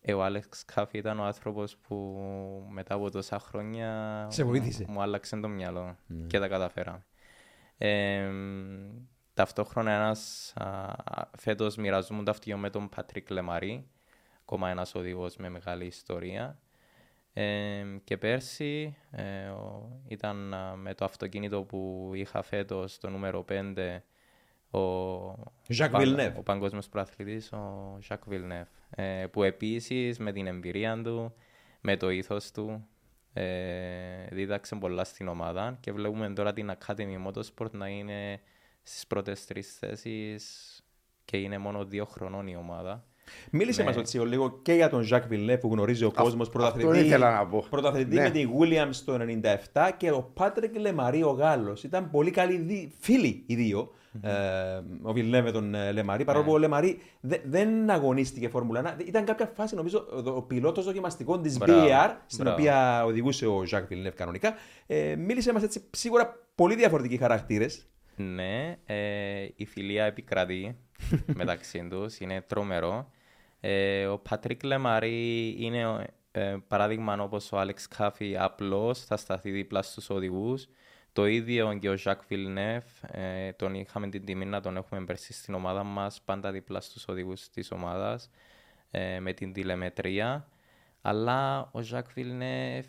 Ε, ο Άλεξ Κάφη ήταν ο άνθρωπος που μετά από τόσα χρόνια Σε βοήθησε. μου άλλαξε το μυαλό ναι. και τα καταφέραμε. Ε, ταυτόχρονα ένας φέτος μοιραζόμουν ταυτιό με τον Πατρίκ Λεμαρί, ακόμα ένας οδηγός με μεγάλη ιστορία. Ε, και πέρσι ε, ο, ήταν με το αυτοκίνητο που είχα φέτος το νούμερο 5 ο, Jacques Villeneuve. ο παγκόσμιος προαθλητής, ο Ζακ Βιλνεύ, ε, που επίσης με την εμπειρία του, με το ήθος του, ε, δίδαξε πολλά στην ομάδα και βλέπουμε τώρα την Academy Motorsport να είναι στις πρώτες τρεις θέσεις και είναι μόνο δύο χρονών η ομάδα. Μίλησε ναι. μας λίγο και για τον Ζακ Βιλνέ που γνωρίζει ο κόσμος πρωταθλητή. Πρωταθλητή ναι. με την Williams το 1997 και ο Πάτρικ Λεμαρί ο Γάλλος. Ήταν πολύ καλοί φίλοι οι δύο. Ε, ο Βιλνέβ με τον ε, Λεμαρί. Παρόλο που ο Λεμαρί δεν αγωνίστηκε Φόρμουλα 1. Ήταν κάποια φάση, νομίζω, ο πιλότος δοκιμαστικών της BAR, στην οποία οδηγούσε ο Ζακ Βιλνέβ κανονικά. Ε, μίλησε μας έτσι σίγουρα πολύ διαφορετικοί χαρακτήρες. Ναι, η φιλία επικρατεί [LAUGHS] μεταξύ τους, είναι τρομερό. Ε, ο Πατρίκ Λεμαρί είναι ε, παράδειγμα όπως ο Άλεξ Κάφι απλός, θα σταθεί δίπλα στους οδηγούς. Το ίδιο και ο Ζακ Βιλνεύ, ε, τον είχαμε την τιμή να τον έχουμε πέρσι στην ομάδα μας, πάντα δίπλα στους οδηγούς της ομάδας, ε, με την τηλεμετρία. Αλλά ο Ζακ Βιλνεύ.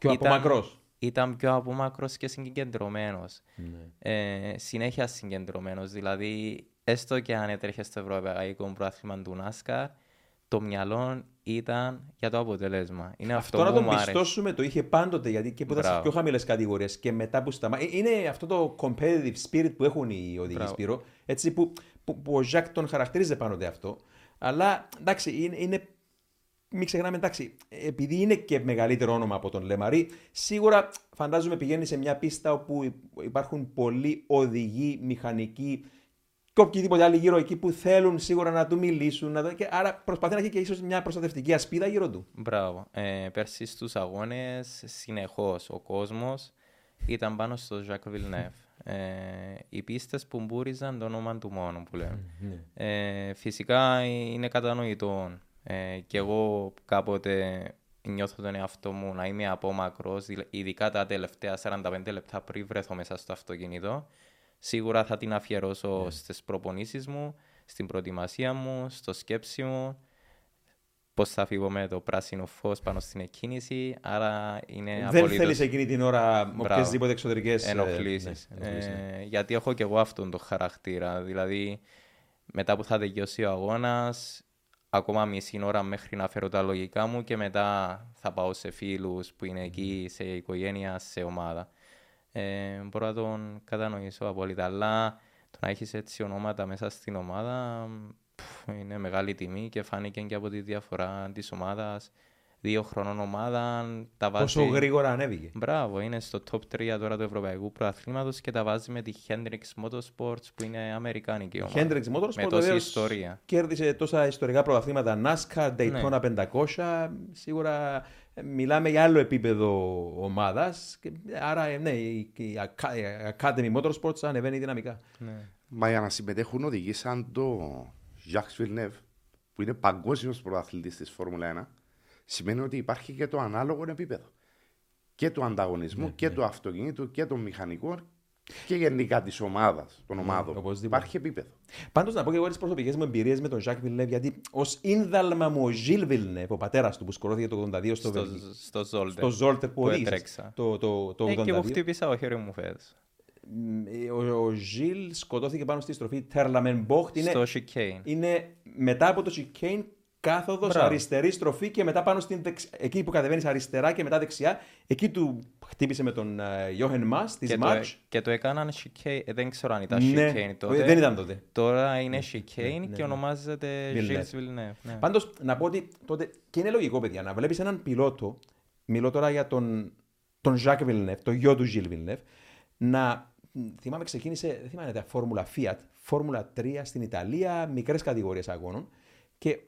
Πιο απομακρός. Ήταν πιο απομακρός και συγκεντρωμένος. Ναι. Ε, συνέχεια συγκεντρωμένος. Δηλαδή, έστω και αν έτρεχε στο Ευρωπαϊκό Πρόθυμα του Νάσκα, το μυαλό ήταν για το αποτέλεσμα. Είναι αυτό, αυτό να τον πιστώσουμε το είχε πάντοτε γιατί και που ήταν σε πιο χαμηλές κατηγορίες και μετά που σταμάτησε. Είναι αυτό το competitive spirit που έχουν οι οδηγοί Σπύρο, έτσι που, που, που ο Ζακ τον χαρακτηρίζει πάντοτε αυτό. Αλλά εντάξει, είναι, είναι μην ξεχνάμε, εντάξει, επειδή είναι και μεγαλύτερο όνομα από τον Λεμαρί, σίγουρα φαντάζομαι πηγαίνει σε μια πίστα όπου υπάρχουν πολλοί οδηγοί, μηχανικοί και οποιοδήποτε άλλοι γύρω εκεί που θέλουν σίγουρα να του μιλήσουν. Να... Και άρα προσπαθεί να έχει και ίσως μια προστατευτική ασπίδα γύρω του. Μπράβο. Ε, πέρσι στους αγώνες συνεχώς ο κόσμος ήταν πάνω στο Ζακ Βιλνεύ. Ε, οι πίστες που μπούριζαν το όνομα του μόνο που λέμε. Ναι. Ε, φυσικά είναι κατανοητό. Ε, και εγώ κάποτε νιώθω τον εαυτό μου να είμαι απόμακρος, ειδικά τα τελευταία 45 λεπτά πριν βρεθώ μέσα στο αυτοκίνητο. Σίγουρα θα την αφιερώσω Ναι. στις προπονήσεις μου, στην προετοιμασία μου, στο σκέψη μου, πώς θα φύγω με το πράσινο φως πάνω στην εκκίνηση, άρα είναι Δεν απολύτως θέλεις εκείνη την ώρα Μπράβο. οποιασδήποτε εξωτερικές ενοχλήσεις. Ε, γιατί έχω και εγώ αυτόν τον χαρακτήρα, δηλαδή μετά που θα τελειώσει ο αγώνας, ακόμα μισή ώρα μέχρι να φέρω τα λογικά μου και μετά θα πάω σε φίλους που είναι εκεί, σε οικογένεια, σε ομάδα. Ε, μπορώ να τον κατανοήσω απόλυτα, αλλά το να έχεις έτσι ονόματα μέσα στην ομάδα πφ, είναι μεγάλη τιμή και φάνηκε και από τη διαφορά της ομάδας. Δύο χρονών ομάδα, τα βάζει... Πόσο γρήγορα ανέβηκε. Μπράβο, είναι στο top 3 τώρα του Ευρωπαϊκού Προαθλήματος και τα βάζει με τη Hendrix Motorsports που είναι αμερικάνικη ομάδα. Hendrix Motorsport Με τόση βεβαίως, ιστορία. Κέρδισε τόσα ιστορικά πρωταθλήματα NASCAR, Ναι. Daytona 500. Σίγουρα ε, μιλάμε για άλλο επίπεδο ομάδας. Άρα, ε, ναι, η, η Aca- η Academy Motorsports ανεβαίνει δυναμικά. Ναι. Μα για να συμμετέχουν οδηγοί σαν το Jacques Villeneuve, που είναι παγκόσμιος πρωταθλητής της Φόρμουλα 1, σημαίνει ότι υπάρχει και το ανάλογο επίπεδο. Και του ανταγωνισμού Ναι, και του αυτοκινήτου και των μηχανικών και γενικά της ομάδας, των ομάδων. Ναι, οπωσδήποτε. υπάρχει επίπεδο. Πάντως να πω και εγώ τις προσωπικές μου εμπειρίες με τον Jacques Villeneuve, γιατί ως ίνδαλμα μου ο Gilles Villeneuve, ο πατέρας του που σκορώθηκε το 82 στο, Στο, Βελγίο, στο Zolder. στο Ζόλτερ που που οδήγησε. έτρεξα. Το, το, το 82. Ε, και που χτύπησα ο χέρι μου φέτος. Μ, Ο, ο Ζιλ σκοτώθηκε πάνω στη στροφή Terlamenbocht. Είναι, Στο chicane. είναι μετά από το chicane κάθοδος, Μπράβο. αριστερή στροφή και μετά πάνω στην δεξ... εκεί που κατεβαίνεις αριστερά και μετά δεξιά. Εκεί του χτύπησε με τον Γιώχεν Μα της Και το, Match. και το έκαναν chicane, ε, δεν ξέρω αν ήταν Ναι, chicane τότε. δεν ήταν τότε. Τώρα είναι chicane ναι, ναι, και ναι. ονομάζεται Villeneuve. Gilles Villeneuve. Ναι. Πάντως, να πω ότι τότε. και είναι λογικό, παιδιά, να βλέπεις έναν πιλότο. Μιλώ τώρα για τον, τον Jacques Villeneuve, το γιο του Gilles Villeneuve, να. Θυμάμαι, ξεκίνησε, δεν θυμάμαι, τα Φόρμουλα Fiat, Φόρμουλα 3 στην Ιταλία, μικρές κατηγορίες αγώνων. Και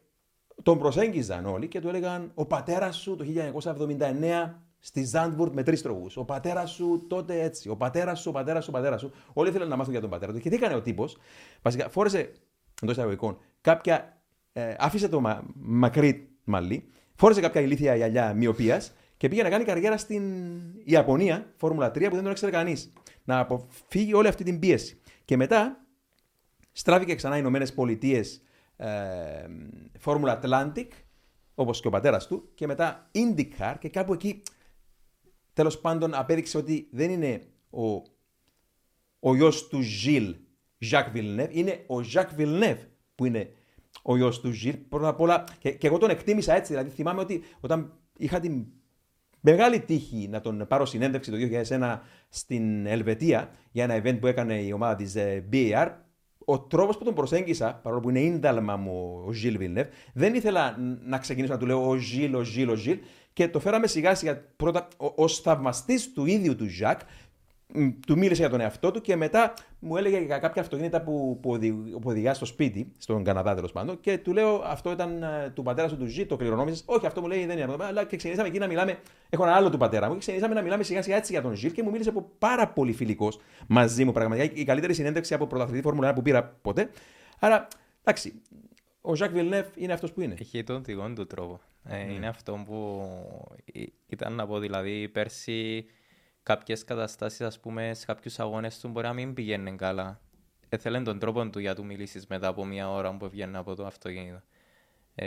τον προσέγγιζαν όλοι και του έλεγαν: Ο πατέρας σου το 1979 στη Ζάντβουρτ με τρεις τροχούς. Ο πατέρας σου τότε έτσι. Ο πατέρας σου, ο πατέρας σου, ο πατέρας σου. Όλοι ήθελαν να μάθουν για τον πατέρα του. Και τι έκανε ο τύπος. Βασικά, φόρεσε εντός εισαγωγικών κάποια. Ε, άφησε το μα, μακρύ μαλλί, φόρεσε κάποια ηλίθια γυαλιά μοιοπίας και πήγε να κάνει καριέρα στην Ιαπωνία, Φόρμουλα 3, που δεν τον ήξερε κανείς. Να αποφύγει όλη αυτή την πίεση. Και μετά στράφηκε ξανά οι Ηνωμένες Πολιτείες ε, Φόρμουλα Atlantic, όπως και ο πατέρας του, και μετά IndyCar και κάπου εκεί τέλος πάντων απέδειξε ότι δεν είναι ο, ο γιος του Ζιλ Jacques Villeneuve, είναι ο Jacques Villeneuve που είναι ο γιος του Ζιλ. Πρώτα απ' όλα, και, και εγώ τον εκτίμησα έτσι. Δηλαδή, θυμάμαι ότι όταν είχα την μεγάλη τύχη να τον πάρω συνέντευξη το 2001 στην Ελβετία για ένα event που έκανε η ομάδα της ε, BAR, ο τρόπος που τον προσέγγισα, παρόλο που είναι ίνταλμα μου ο Ζιλ Βιλνεύ, δεν ήθελα να ξεκινήσω να του λέω ο Ζιλ, ο Ζιλ, ο Ζιλ και το φέραμε σιγά σιγά πρώτα ως θαυμαστής του ίδιου του Ζακ. μ, Του μίλησε για τον εαυτό του και μετά μου έλεγε για κάποια αυτοκίνητα που, που, οδη, που οδηγά στο σπίτι, στον Καναδά τέλος πάντων. Και του λέω αυτό ήταν ε, του πατέρα σου του Ζη, το κληρονόμησες. Όχι, αυτό μου λέει δεν είναι αυτό. Αλλά και ξεκινήσαμε εκεί να μιλάμε. Έχω ένα άλλο του πατέρα μου και ξεκινήσαμε να μιλάμε σιγά σιγά έτσι για τον Ζιλ και μου μίλησε από πάρα πολύ φιλικός μαζί μου πραγματικά. Η καλύτερη συνέντευξη από πρωταθλητή Φόρμουλα 1 που πήρα ποτέ. Άρα, εντάξει, ο Ζακ Βιλνεύ είναι αυτός που είναι. Έχει τον δικό του τρόπο. Ε, Ναι. Είναι αυτό που ή- ήταν να πω, δηλαδή πέρσι κάποιες καταστάσεις, ας πούμε, σε κάποιους αγώνες του μπορεί να μην πηγαίνουν καλά. Έθελε τον τρόπο του για του μιλήσεις μετά από μια ώρα που βγαίνει από το αυτοκίνητο. Ε,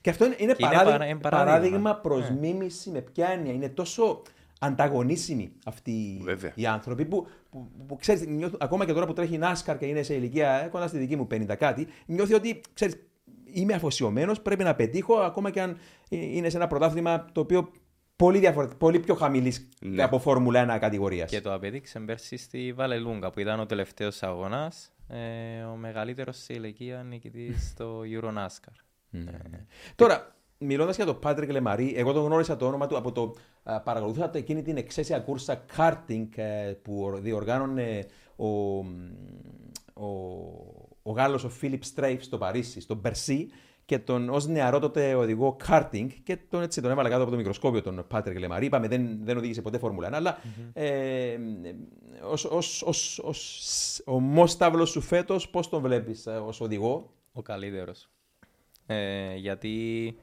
Και αυτό είναι, είναι, Και είναι παράδειγμα, παρά- είναι παράδειγμα. παράδειγμα προς Ναι. μίμηση με ποια έννοια. Είναι τόσο ανταγωνίσιμοι αυτοί Βέβαια. οι άνθρωποι που, που, που ξέρεις, νιώθουν- ακόμα και τώρα που τρέχει NASCAR και είναι σε ηλικία ε, κοντά στη δική μου 50 κάτι, νιώθει ότι ξέρεις, είμαι αφοσιωμένος, πρέπει να πετύχω, ακόμα και αν ε, είναι σε ένα πρωτάθλημα το οποίο πολύ, διαφορετικό, πολύ πιο χαμηλής Ναι. από Φόρμουλα 1 κατηγορίας. και το απέδειξε πέρσι στη Βαλελούγκα που ήταν ο τελευταίος αγώνας, ε, ο μεγαλύτερος σε ηλικία νικητής στο Euronascar. Τώρα, μιλώντας για τον Πάτρικ Λεμαρί, εγώ τον γνώρισα το όνομα του από το. α, παρακολουθούσα το εκείνη την εξαίσια κούρσα karting ε, που διοργάνωνε ο, μ, ο, ο Γάλλος ο Φίλιπ Στρέιφ στο Παρίσι, στο Μπερσί, και τον ως νεαρό τότε οδηγό κάρτινγκ και τον, έτσι, τον έβαλα κάτω από το μικροσκόπιο τον Πάτρικ Λεμαρί. Είπαμε δεν, δεν οδήγησε ποτέ Φόρμουλα 1, αλλά mm-hmm. ε, ως, ως, ως, ως, ο Μόσταυλος σου φέτος, πώς τον βλέπεις ε, ως οδηγό; Ο καλύτερος. Ε, γιατί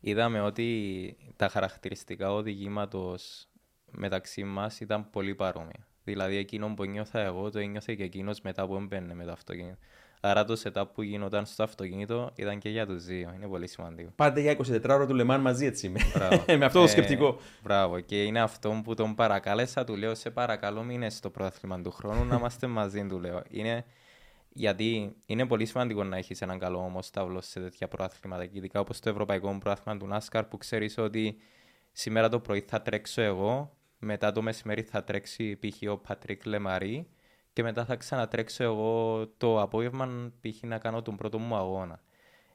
είδαμε ότι τα χαρακτηριστικά οδηγήματος μεταξύ μας ήταν πολύ παρόμοια. Δηλαδή εκείνο που νιώθα εγώ το ένιωθε και εκείνος μετά που έμπαινε με το αυτοκίνητο. Άρα το setup που γινόταν στο αυτοκίνητο ήταν και για τους δύο. Είναι πολύ σημαντικό. Πάτε για 24 ώρα του Λεμάν μαζί έτσι με, [LAUGHS] με αυτό το ε, σκεπτικό. Μπράβο. Και είναι αυτό που τον παρακάλεσα. Του λέω: Σε παρακαλώ, μην στο πρόθυμα του χρόνου να [LAUGHS] είμαστε μαζί. Του λέω. Είναι γιατί είναι πολύ σημαντικό να έχεις έναν καλό όμω τάβλο σε τέτοια προάθληματα. Ειδικά όπως το Ευρωπαϊκό Προάθλημα του NASCAR που ξέρεις ότι σήμερα το πρωί θα τρέξω εγώ, μετά το μεσημέρι θα τρέξει π.χ. ο Πατρίκ Λεμαρή και μετά θα ξανατρέξω εγώ το απόγευμα π.χ. να κάνω τον πρώτο μου αγώνα.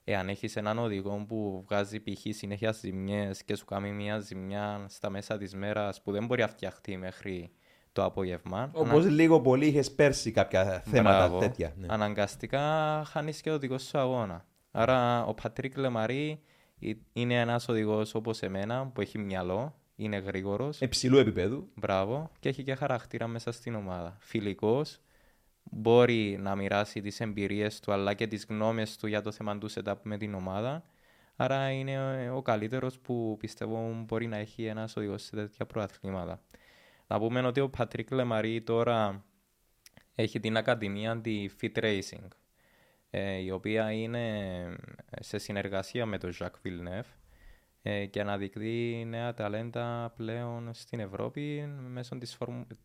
Εάν έχεις έναν οδηγό που βγάζει π.χ. συνέχεια ζημιές και σου κάνει μια ζημιά στα μέσα της μέρας που δεν μπορεί να φτιαχτεί μέχρι το απόγευμα. Όπως ανα... λίγο πολύ είχες πέρσι κάποια θέματα Μπράβο. τέτοια. Ναι. Αναγκαστικά χάνεις και ο οδηγό σου αγώνα. Άρα ο Πατρίκ Λεμαρή είναι ένας οδηγός όπως εμένα που έχει μυαλό, είναι γρήγορος. Εψηλού επίπεδου. Μπράβο. Και έχει και χαρακτήρα μέσα στην ομάδα. Φιλικός. Μπορεί να μοιράσει τις εμπειρίες του αλλά και τις γνώμες του για το θέμα του setup με την ομάδα. Άρα είναι ο καλύτερος που πιστεύω μπορεί να έχει ένας οδηγός σε τέτοια προαθλήματα. Να πούμε ότι ο Πατρίκ Λεμαρή τώρα έχει την Ακαδημία τη Fit Racing, ε, η οποία είναι σε συνεργασία με τον Jacques Villeneuve ε, και αναδεικνύει νέα ταλέντα πλέον στην Ευρώπη μέσω της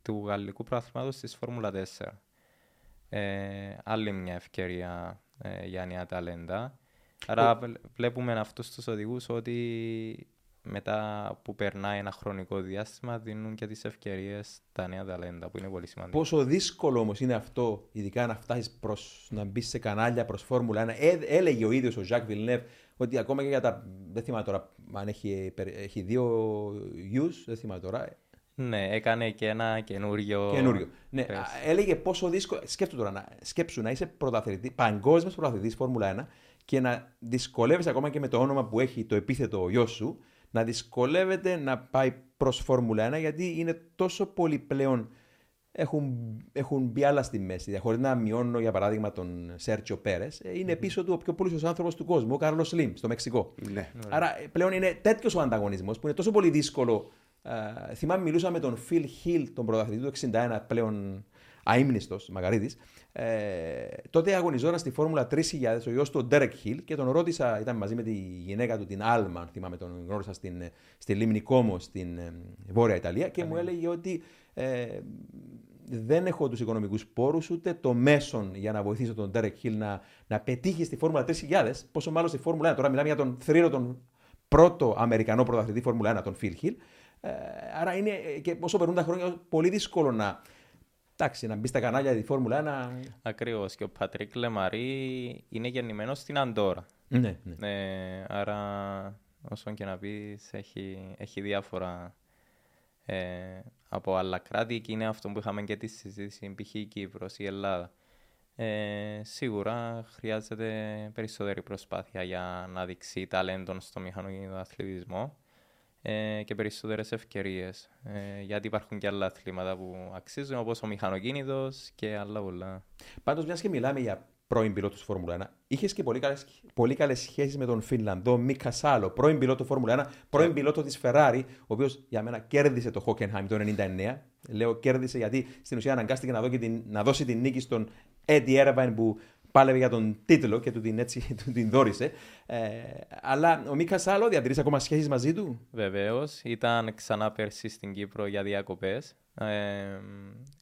του γαλλικού προαθλήματος της Φόρμουλα 4. Ε, άλλη μια ευκαιρία ε, για νέα ταλέντα. Άρα βλέπουμε αυτούς τους οδηγούς ότι μετά που περνάει ένα χρονικό διάστημα δίνουν και τις ευκαιρίες τα νέα ταλέντα που είναι πολύ σημαντικό. Πόσο δύσκολο όμως είναι αυτό, ειδικά να φτάσεις προς, να μπεις σε κανάλια προς Φόρμουλα 1. Ε, έλεγε ο ίδιος ο Ζακ Βιλνεύ ότι ακόμα και για τα. Δεν θυμάμαι τώρα αν έχει, έχει δύο γιους, δεν θυμάμαι τώρα. Ναι, έκανε και ένα καινούριο. Καινούριο. Ναι, έλεγε πόσο δύσκολο. Σκέφτομαι τώρα, να, σκέψου να είσαι πρωταθλητή, παγκόσμιος πρωταθλητής Φόρμουλα 1 και να δυσκολεύεσαι ακόμα και με το όνομα που έχει το επίθετο ο γιο σου, να δυσκολεύεται να πάει προς Φόρμουλα 1 γιατί είναι τόσο πολύ πλέον έχουν, έχουν μπει άλλα στη μέση. Χωρίς να μειώνω, για παράδειγμα, τον Σέρτσιο Πέρες, ε, είναι πίσω του ο πιο πλούσιο άνθρωπος του κόσμου, ο Κάρλος Σλιμ, στο Μεξικό. Ναι. Άρα ε, πλέον είναι τέτοιος ο ανταγωνισμός που είναι τόσο πολύ δύσκολο. Uh, θυμάμαι, μιλούσα με τον Φιλ Χιλ, τον πρωταθλητή του 61, πλέον αίμνηστο Μαγαρίτη. Ε, τότε αγωνιζόταν στη Φόρμουλα 3000 ο γιος του, ο Ντέρεκ Χιλ, και τον ρώτησα, ήταν μαζί με τη γυναίκα του, την Άλμα, θυμάμαι, τον γνώρισα στην, στη Λίμνη Κόμο, στην ε, Βόρεια Ιταλία, και μου έλεγε ότι ε, δεν έχω τους οικονομικούς πόρους ούτε το μέσον για να βοηθήσω τον Derek Hill να, να πετύχει στη Φόρμουλα 3000, πόσο μάλλον στη Φόρμουλα 1. Τώρα μιλάμε για τον θρύρο, τον πρώτο Αμερικανό πρωταθλητή Φόρμουλα 1, τον Phil Hill. Ε, άρα είναι και όσο περνούν τα χρόνια, πολύ δύσκολο να, εντάξει, να μπει στα κανάλια τη Φόρμουλα 1. Ακριβώς. Και ο Πατρίκ Λεμαρί είναι γεννημένος στην Αντόρα. Ναι, ναι. Ε, άρα, όσο και να πεις, έχει, έχει διάφορα ε, από άλλα κράτη και είναι αυτό που είχαμε και τη συζήτηση π.χ. η Κύπρος, η Ελλάδα. Ε, σίγουρα χρειάζεται περισσότερη προσπάθεια για να δείξει ταλέντον στο μηχανοκίνητο αθλητισμό ε, και περισσότερες ευκαιρίες. Ε, γιατί υπάρχουν και άλλα αθλήματα που αξίζουν, όπως ο μηχανοκίνητος και άλλα πολλά. Πάντως, μιας και μιλάμε για πρώην πιλότος του Φόρμουλα 1. Είχες και πολύ καλές πολύ καλές σχέσεις με τον Φινλανδό Μίκα Σάλο, πρώην πιλότο του Φόρμουλα 1, πρώην πιλότο της Ferrari, ο οποίος για μένα κέρδισε το Hockenheim το 1999. Λέω κέρδισε γιατί στην ουσία αναγκάστηκε να, δω την, να δώσει την νίκη στον Eddie Irvine που πάλευε για τον τίτλο και του την, έτσι, [LAUGHS] του την δόρισε. Ε, αλλά ο Μίκα Σάλο διατηρείς ακόμα σχέσεις μαζί του; Βεβαίως. Ήταν ξανά πέρσι στην Κύπρο για διακοπές. Ε,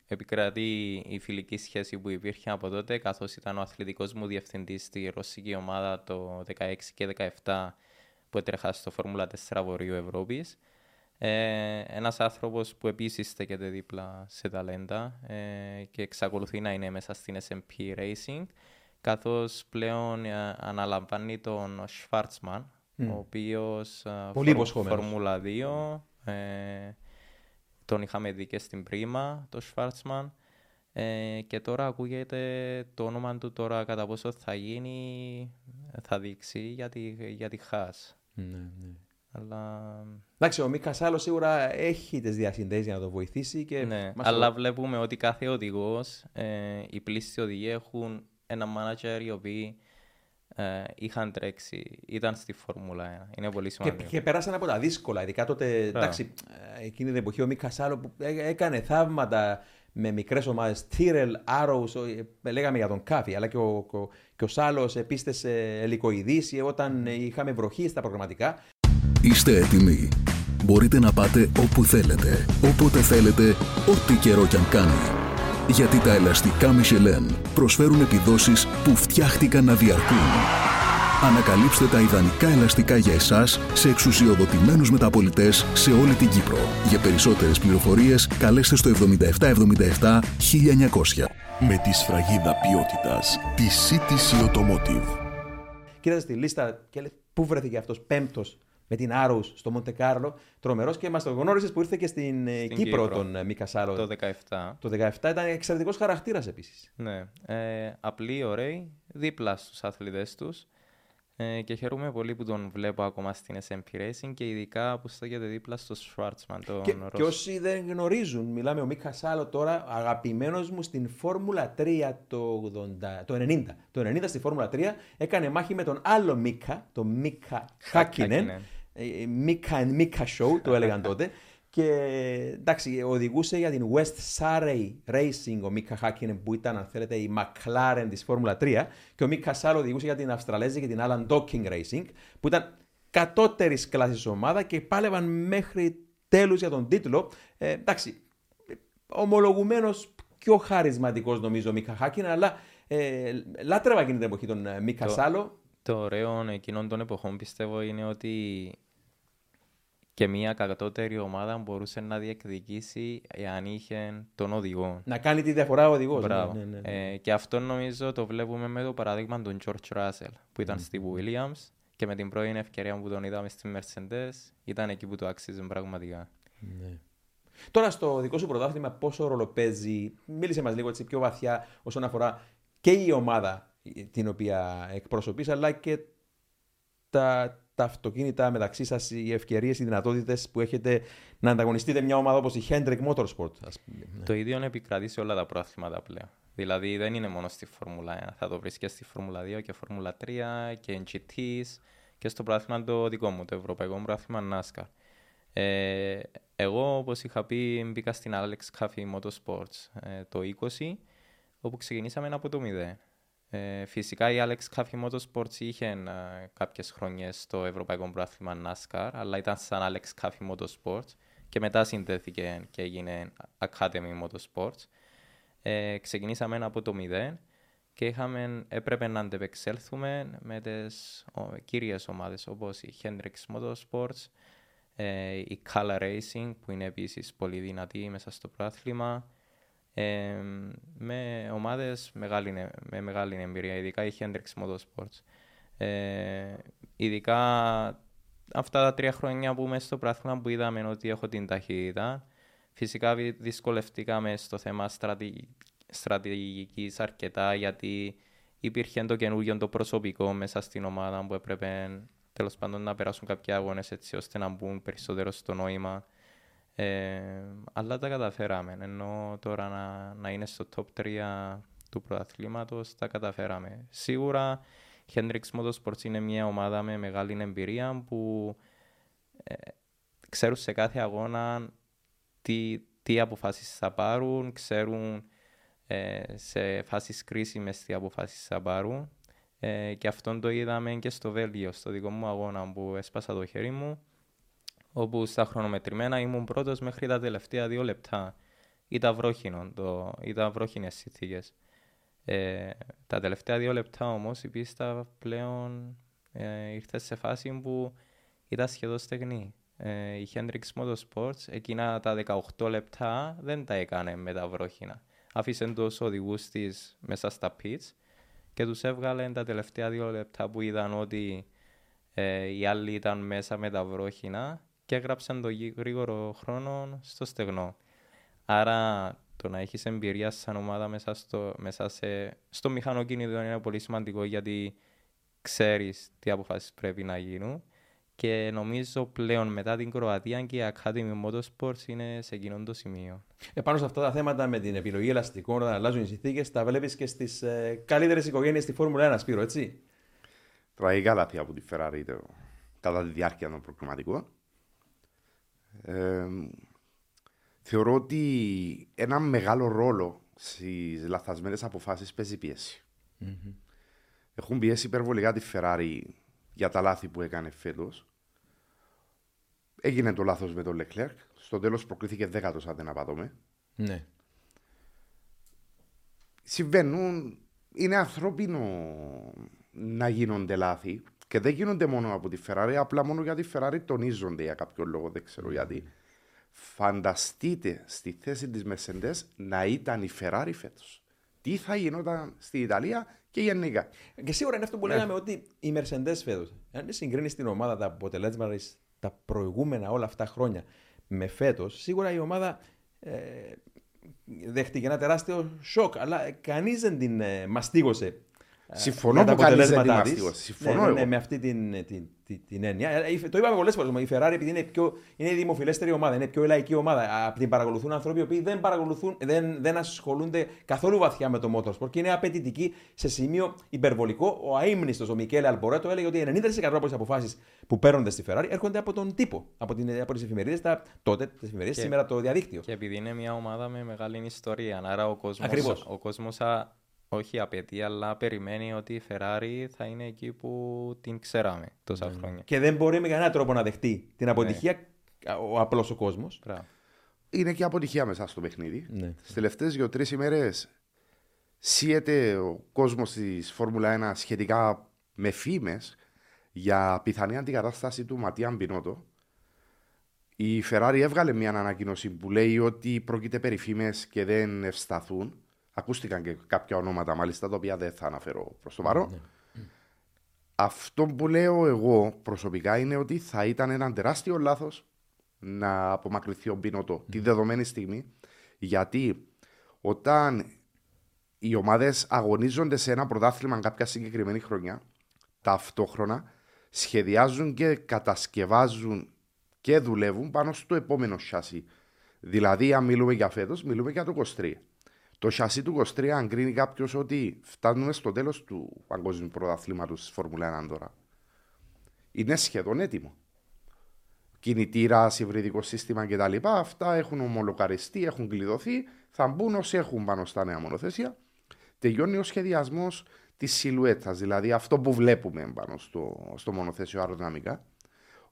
επικρατεί η φιλική σχέση που υπήρχε από τότε, καθώς ήταν ο αθλητικός μου διευθυντής στη ρωσική ομάδα το 16 και 17 που έτρεχα στο Φόρμουλα 4 Βορείου Ευρώπης. Ε, ένας άνθρωπος που επίσης στέκεται δίπλα σε ταλέντα ε, και εξακολουθεί να είναι μέσα στην SMP Racing, καθώς πλέον ε, αναλαμβάνει τον Schwarzman, mm. ο οποίος ε, Φόρμουλα 2, τον είχαμε δει και στην πρίμα, το Schwarzman. Ε, και τώρα ακούγεται το όνομα του τώρα κατά πόσο θα γίνει, θα δείξει για τη, για τη Χάς. Ναι, ναι. Αλλά, Εντάξει, ο Μίκας Σάλο σίγουρα έχει τις διασυνδέσεις για να το βοηθήσει. Και ναι, μας αλλά το- βλέπουμε ότι κάθε οδηγός, ε, οι πλήστοι οδηγοί έχουν ένα manager οι οποίοι ε, είχαν τρέξει, ήταν στη Φόρμουλα 1. Είναι πολύ Και, σημαντικό. και περάσαν από τα δύσκολα. Ειδικά τότε, εντάξει, ε, εκείνη την εποχή ο Μίκα Σάλο που έ- έκανε θαύματα με μικρές ομάδες. Τύρελ, Άρροου, λέγαμε για τον Κάφι, αλλά και ο, ο, και ο Σάλος επίστησε ελικοειδήσει όταν είχαμε βροχή στα προγραμματικά. Είστε έτοιμοι. Μπορείτε να πάτε όπου θέλετε, όποτε θέλετε, ό,τι καιρό κι αν κάνει. Γιατί τα ελαστικά Michelin προσφέρουν επιδόσεις που φτιάχτηκαν να διαρκούν. Ανακαλύψτε τα ιδανικά ελαστικά για εσάς σε εξουσιοδοτημένους μεταπολιτές σε όλη την Κύπρο. Για περισσότερες πληροφορίες καλέστε στο 7777 1900. Με τη σφραγίδα ποιότητας της CTC Automotive. Κοίταζε στη λίστα και λέει πού βρέθηκε αυτός πέμπτος με την Άρους στο Μοντε Κάρλο. Τρομερός και μας το γνώρισες που ήρθε και στην, ε, Στην Κύπρο, Κύπρο. τον ε, Μίκα Σάλο. Το 17. Το 17 ήταν εξαιρετικός χαρακτήρας επίσης. Ναι. Ε, απλοί, ωραίοι, δίπλα στους αθλητές τους. Ε, και χαίρομαι πολύ που τον βλέπω ακόμα στην SMP Racing και ειδικά που στέκεται δίπλα στο Schwarzman, τον Και, Ρώσο. και όσοι δεν γνωρίζουν, μιλάμε ο Μίκα Σάλο τώρα, αγαπημένος μου στην Φόρμουλα 3 το, 80, το 90. Το 90 στη Φόρμουλα 3 έκανε μάχη με τον άλλο Μίκα, τον Μίκα Χάκινεν. Χάκινεν. Ε, Μίκα and Μίκα Show, το έλεγαν τότε. Και εντάξει, οδηγούσε για την West Surrey Racing ο Μίκα Χάκινεν που ήταν, αν θέλετε, η McLaren της Φόρμουλα 3 και ο Μίκα Σάλο οδηγούσε για την Αυστραλέζη και την Alan Docking Racing που ήταν κατώτερης κλάσης ομάδα και πάλευαν μέχρι τέλους για τον τίτλο. Ε, εντάξει, ομολογουμένως πιο χαρισματικός νομίζω ο Μίκα Χάκινεν αλλά ε, λάτρευα εκείνη την εποχή τον ε, Μίκα Το- Σάλο. Το ωραίο εκείνων των εποχών πιστεύω είναι ότι και μια κατώτερη ομάδα μπορούσε να διεκδικήσει εάν είχε τον οδηγό. Να κάνει τη διαφορά ο οδηγός. Μπράβο. Ναι, ναι, ναι. Ε, και αυτό νομίζω το βλέπουμε με το παράδειγμα του George Russell που ήταν στη Williams και με την πρώην ευκαιρία που τον είδαμε στη Mercedes ήταν εκεί που το άξιζε πραγματικά. Ναι. Τώρα στο δικό σου πρωτάθλημα πόσο ρόλο παίζει, μίλησε μας λίγο έτσι πιο βαθιά όσον αφορά και η ομάδα την οποία εκπροσωπείς αλλά και τα, τα αυτοκίνητα μεταξύ σας, οι ευκαιρίες, οι δυνατότητες που έχετε να ανταγωνιστείτε μια ομάδα όπως η Hendrick Motorsport. Ας πούμε. Ναι. Το ίδιο επικρατεί σε όλα τα προαθλήματα πλέον. Δηλαδή δεν είναι μόνο στη Φόρμουλα 1. Θα το βρεις και στη Φόρμουλα 2 και Φόρμουλα 3 και GTs και στο πρόθυμα το δικό μου, το Ευρωπαϊκό Πρόθυμα NASCAR. Ε, εγώ, όπως είχα πει, μπήκα στην Alex Cafe Motorsports ε, το 20, όπου ξεκινήσαμε από το 0. Ε, φυσικά η Alex Cafe Motorsports είχε ε, κάποιες χρονιές στο Ευρωπαϊκό Πρόθυμα NASCAR, αλλά ήταν σαν Alex Cafe Motorsports και μετά συνδέθηκε και έγινε Academy Motorsports. Ε, ξεκινήσαμε από το 0 και είχαμε, έπρεπε να αντεπεξέλθουμε με τις ο, κύριες ομάδες όπως η Hendrix Motorsports, ε, η Kala Racing που είναι επίσης πολύ δυνατή μέσα στο πρόθλημα ε, με ομάδες μεγάλη, με μεγάλη εμπειρία, ειδικά η Hendrix Motorsports. Ε, ειδικά αυτά τα τρία χρόνια που είμαι στο πρόθυμα που είδαμε ότι έχω την ταχύτητα, φυσικά βι- δυσκολευτήκαμε στο θέμα στρατη... στρατηγικής αρκετά γιατί υπήρχε το καινούργιο το προσωπικό μέσα στην ομάδα που έπρεπε τέλος πάντων να περάσουν κάποιοι αγώνες έτσι ώστε να μπουν περισσότερο στο νόημα. Ε, αλλά τα καταφέραμε. Ενώ τώρα να, να είναι στο top 3 του πρωταθλήματος τα καταφέραμε. Σίγουρα η Hendrix Motorsports είναι μια ομάδα με μεγάλη εμπειρία που ε, ξέρουν σε κάθε αγώνα τι, τι αποφάσεις θα πάρουν, ξέρουν ε, σε φάσεις κρίσιμες τι αποφάσεις θα πάρουν ε, και αυτόν το είδαμε και στο Βέλγιο, στο δικό μου αγώνα που έσπασα το χέρι μου όπου στα χρονομετρημένα ήμουν πρώτος μέχρι τα τελευταία δύο λεπτά. Ήταν βρόχινο, το, ήταν βρόχινες συνθήκες. Ε, τα τελευταία δύο λεπτά όμως η πίστα πλέον ε, ήρθε σε φάση που ήταν σχεδόν στεγνή. Ε, η Hendrix Motorsports εκείνα τα 18 λεπτά δεν τα έκανε με τα βρόχινα. Άφησε τους οδηγούς της μέσα στα pits και τους έβγαλε τα τελευταία δύο λεπτά που είδαν ότι ε, οι άλλοι ήταν μέσα με τα βρόχινα και έγραψαν το γη- γρήγορο χρόνο στο στεγνό. Άρα το να έχεις εμπειρία σαν ομάδα μέσα στο, μέσα σε, στο μηχανοκίνητο είναι πολύ σημαντικό γιατί ξέρεις τι αποφάσεις πρέπει να γίνουν και νομίζω πλέον μετά την Κροατία και η Academy Motorsports είναι σε εκείνο το σημείο. Επάνω σε αυτά τα θέματα με την επιλογή ελαστικών, όταν αλλάζουν οι συνθήκες, τα βλέπεις και στις ε, καλύτερες οικογένειες στη Φόρμουλα 1, Σπύρο, έτσι; Τραγικά λάθη από τη Ferrari το, κατά τη διάρκεια των προκριματικών. Ε, θεωρώ ότι ένα μεγάλο ρόλο στις λαθασμένες αποφάσεις παίζει πίεση. Mm-hmm. Έχουν πιέσει υπερβολικά τη Ferrari για τα λάθη που έκανε φέτος. Έγινε το λάθος με τον Leclerc. Στο τέλος προκρίθηκε δέκατος, αν δεν απατώμε. Ναι. Συμβαίνουν. Είναι ανθρώπινο να γίνονται λάθη και δεν γίνονται μόνο από τη Ferrari, απλά μόνο γιατί τη Ferrari τονίζονται για κάποιο λόγο, δεν ξέρω γιατί. Φανταστείτε στη θέση της Mercedes να ήταν η Ferrari φέτος. Τι θα γινόταν στην Ιταλία και γενικά. Και σίγουρα είναι αυτό που ναι. λέγαμε ότι η Mercedes φέτος, αν συγκρίνεις την ομάδα τα αποτελέσματα τα προηγούμενα όλα αυτά χρόνια με φέτος, σίγουρα η ομάδα ε, δέχτηκε ένα τεράστιο σοκ. Αλλά κανείς δεν την ε, μαστίγωσε ε, Συμφωνώ που κανείς δεν την Συμφωνώ ναι, ναι, ναι, με αυτή την, την, την, την έννοια. Ε, το είπαμε πολλές φορές. Η Ferrari επειδή είναι, πιο, είναι η δημοφιλέστερη ομάδα, είναι πιο λαϊκή ομάδα. Την παρακολουθούν άνθρωποι οι οποίοι δεν, παρακολουθούν, δεν, δεν ασχολούνται καθόλου βαθιά με το motorsport και είναι απαιτητικοί σε σημείο υπερβολικό. Ο αίμνηστο, ο Μικέλε Αλμπορέτο, έλεγε ότι 90% από τις αποφάσεις που παίρνονται στη Ferrari έρχονται από τον τύπο, από, την, από τις εφημερίδες τότε, τις εφημερίδες, σήμερα το διαδίκτυο. Και επειδή είναι μια ομάδα με μεγάλη ιστορία, άρα ο κόσμο όχι απαιτεί, αλλά περιμένει ότι η Ferrari θα είναι εκεί που την ξέραμε τόσα mm. χρόνια. Και δεν μπορεί με κανένα τρόπο να δεχτεί την αποτυχία ναι. ο απλός ο κόσμος. Είναι και αποτυχία μέσα στο παιχνίδι. Ναι. Στις τελευταίες δύο-τρεις ημέρες σύεται ο κόσμος της Φόρμουλα 1 σχετικά με φήμες για πιθανή αντικατάσταση του Ματία Μπινότο. Η Ferrari έβγαλε μια ανακοίνωση που λέει ότι πρόκειται περί φήμες και δεν ευσταθούν. Ακούστηκαν και κάποια ονόματα μάλιστα τα οποία δεν θα αναφέρω προς το παρόν. Ναι. Αυτό που λέω εγώ προσωπικά είναι ότι θα ήταν ένα τεράστιο λάθος να απομακρυνθεί ο Μπινότο τη δεδομένη στιγμή. Γιατί όταν οι ομάδες αγωνίζονται σε ένα πρωτάθλημα κάποια συγκεκριμένη χρονιά, ταυτόχρονα σχεδιάζουν και κατασκευάζουν και δουλεύουν πάνω στο επόμενο σιάσι. Δηλαδή, αν μιλούμε για φέτος, μιλούμε για το 23. Το σασί του 23, αν κρίνει κάποιος ότι φτάνουμε στο τέλος του παγκόσμιου πρωταθλήματος της Φόρμουλα 1 τώρα, είναι σχεδόν έτοιμο. Κινητήρα, υβριδικό σύστημα κτλ. Αυτά έχουν ομολοκαριστεί, έχουν κλειδωθεί. Θα μπουν όσοι έχουν πάνω στα νέα μονοθέσια. Τελειώνει ο σχεδιασμός της σιλουέτας, δηλαδή αυτό που βλέπουμε πάνω στο, στο μονοθέσιο αεροδυναμικά.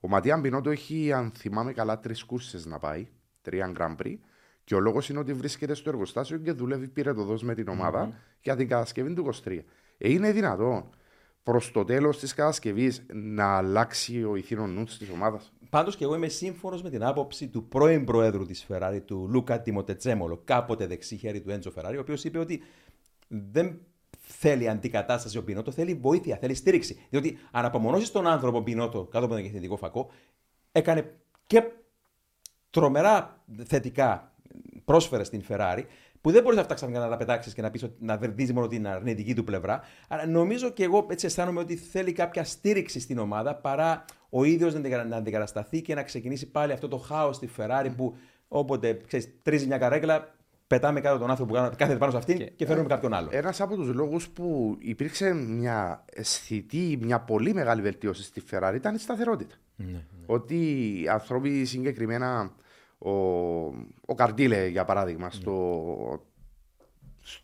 Ο Ματία Μπινότο έχει, αν θυμάμαι καλά, τρεις κούρσες να πάει, τρία Grand Prix. Και ο λόγος είναι ότι βρίσκεται στο εργοστάσιο και δουλεύει πυρετοδό με την ομάδα mm-hmm. για την κατασκευή του 23. Ε, είναι δυνατόν προς το τέλος της κατασκευής να αλλάξει ο ηθήνων νους της ομάδας; Πάντως και εγώ είμαι σύμφωνος με την άποψη του πρώην Προέδρου της Ferrari, του Λούκα Τιμοτετσέμολο, κάποτε δεξί χέρι του Έντζο Ferrari, ο οποίος είπε ότι δεν θέλει αντικατάσταση ο Πινότο, θέλει βοήθεια, θέλει στήριξη. Διότι αν απομονώσει τον άνθρωπο Πινότο κάτω από τον εγκαθιδικό φακό, έκανε και τρομερά θετικά πρόσφερες στην Ferrari, που δεν μπορείς αυτά ξαφνικά να τα πετάξεις και να πεις να βερδίζεις μόνο την αρνητική του πλευρά. Αλλά νομίζω και εγώ έτσι αισθάνομαι ότι θέλει κάποια στήριξη στην ομάδα παρά ο ίδιος να αντικατασταθεί και να ξεκινήσει πάλι αυτό το χάος στη Ferrari που όποτε ξέρεις, τρίζει μια καρέκλα, πετάμε κάτω τον άνθρωπο που κάθεται πάνω σε αυτήν και, και φέρνουμε κάποιον άλλο. Ένας από τους λόγους που υπήρξε μια αισθητή, μια πολύ μεγάλη βελτίωση στη Ferrari ήταν η σταθερότητα. Ναι, ναι. Ότι οι άνθρωποι συγκεκριμένα ο, ο Καρντίλε, για παράδειγμα, στο,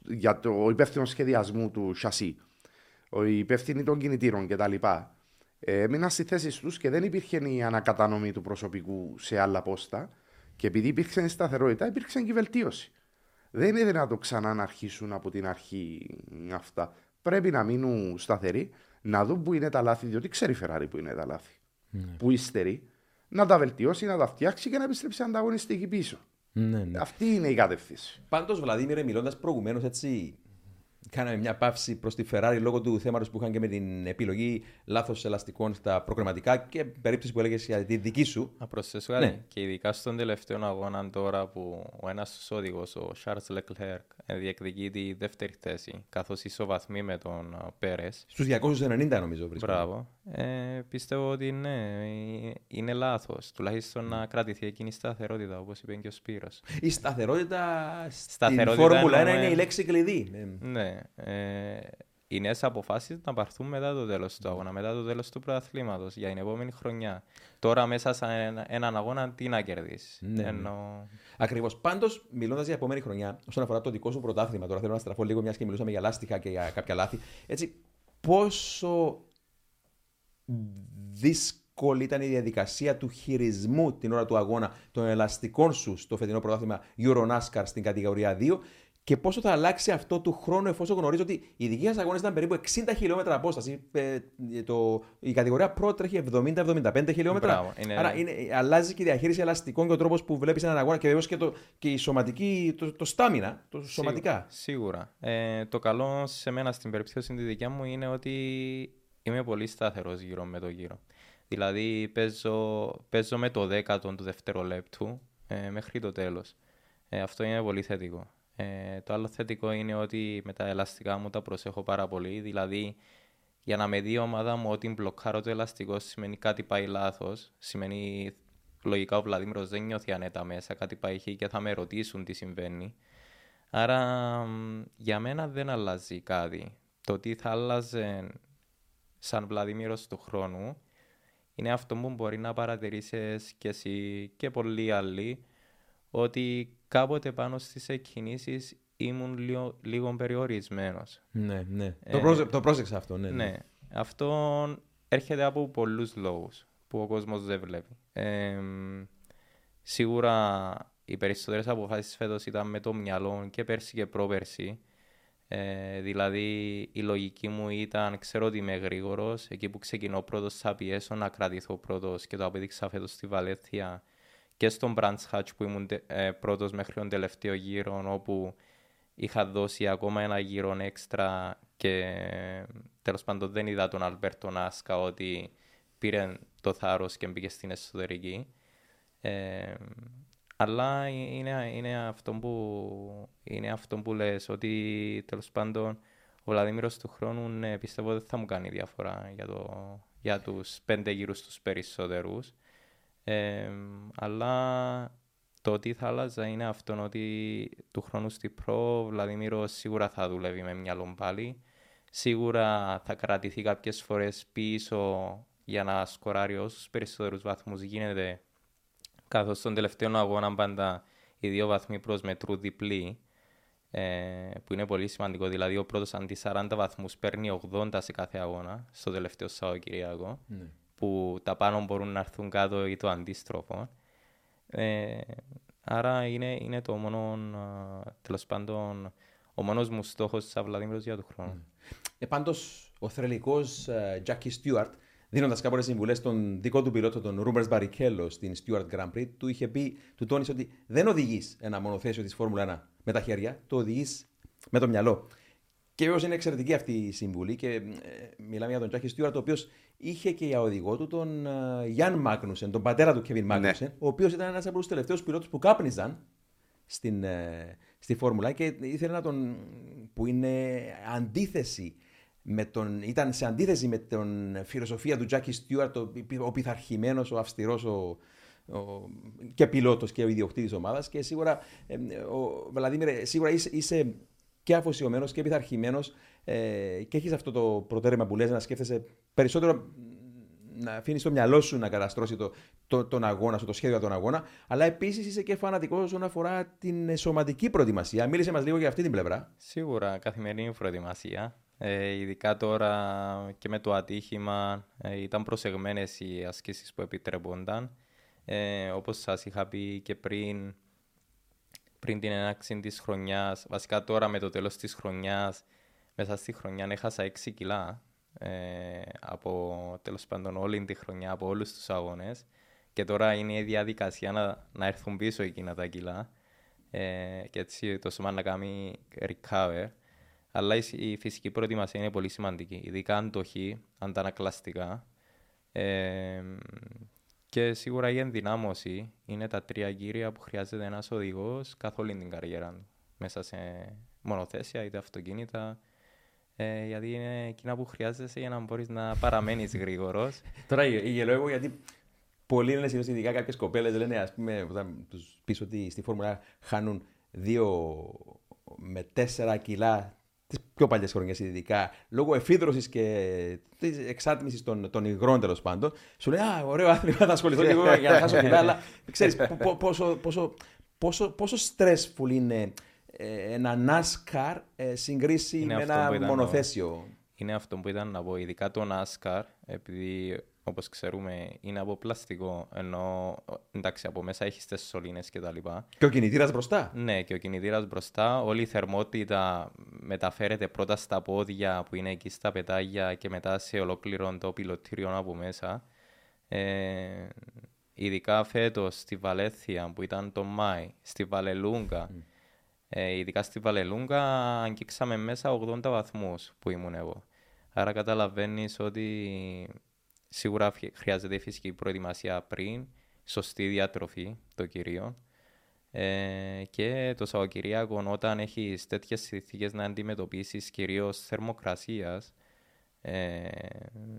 για το υπεύθυνο σχεδιασμού του σασί, ο υπεύθυνοι των κινητήρων κτλ. Έμειναν στη θέση τους και δεν υπήρχε η ανακατανομή του προσωπικού σε άλλα πόστα. Και επειδή υπήρξε η σταθερότητα, υπήρξε και η βελτίωση. Δεν είναι δυνατό ξανά να αρχίσουν από την αρχή αυτά. Πρέπει να μείνουν σταθεροί, να δουν που είναι τα λάθη, διότι ξέρει η Ferrari που είναι τα λάθη. Ναι. Που ύστερη να τα βελτιώσει, να τα φτιάξει και να επιστρέψει ανταγωνιστική πίσω. Ναι, ναι. Αυτή είναι η κατευθύνση. Πάντως, Βλαδίμηρε, μιλώντας προηγουμένως έτσι κάναμε μια παύση προς τη Ferrari λόγω του θέματος που είχαν και με την επιλογή λάθος ελαστικών στα προγραμματικά και περίπτωση που έλεγες για τη δική σου. Να προσθέσω κάτι. Ναι. Και ειδικά στον τελευταίο αγώνα τώρα που ο ένας οδηγό, ο Charles Leclerc, διεκδικεί τη δεύτερη θέση, καθώς ισοβαθμεί με τον Πέρες. Στους 290 νομίζω βρίσκεται. Μπράβο. Ε, πιστεύω ότι ναι, είναι λάθος. Τουλάχιστον να κρατηθεί εκείνη η σταθερότητα, όπως είπε και ο Σπύρος. Η σταθερότητα, στην Φόρμουλα 1 είναι η λέξη κλειδί. Ναι. Ε, οι νέες αποφάσεις να πάρθουν μετά το τέλος του αγώνα, μετά το τέλος του πρωταθλήματος για την επόμενη χρονιά. Τώρα, μέσα σε έναν αγώνα, τι να κερδίσεις. Ναι, ναι. Ενώ... Ακριβώς. Πάντως, μιλώντας για επόμενη χρονιά, όσον αφορά το δικό σου πρωτάθλημα, τώρα θέλω να στραφώ λίγο μιας και μιλούσαμε για λάστιχα και για κάποια λάθη. Έτσι, πόσο δύσκολη ήταν η διαδικασία του χειρισμού την ώρα του αγώνα των ελαστικών σου στο φετινό πρωτάθλημα NASCAR στην κατηγορία 2 και πόσο θα αλλάξει αυτό του χρόνου εφόσον γνωρίζω ότι οι δικοί σα αγώνες ήταν περίπου 60 χιλιόμετρα απόσταση. Ε, το, η κατηγορία Pro τρέχει 70-75 χιλιόμετρα. Μπράβο, είναι... Άρα είναι, αλλάζει και η διαχείριση ελαστικών και ο τρόπος που βλέπεις έναν αγώνα και βεβαίω και, το, και η σωματική, το, το στάμινα, το σωματικά. Σίγουρα. Ε, το καλό σε μένα στην περίπτωση τη δικιά μου είναι ότι είμαι πολύ σταθερό γύρω με το γύρο. Δηλαδή παίζω, παίζω με το δέκατο του δευτερολέπτου ε, μέχρι το τέλος. Ε, αυτό είναι πολύ θετικό. Ε, το άλλο θετικό είναι ότι με τα ελαστικά μου τα προσέχω πάρα πολύ. Δηλαδή, για να με δει η ομάδα μου ότι μπλοκάρω το ελαστικό σημαίνει κάτι πάει λάθος. Σημαίνει λογικά ο Βλαδίμηρος δεν νιώθει ανέτα μέσα, κάτι πάει εκεί και θα με ρωτήσουν τι συμβαίνει. Άρα για μένα δεν αλλάζει κάτι. Το τι θα άλλαζε σαν Βλαδίμηρος του χρόνου είναι αυτό που μπορεί να παρατηρήσεις και εσύ και πολλοί άλλοι ότι κάποτε πάνω στις εκκινήσεις ήμουν λίγο, λίγο περιορισμένος. Ναι, ναι. Ε, το, το πρόσεξα αυτό, ναι, ναι. ναι. Αυτό έρχεται από πολλούς λόγους που ο κόσμος δεν βλέπει. Ε, σίγουρα οι περισσότερες αποφάσεις φέτος ήταν με το μυαλό και πέρσι και πρόπερσι. Ε, δηλαδή η λογική μου ήταν, ξέρω ότι είμαι γρήγορος. Εκεί που ξεκινώ πρώτος θα πιέσω να κρατηθώ πρώτος και το απέδειξα φέτος στη Βαλέθια και στον Brands Hatch που ήμουν ε, πρώτος μέχρι τον τελευταίο γύρο όπου είχα δώσει ακόμα ένα γύρο έξτρα και τέλος πάντων δεν είδα τον Αλμπέρτο Νάσκα ότι πήρε το θάρρος και μπήκε στην εσωτερική. Ε, αλλά είναι, είναι, αυτό που, είναι αυτό που λες ότι τέλος πάντων ο Βλαδίμηρος του χρόνου ναι, πιστεύω δεν θα μου κάνει διαφορά για, το, για τους πέντε γύρους τους περισσότερους αλλά το ότι θα άλλαζα είναι αυτό ότι του χρόνου στη Προ, Βλαδιμίρο σίγουρα θα δουλεύει με μια πάλι. Σίγουρα θα κρατηθεί κάποιες φορές πίσω για να σκοράρει όσους περισσότερους βαθμούς γίνεται. Καθώς στον τελευταίο αγώνα πάντα οι δύο βαθμοί προσμετρούν διπλή, ε, που είναι πολύ σημαντικό. Δηλαδή ο πρώτος αντί 40 βαθμούς παίρνει 80 σε κάθε αγώνα, στο τελευταίο Σαββατοκυριακό. Ναι που τα πάνω μπορούν να έρθουν κάτω ή το αντίστροφο. Ε, άρα είναι, είναι το μόνο, τέλος πάντων, ο μόνος μου στόχος σαν Βλαδίμηρος για τον χρόνο. Ε, πάντως, ο θρελικός Τζάκι Στιούαρτ, δίνοντας κάποιες συμβουλές στον δικό του πιλότο, τον Ρούμπερ Μπαρικέλο, στην Stuart Grand Prix, του είχε πει, του τόνισε ότι δεν οδηγείς ένα μονοθέσιο της Φόρμουλα 1 με τα χέρια, το οδηγείς με το μυαλό. Και βέβαια είναι εξαιρετική αυτή η συμβουλή και ε, μιλάμε για τον Τζάκι Στιούαρτ, ο οποίος είχε και για οδηγό του τον uh, Γιάνν Μάγνουσεν, τον πατέρα του Κεβιν Μάγνουσεν, ναι. ο οποίος ήταν ένας από τους τελευταίους πιλότους που κάπνιζαν στην, uh, στη Φόρμουλα και ήθελε να τον. που είναι αντίθεση. Με τον, ήταν σε αντίθεση με την φιλοσοφία του Τζάκι Στιούαρτ, ο, ο πειθαρχημένος, ο αυστηρός, ο, ο, και πιλότος και ο ιδιοκτήτης ομάδας. Και σίγουρα, ε, ο Βλαδίμηρ, σίγουρα είσαι, είσαι και αφοσιωμένος και πειθαρχημένος ε, και έχεις αυτό το προτέρημα που λες να σκέφτεσαι περισσότερο να αφήνεις το μυαλό σου να καταστρώσει το, το, τον αγώνα σου, το σχέδιο για τον αγώνα, αλλά επίσης είσαι και φανατικός όσον αφορά την σωματική προετοιμασία. Μίλησε μας λίγο για αυτή την πλευρά. Σίγουρα, καθημερινή προετοιμασία. Ε, ειδικά τώρα και με το ατύχημα ε, ήταν προσεγμένες οι ασκήσεις που επιτρέπονταν. Ε, Όπως σας είχα πει και πριν, πριν την έναξη της χρονιάς, βασικά τώρα με το τέλος της χρονιάς, μέσα στη χρονιά έχασα 6 κιλά ε, από τέλος πάντων όλη τη χρονιά, από όλους τους αγώνες και τώρα είναι η διαδικασία να, να έρθουν πίσω εκείνα τα κιλά ε, και έτσι το σώμα να κάνει recover. Αλλά η, η φυσική προετοιμασία είναι πολύ σημαντική, ειδικά αντοχή, αντανακλαστικά. Ε, και σίγουρα η ενδυνάμωση είναι τα τρία κύρια που χρειάζεται ένας οδηγός καθ' όλη την καριέρα του. Μέσα σε μονοθέσια είτε αυτοκίνητα. Ε, γιατί είναι εκείνα που χρειάζεσαι για να μπορείς να παραμένεις γρήγορος. [LAUGHS] Τώρα γελώ εγώ γιατί πολλοί λένε συνήθως ειδικά κάποιες κοπέλες λένε ας πούμε όταν τους πεις ότι στη Φόρμουλα χάνουν δύο με τέσσερα κιλά τις πιο παλιές χρονιές ειδικά, λόγω εφίδρωσης και της εξάτμισης των, των υγρών τέλος πάντων, σου λέει Α, ωραίο άθλημα, θα ασχοληθώ και εγώ για να χάσω κιλά. αλλά [LAUGHS] ξέρεις πόσο, πόσο, πόσο, πόσο stressful είναι ε, ένα NASCAR ε, συγκρίσει με ένα μονοθέσιο. Είναι αυτό που ήταν να πω, ειδικά το NASCAR, επειδή όπως ξέρουμε, είναι από πλαστικό, ενώ εντάξει, από μέσα έχεις τις σωλήνες κτλ. Και, και ο κινητήρας μπροστά. Ναι, και ο κινητήρας μπροστά. Όλη η θερμότητα μεταφέρεται πρώτα στα πόδια που είναι εκεί στα πετάγια και μετά σε ολόκληρο το πιλωτήριο από μέσα. Ε, ειδικά φέτος στη Βαλέθια που ήταν το Μάη, στη Βαλελούγκα. Mm. Ε, ειδικά στη Βαλελούγκα αγγίξαμε μέσα 80 βαθμούς που ήμουν εγώ. Άρα καταλαβαίνεις ότι Σίγουρα χρειάζεται φυσική προετοιμασία πριν, σωστή διατροφή το κυρίω. Ε, και το Σαββατοκυριακό, όταν έχεις τέτοιες συνθήκες να αντιμετωπίσεις κυρίως θερμοκρασίας, ε,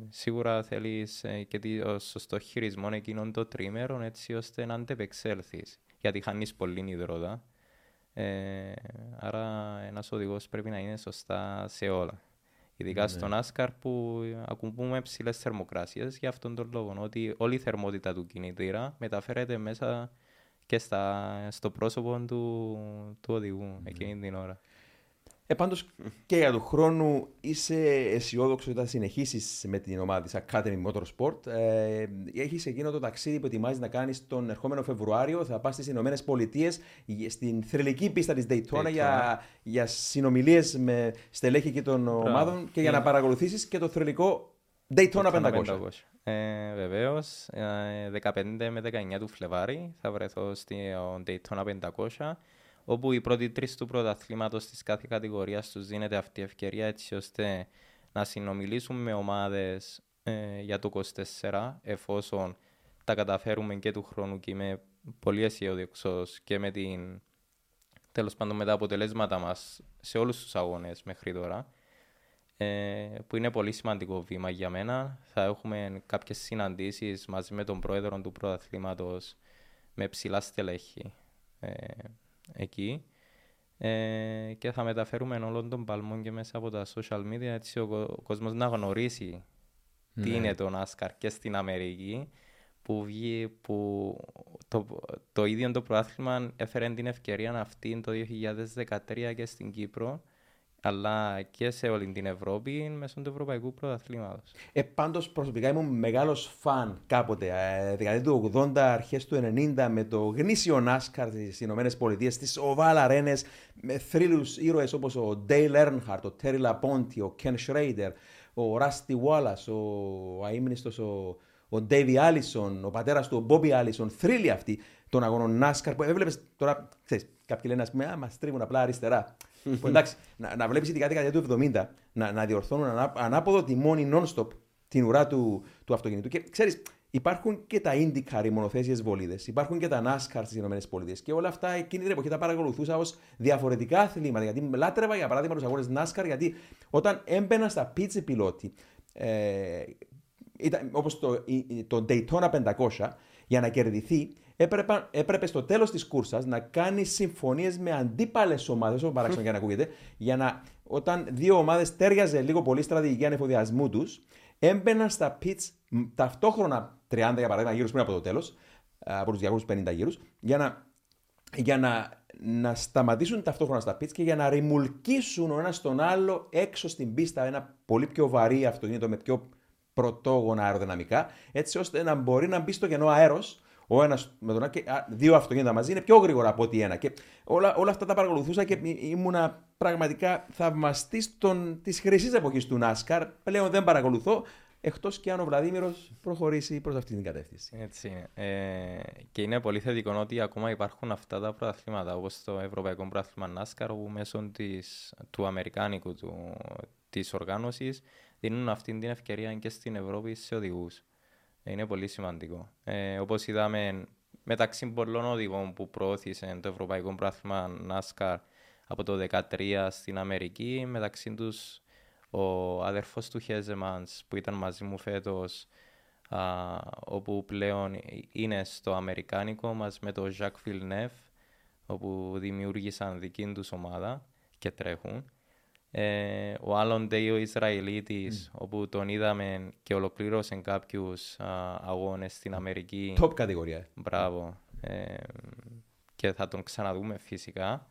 σίγουρα θέλεις ε, και το σωστό χειρισμό εκείνων των τρίμερων έτσι ώστε να αντεπεξέλθεις. Γιατί χάνεις πολύ υδρότα. Ε, άρα ένας οδηγός πρέπει να είναι σωστά σε όλα. Ειδικά ναι. στον Άσκαρ που ακουμπούμε ψηλές θερμοκρασίες για αυτόν τον λόγο. Ότι όλη η θερμότητα του κινητήρα μεταφέρεται μέσα και στα, στο πρόσωπο του, του οδηγού mm. εκείνη την ώρα. Ε, Πάντως και για του χρόνου είσαι αισιόδοξος ότι θα συνεχίσεις με την ομάδα της Academy Motorsport. Ε, έχεις εκείνο το ταξίδι που ετοιμάζεις να κάνεις τον ερχόμενο Φεβρουάριο. Θα πας στις Ηνωμένες Πολιτείες στην θρηλυκή πίστα της Daytona, για, για συνομιλίες με στελέχη και των ομάδων και για να παρακολουθήσεις και το θρηλυκό Daytona 500. 500. Ε, Βεβαίως, 15 με 19 του Φλεβάρι θα βρεθώ στην Daytona 500 όπου οι πρώτοι τρεις του πρωταθλήματος της κάθε κατηγορίας τους δίνεται αυτή η ευκαιρία έτσι ώστε να συνομιλήσουν με ομάδες ε, για το 24 εφόσον τα καταφέρουμε και του χρόνου και είμαι πολύ αισιόδοξος και με την τέλος πάντων με τα αποτελέσματα μας σε όλους τους αγώνες μέχρι τώρα ε, που είναι πολύ σημαντικό βήμα για μένα. Θα έχουμε κάποιες συναντήσεις μαζί με τον πρόεδρο του πρωταθλήματος με ψηλά στελέχη. Ε, εκεί ε, και θα μεταφέρουμε όλων των παλμών και μέσα από τα social media έτσι ο, ο κόσμος να γνωρίσει τι ναι. είναι το NASCAR και στην Αμερική που, βγει, που το, το ίδιο το προάθλημα έφερε την ευκαιρία αυτή το 2013 και στην Κύπρο αλλά και σε όλη την Ευρώπη μέσω του Ευρωπαϊκού Πρωταθλήματος. Ε, Πάντως προσωπικά ήμουν μεγάλος φαν κάποτε, ε, δεκαετία του 80, αρχές του 90, με το γνήσιο Νάσκαρ στις Ηνωμένες Πολιτείες, στι οβάλ αρένε, με θρύλους ήρωες όπως ο Ντέιλ Έρνχαρτ, ο Τέρι Λαπόντι, ο Κεν Σρέιντερ, ο Ράστι Βουάλλα, ο αίμνηστο ο, ο Ντέιβι Άλισον, ο πατέρας του, ο Μπόμπι Άλισον, θρύλοι αυτοί των αγώνων Νάσκαρ που έβλεπες τώρα, ξέρεις, κάποιοι λένε, ας πούμε, α, μας τρίβουν απλά αριστερά που εντάξει, να, να βλέπεις ειδικά δεκαετία του 70 να, να διορθώνουν ανά, ανάποδο τιμόνι non-stop την ουρά του, του αυτοκινητού. Και ξέρεις, υπάρχουν και τα IndyCar, οι μονοθέσιες βολίδες, υπάρχουν και τα NASCAR στις ΗΠΑ και όλα αυτά εκείνη την εποχή τα παρακολουθούσα ως διαφορετικά αθλήματα. Γιατί λάτρευα για παράδειγμα τους αγώνες NASCAR, γιατί όταν έμπαινα στα πίτσε πιλότη, ε, όπως το, το Daytona 500, για να κερδιθεί, έπρεπε, έπρεπε στο τέλος της κούρσας να κάνει συμφωνίες με αντίπαλες ομάδες, όσο παράξενο για να ακούγεται, για να όταν δύο ομάδες τέριαζε λίγο πολύ στρατηγική ανεφοδιασμού τους, έμπαιναν στα pits ταυτόχρονα 30 για παράδειγμα γύρους πριν από το τέλος, από τους 250 γύρους, για να, για να, να σταματήσουν ταυτόχρονα στα pits και για να ρημουλκίσουν ο ένας τον άλλο έξω στην πίστα ένα πολύ πιο βαρύ αυτοκίνητο με πιο πρωτόγωνα αεροδυναμικά, έτσι ώστε να μπορεί να μπει στο κενό αέρος ο ένας με τον άλλο και δύο αυτοκίνητα μαζί είναι πιο γρήγορα από ότι ένα. Και όλα, όλα αυτά τα παρακολουθούσα και ήμουνα πραγματικά θαυμαστής της χρυσής εποχής του NASCAR. Πλέον δεν παρακολουθώ. εκτός και αν ο Βλαδίμηρος προχωρήσει προς αυτή την κατεύθυνση. Έτσι είναι. Ε, και είναι πολύ θετικό ότι ακόμα υπάρχουν αυτά τα πρωταθλήματα όπως το Ευρωπαϊκό Πρωτάθλημα NASCAR όπου μέσω της, του Αμερικάνικου του, της οργάνωσης δίνουν αυτή την ευκαιρία και στην Ευρώπη σε οδηγούς. Είναι πολύ σημαντικό. Ε, Όπως είδαμε μεταξύ πολλών οδηγών που προώθησε το Ευρωπαϊκό Πρωτάθλημα NASCAR από το 2013 στην Αμερική, μεταξύ τους ο αδερφός του Χέζεμανς που ήταν μαζί μου φέτος όπου πλέον είναι στο Αμερικάνικο μας με το Jacques Villeneuve όπου δημιούργησαν δική τους ομάδα και τρέχουν. Ε, ο Άλλον Ντέι ο Ισραηλίτης όπου τον είδαμε και ολοκλήρωσε κάποιους αγώνες στην Αμερική. Top κατηγορία. Μπράβο. Ε, και θα τον ξαναδούμε φυσικά.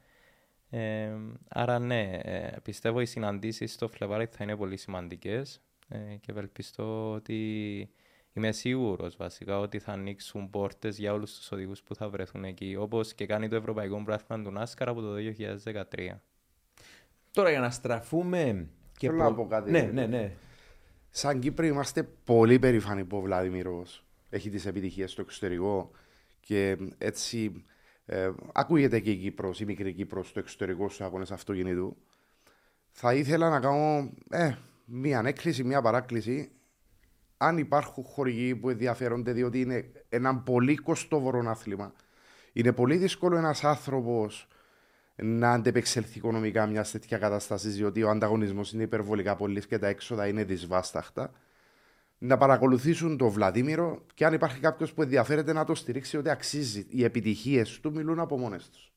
Ε, άρα ναι, ε, πιστεύω οι συναντήσεις στο Φλεβάρι θα είναι πολύ σημαντικές ε, και ευελπιστώ ότι είμαι σίγουρος βασικά ότι θα ανοίξουν πόρτες για όλους τους οδηγούς που θα βρεθούν εκεί, όπως και κάνει το Ευρωπαϊκό Πράθυμα του Νάσκαρ από το 2013. Τώρα για να στραφούμε. Και Θέλω προ... να πω κάτι. Ναι, ναι, ναι. Σαν Κύπροι είμαστε πολύ περήφανοι που ο Βλάδιμιρος έχει τις επιτυχίες στο εξωτερικό και έτσι ε, ακούγεται και η Κύπρος, η μικρή Κύπρος στο εξωτερικό στους αγώνες αυτοκινήτου. Θα ήθελα να κάνω ε, μία ανέκκληση, μία παράκληση. Αν υπάρχουν χορηγοί που ενδιαφέρονται, διότι είναι ένα πολύ κοστόβορο άθλημα. Είναι πολύ δύσκολο ένας άνθρωπος να αντεπεξέλθει οικονομικά μια τέτοια κατάσταση, διότι ο ανταγωνισμός είναι υπερβολικά πολύ και τα έξοδα είναι δυσβάσταχτα να παρακολουθήσουν τον Βλαδίμηρο και αν υπάρχει κάποιος που ενδιαφέρεται να το στηρίξει ότι αξίζει. Οι επιτυχίες του μιλούν από μόνες τους.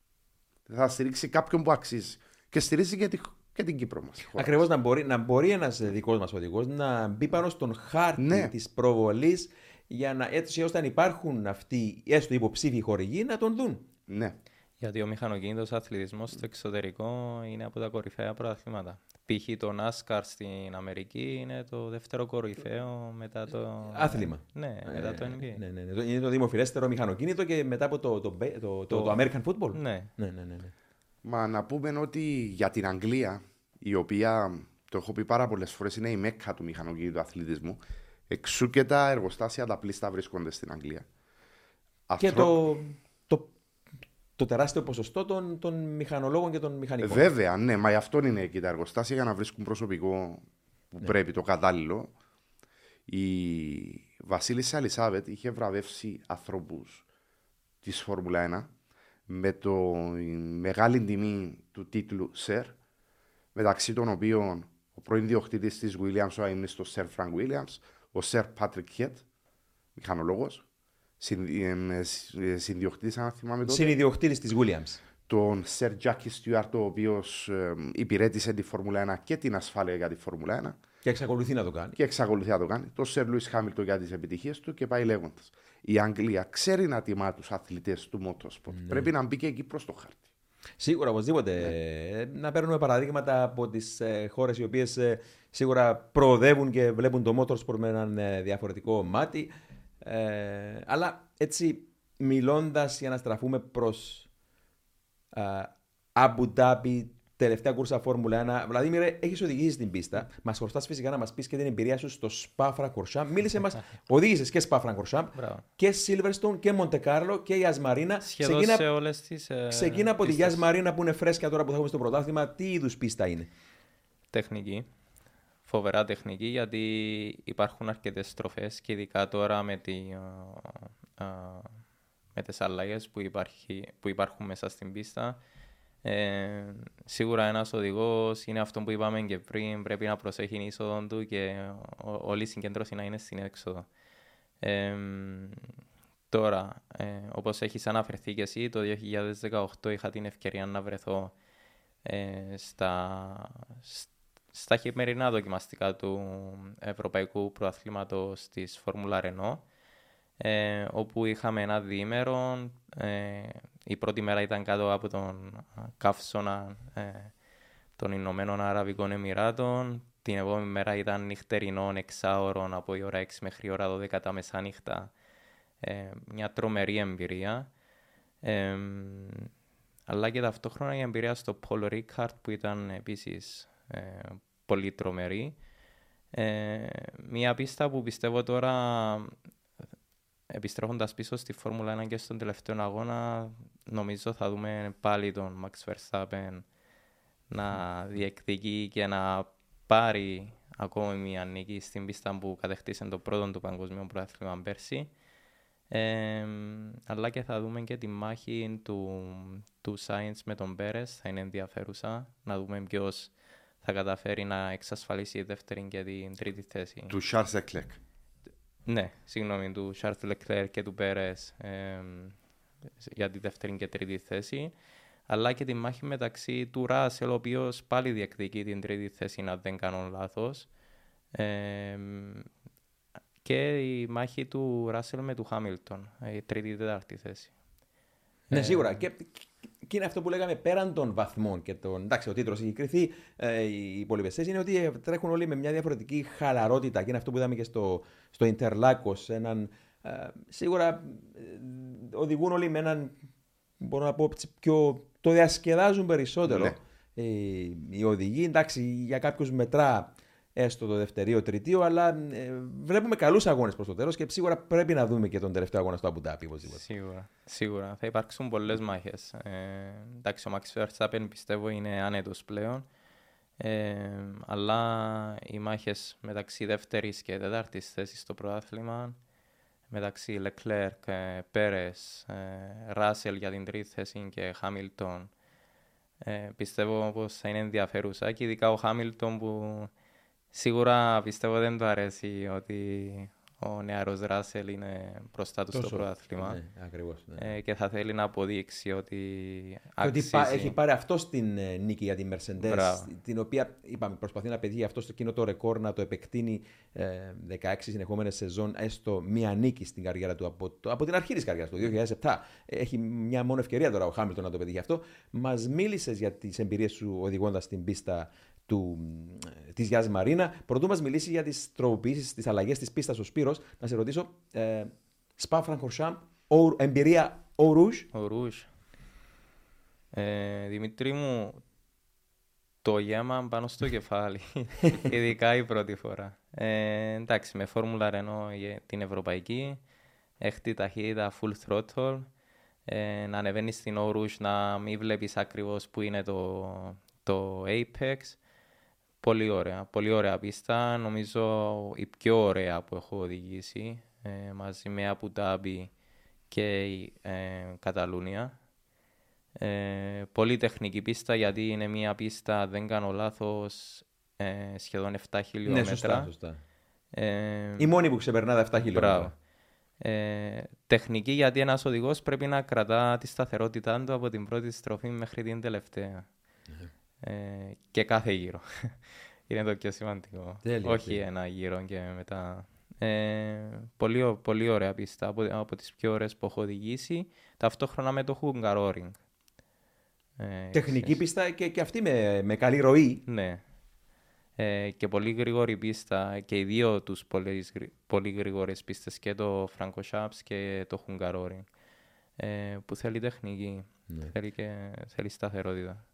Θα στηρίξει κάποιον που αξίζει. Και στηρίζει και, τη, και την Κύπρο μας. Ακριβώς να μπορεί, να μπορεί ένας δικός μας οδηγός να μπει πάνω στον χάρτη ναι. της προβολής για να έτσι ώστε αν υπάρχουν αυτοί έστω υποψήφιοι χορηγοί να τον δουν. Ναι. Γιατί ο μηχανοκίνητος αθλητισμός στο εξωτερικό είναι από τα κορυφαία πρωταθλήματα. Π.χ. το NASCAR στην Αμερική είναι το δεύτερο κορυφαίο μετά το... Άθλημα. Ναι, μετά το NBA. Ναι, ναι, ναι. Είναι το δημοφιλέστερο μηχανοκίνητο και μετά από το, το, το, το, το American Football. Ναι. Ναι, ναι, ναι, ναι. Μα να πούμε ότι για την Αγγλία, η οποία το έχω πει πάρα πολλές φορές είναι η μέκα του μηχανοκίνητου αθλητισμού, εξού και τα εργοστάσια τα πλήστα βρίσκονται στην Αγγλία. Και το, το το τεράστιο ποσοστό των, των μηχανολόγων και των μηχανικών. Βέβαια, ναι, μα αυτό είναι εκεί τα εργοστάσια για να βρίσκουν προσωπικό που ναι. πρέπει, το κατάλληλο. Η Βασίλισσα Ελισάβετ είχε βραβεύσει ανθρώπους της Φόρμουλα 1 με το μεγάλη τιμή του τίτλου Σερ, μεταξύ των οποίων ο πρώην ιδιοκτήτης της Williams, ο είναι στο Σερ Φρανκ Williams, ο Σερ Πάτρικ Χεντ, μηχανολόγος, συνδιοκτήτης, αν θυμάμαι τότε. Συνδιοκτήτη της Williams. Τον Σερ Τζάκι Στιουάρτ, ο οποίος υπηρέτησε τη Φόρμουλα 1 και την ασφάλεια για τη Φόρμουλα 1. Και εξακολουθεί να το κάνει. Και εξακολουθεί να το κάνει. Το Σερ Λουί Χάμιλτον για τις επιτυχίες του και πάει λέγοντας. Η Αγγλία ξέρει να τιμά τους αθλητές του Motorsport. Ναι. Πρέπει να μπει και εκεί προς το χάρτη. Σίγουρα, οπωσδήποτε. Ναι. Να παίρνουμε παραδείγματα από τις ε, χώρες οι οποίες ε, σίγουρα προοδεύουν και βλέπουν το motorsport με έναν ε, διαφορετικό μάτι. Ε, αλλά έτσι μιλώντας για να στραφούμε προς Αμπου Dhabi, τελευταία κούρσα Φόρμουλα 1. Βλαδίμηρε, έχεις οδηγήσει στην πίστα. Μας χρωστάς φυσικά να μας πεις και την εμπειρία σου στο Spa Francorchamps. Μίλησε μας, [LAUGHS] οδήγησες και Spa Francorchamps και Silverstone και Monte Carlo και η Ασμαρίνα. Σχεδόν ξεκίνα, σε όλες τις. Ε, ξεκίνα από τη Ασμαρίνα που είναι φρέσκια τώρα που θα έχουμε στο πρωτάθλημα. Τι είδους πίστα είναι; Τεχνική φοβερά τεχνική γιατί υπάρχουν αρκετές στροφές και ειδικά τώρα με, τη, α, α, με τις αλλαγές που, υπάρχει, που υπάρχουν μέσα στην πίστα. Ε, σίγουρα ένας οδηγός είναι αυτό που είπαμε και πριν, πρέπει να προσέχει την είσοδο του και όλη η συγκέντρωση να είναι στην έξοδο. Ε, τώρα, ε, όπως έχεις αναφερθεί και εσύ, το 2018 είχα την ευκαιρία να βρεθώ ε, στα, στα χειμερινά δοκιμαστικά του Ευρωπαϊκού Προαθλήματος της Φόρμουλα Ρενό, ε, όπου είχαμε ένα διήμερο. Ε, η πρώτη μέρα ήταν κάτω από τον καύσωνα ε, των Ηνωμένων Αραβικών Εμμυράτων. Την επόμενη μέρα ήταν νυχτερινό εξάωρων από η ώρα 6 μέχρι η ώρα 12 τα μεσάνυχτα. Ε, μια τρομερή εμπειρία. Ε, αλλά και ταυτόχρονα η εμπειρία στο Paul Ricard που ήταν επίσης ε, πολύ τρομερή. Ε, μία πίστα που πιστεύω τώρα, επιστρέφοντας πίσω στη Φόρμουλα 1 και στον τελευταίο αγώνα, νομίζω θα δούμε πάλι τον Max Verstappen να διεκδικεί και να πάρει ακόμη μια νίκη στην πίστα που κατεκτήσε το πρώτο του παγκοσμίου πρωτάθλημα πέρσι. Ε, αλλά και θα δούμε και τη μάχη του, του Science με τον Πέρες, θα είναι ενδιαφέρουσα να δούμε ποιος θα καταφέρει να εξασφαλίσει η δεύτερη και την τρίτη θέση. Του Charles Leclerc. Ναι, συγγνώμη, του Charles Leclerc και του Πέρες ε, για τη δεύτερη και τρίτη θέση. Αλλά και τη μάχη μεταξύ του Ράσελ, ο οποίος πάλι διεκδικεί την τρίτη θέση, αν δεν κάνω λάθος. Ε, και η μάχη του Ράσελ με του Χάμιλτον, η τρίτη-τέταρτη θέση. Ναι, σίγουρα. Και, και είναι αυτό που λέγαμε πέραν των βαθμών και των. Εντάξει, ο τίτλος έχει κρυθεί. Ε, οι υπόλοιπε είναι ότι τρέχουν όλοι με μια διαφορετική χαλαρότητα και είναι αυτό που είδαμε και στο, στο Ιντερλάκο. Έναν, ε, σίγουρα ε, οδηγούν όλοι με έναν. Μπορώ να πω πιο. Το διασκεδάζουν περισσότερο. Ναι. Ε, οι οδηγοί, εντάξει, για κάποιους μετρά έστω το δευτερίο, τριτίο, αλλά ε, βλέπουμε καλούς αγώνες προς το τέλος και σίγουρα πρέπει να δούμε και τον τελευταίο αγώνα στο Αμπουντάπι. Σίγουρα, σίγουρα. Θα υπάρξουν πολλές μάχες. Ε, εντάξει, ο Max Verstappen πιστεύω είναι άνετος πλέον. Ε, αλλά οι μάχες μεταξύ δεύτερης και τέταρτης θέσης στο πρωτάθλημα, μεταξύ Leclerc, Πέρε, Ράσελ για την τρίτη θέση και Χάμιλτον, ε, πιστεύω πως θα είναι ενδιαφέρουσα και ειδικά ο Χάμιλτον που Σίγουρα πιστεύω δεν του αρέσει ότι ο νεαρός Ράσελ είναι μπροστά του στο πρωτάθλημα. Ναι, ακριβώς, ναι. Ε, και θα θέλει να αποδείξει ότι αξίζει. Ότι έχει πάρει αυτό στην ε, νίκη για τη Mercedes, την οποία είπαμε, προσπαθεί να πετύχει αυτό στο κοινό το ρεκόρ να το επεκτείνει ε, 16 συνεχόμενες σεζόν, έστω μία νίκη στην καριέρα του από, το, από την αρχή της καριέρας του, 2007. Έχει μια μόνο ευκαιρία τώρα ο Χάμιλτον να το πετύχει αυτό. Μας μίλησες για τις εμπειρίες σου οδηγώντας την πίστα του, της Γιάννης Μαρίνα. Πρωτού μας μιλήσει για τις τροποποιήσεις, τις αλλαγές της πίστας ο Σπύρος, να σε ρωτήσω, ε, Σπα Φρανκορσάμ, εμπειρία ο Ρούζ; Ο Ρούζ. Ε, Δημήτρη μου, το γέμα πάνω στο κεφάλι, [LAUGHS] ειδικά η πρώτη φορά. Ε, εντάξει, με φόρμουλα Ρενό την ευρωπαϊκή, έχτη ταχύτητα full throttle, ε, να ανεβαίνεις στην Rouge, να μην βλέπεις ακριβώς που είναι το, το Apex, Πολύ ωραία. Πολύ ωραία πίστα. Νομίζω η πιο ωραία που έχω οδηγήσει ε, μαζί με Αμπουντάμπι και η ε, Καταλούνια. Ε, πολύ τεχνική πίστα γιατί είναι μια πίστα, δεν κάνω λάθος, ε, σχεδόν 7 χιλιόμετρα. Ναι, σωστά, σωστά. Ε, η μόνη που ξεπερνά τα 7 χιλιόμετρα. Ε, τεχνική γιατί ένας οδηγός πρέπει να κρατά τη σταθερότητά του από την πρώτη στροφή μέχρι την τελευταία. Ε, και κάθε γύρο. [LAUGHS] Είναι το πιο σημαντικό. Τέλεια, Όχι τέλεια. ένα γύρο και μετά. Ε, πολύ, πολύ ωραία πίστα, από, από τις πιο ωραίες που έχω οδηγήσει, ταυτόχρονα με το Hungaroring. Ε, Τεχνική πίστα και, και αυτή με, με καλή ροή. Ναι. Ε, και πολύ γρήγορη πίστα και οι δύο τους πολύ, πολύ γρήγορες πίστες και το Franco Shaps και το Hungaroring ε, που θέλει τεχνική, ναι. θέλει, και, θέλει σταθερότητα.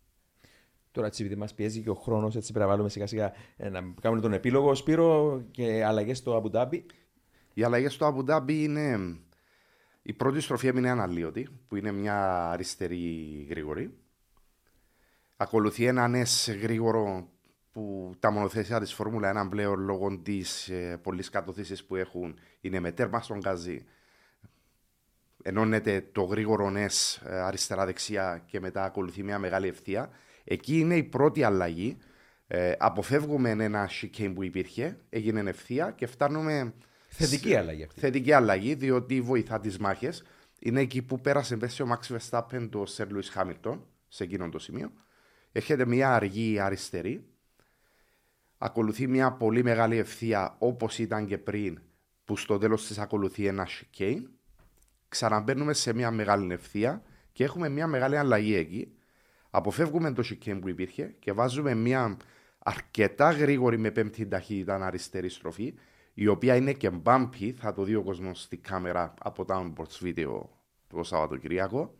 Τώρα έτσι επειδή μας πιέζει και ο χρόνος, έτσι πρέπει να βάλουμε σιγά σιγά ε, να κάνουμε τον επίλογο. Σπύρο και αλλαγές στο Αμπουντάμπι. Οι αλλαγές στο Αμπουντάμπι είναι. Η πρώτη στροφή έμεινε αναλύωτη, που είναι μια αριστερή γρήγορη. Ακολουθεί ένα νες γρήγορο που τα μονοθέσια της Φόρμουλα 1 πλέον λόγω της ε, πολλής κατοθήσης που έχουν είναι με τέρμα στον καζί. Ενώνεται το γρήγορο νες αριστερά-δεξιά και μετά ακολουθεί μια μεγάλη ευθεία. Εκεί είναι η πρώτη αλλαγή. Ε, αποφεύγουμε ένα chicane που υπήρχε, έγινε ευθεία και φτάνουμε. Θετική αλλαγή αυτή. Θετική αλλαγή, διότι βοηθά τις μάχες. Είναι εκεί που πέρασε πέσει ο Max Verstappen το Sir Lewis Hamilton, σε εκείνο το σημείο. Έχετε μια αργή αριστερή. Ακολουθεί μια πολύ μεγάλη ευθεία όπως ήταν και πριν, που στο τέλος της ακολουθεί ένα chicane. Ξαναμπαίνουμε σε μια μεγάλη ευθεία και έχουμε μια μεγάλη αλλαγή εκεί Αποφεύγουμε το σικέμ που υπήρχε και βάζουμε μια αρκετά γρήγορη με πέμπτη ταχύτητα αριστερή στροφή, η οποία είναι και μπάμπι, θα το δει ο κόσμος στη κάμερα από τα onboard video το Σαββατοκυριακό.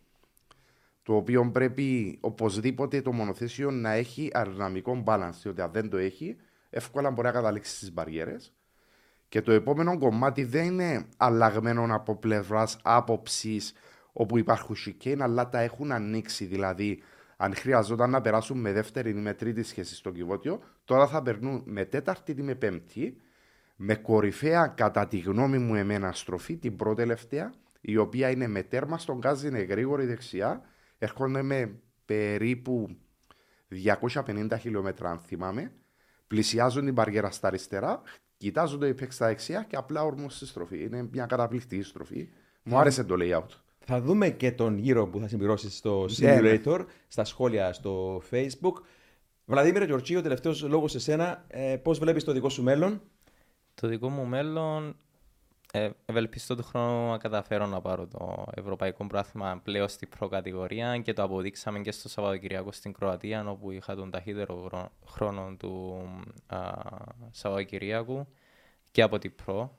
Το οποίο πρέπει οπωσδήποτε το μονοθέσιο να έχει αεροδυναμικό balance, διότι αν δεν το έχει, εύκολα μπορεί να καταλήξει στις μπαριέρες. Και το επόμενο κομμάτι δεν είναι αλλαγμένο από πλευράς άποψης όπου υπάρχουν chicane, αλλά τα έχουν ανοίξει. Δηλαδή, αν χρειαζόταν να περάσουν με δεύτερη ή με τρίτη σχέση στο κυβότιο, τώρα θα περνούν με τέταρτη ή με πέμπτη, με κορυφαία κατά τη γνώμη μου εμένα στροφή, την πρώτη τελευταία, η οποία είναι με τέρμα στον γκάζι, είναι γρήγορη δεξιά, έρχονται με περίπου 250 χιλιόμετρα αν θυμάμαι, πλησιάζουν την παριέρα στα αριστερά, κοιτάζουν το υπέξ στα δεξιά και απλά ορμούν στη στροφή. Είναι μια καταπληκτική στροφή. Μου άρεσε το layout. Θα δούμε και τον γύρο που θα συμπληρώσεις στο Ναι, ναι. Simulator, στα σχόλια στο Facebook. Βλαδίμηρε Γεωργίου, τελευταίος λόγος σε σένα. Ε, Πώς βλέπεις το δικό σου μέλλον, Το δικό μου μέλλον, ε, ευελπιστώ του χρόνου να καταφέρω να πάρω το Ευρωπαϊκό Πράθυμα πλέον στην προκατηγορία και το αποδείξαμε και στο Σαββατοκυριακό στην Κροατία, όπου είχα τον ταχύτερο γρο- χρόνο του α, Σαββατοκυριακού και από την προ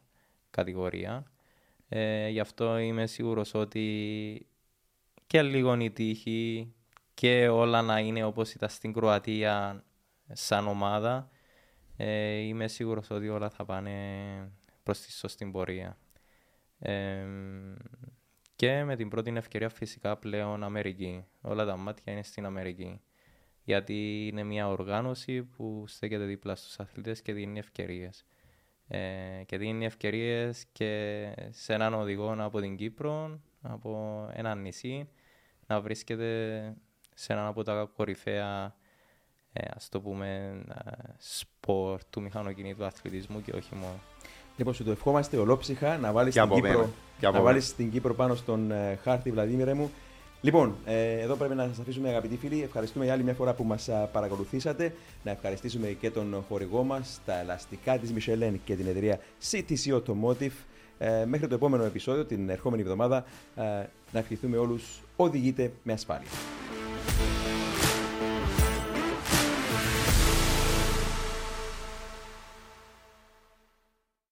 κατηγορία. Ε, γι' αυτό είμαι σίγουρος ότι και λίγο η τύχη και όλα να είναι όπως ήταν στην Κροατία σαν ομάδα ε, είμαι σίγουρος ότι όλα θα πάνε προς τη σωστή πορεία. Ε, και με την πρώτη ευκαιρία φυσικά πλέον Αμερική. Όλα τα μάτια είναι στην Αμερική. Γιατί είναι μια οργάνωση που στέκεται δίπλα στους αθλητές και δίνει ευκαιρίες. Ε, και δίνει ευκαιρίες και σε έναν οδηγό από την Κύπρο, από ένα νησί, να βρίσκεται σε έναν από τα κορυφαία ε, ας το πούμε, ε, σπορ του μηχανοκινήτου αθλητισμού και όχι μόνο. Λοιπόν, σου το ευχόμαστε ολόψυχα να βάλεις Και την, από Κύπρο, μένα. Και από να μένα. βάλεις την Κύπρο πάνω στον ε, χάρτη, Βλαδίμηρε μου. Λοιπόν, ε, εδώ πρέπει να σας αφήσουμε αγαπητοί φίλοι. Ευχαριστούμε για άλλη μια φορά που μας παρακολουθήσατε. Να ευχαριστήσουμε και τον χορηγό μας, τα ελαστικά της Michelin και την εταιρεία CTC Automotive. Ε, μέχρι το επόμενο επεισόδιο, την ερχόμενη εβδομάδα, ε, να ευχηθούμε όλους οδηγείτε με ασφάλεια.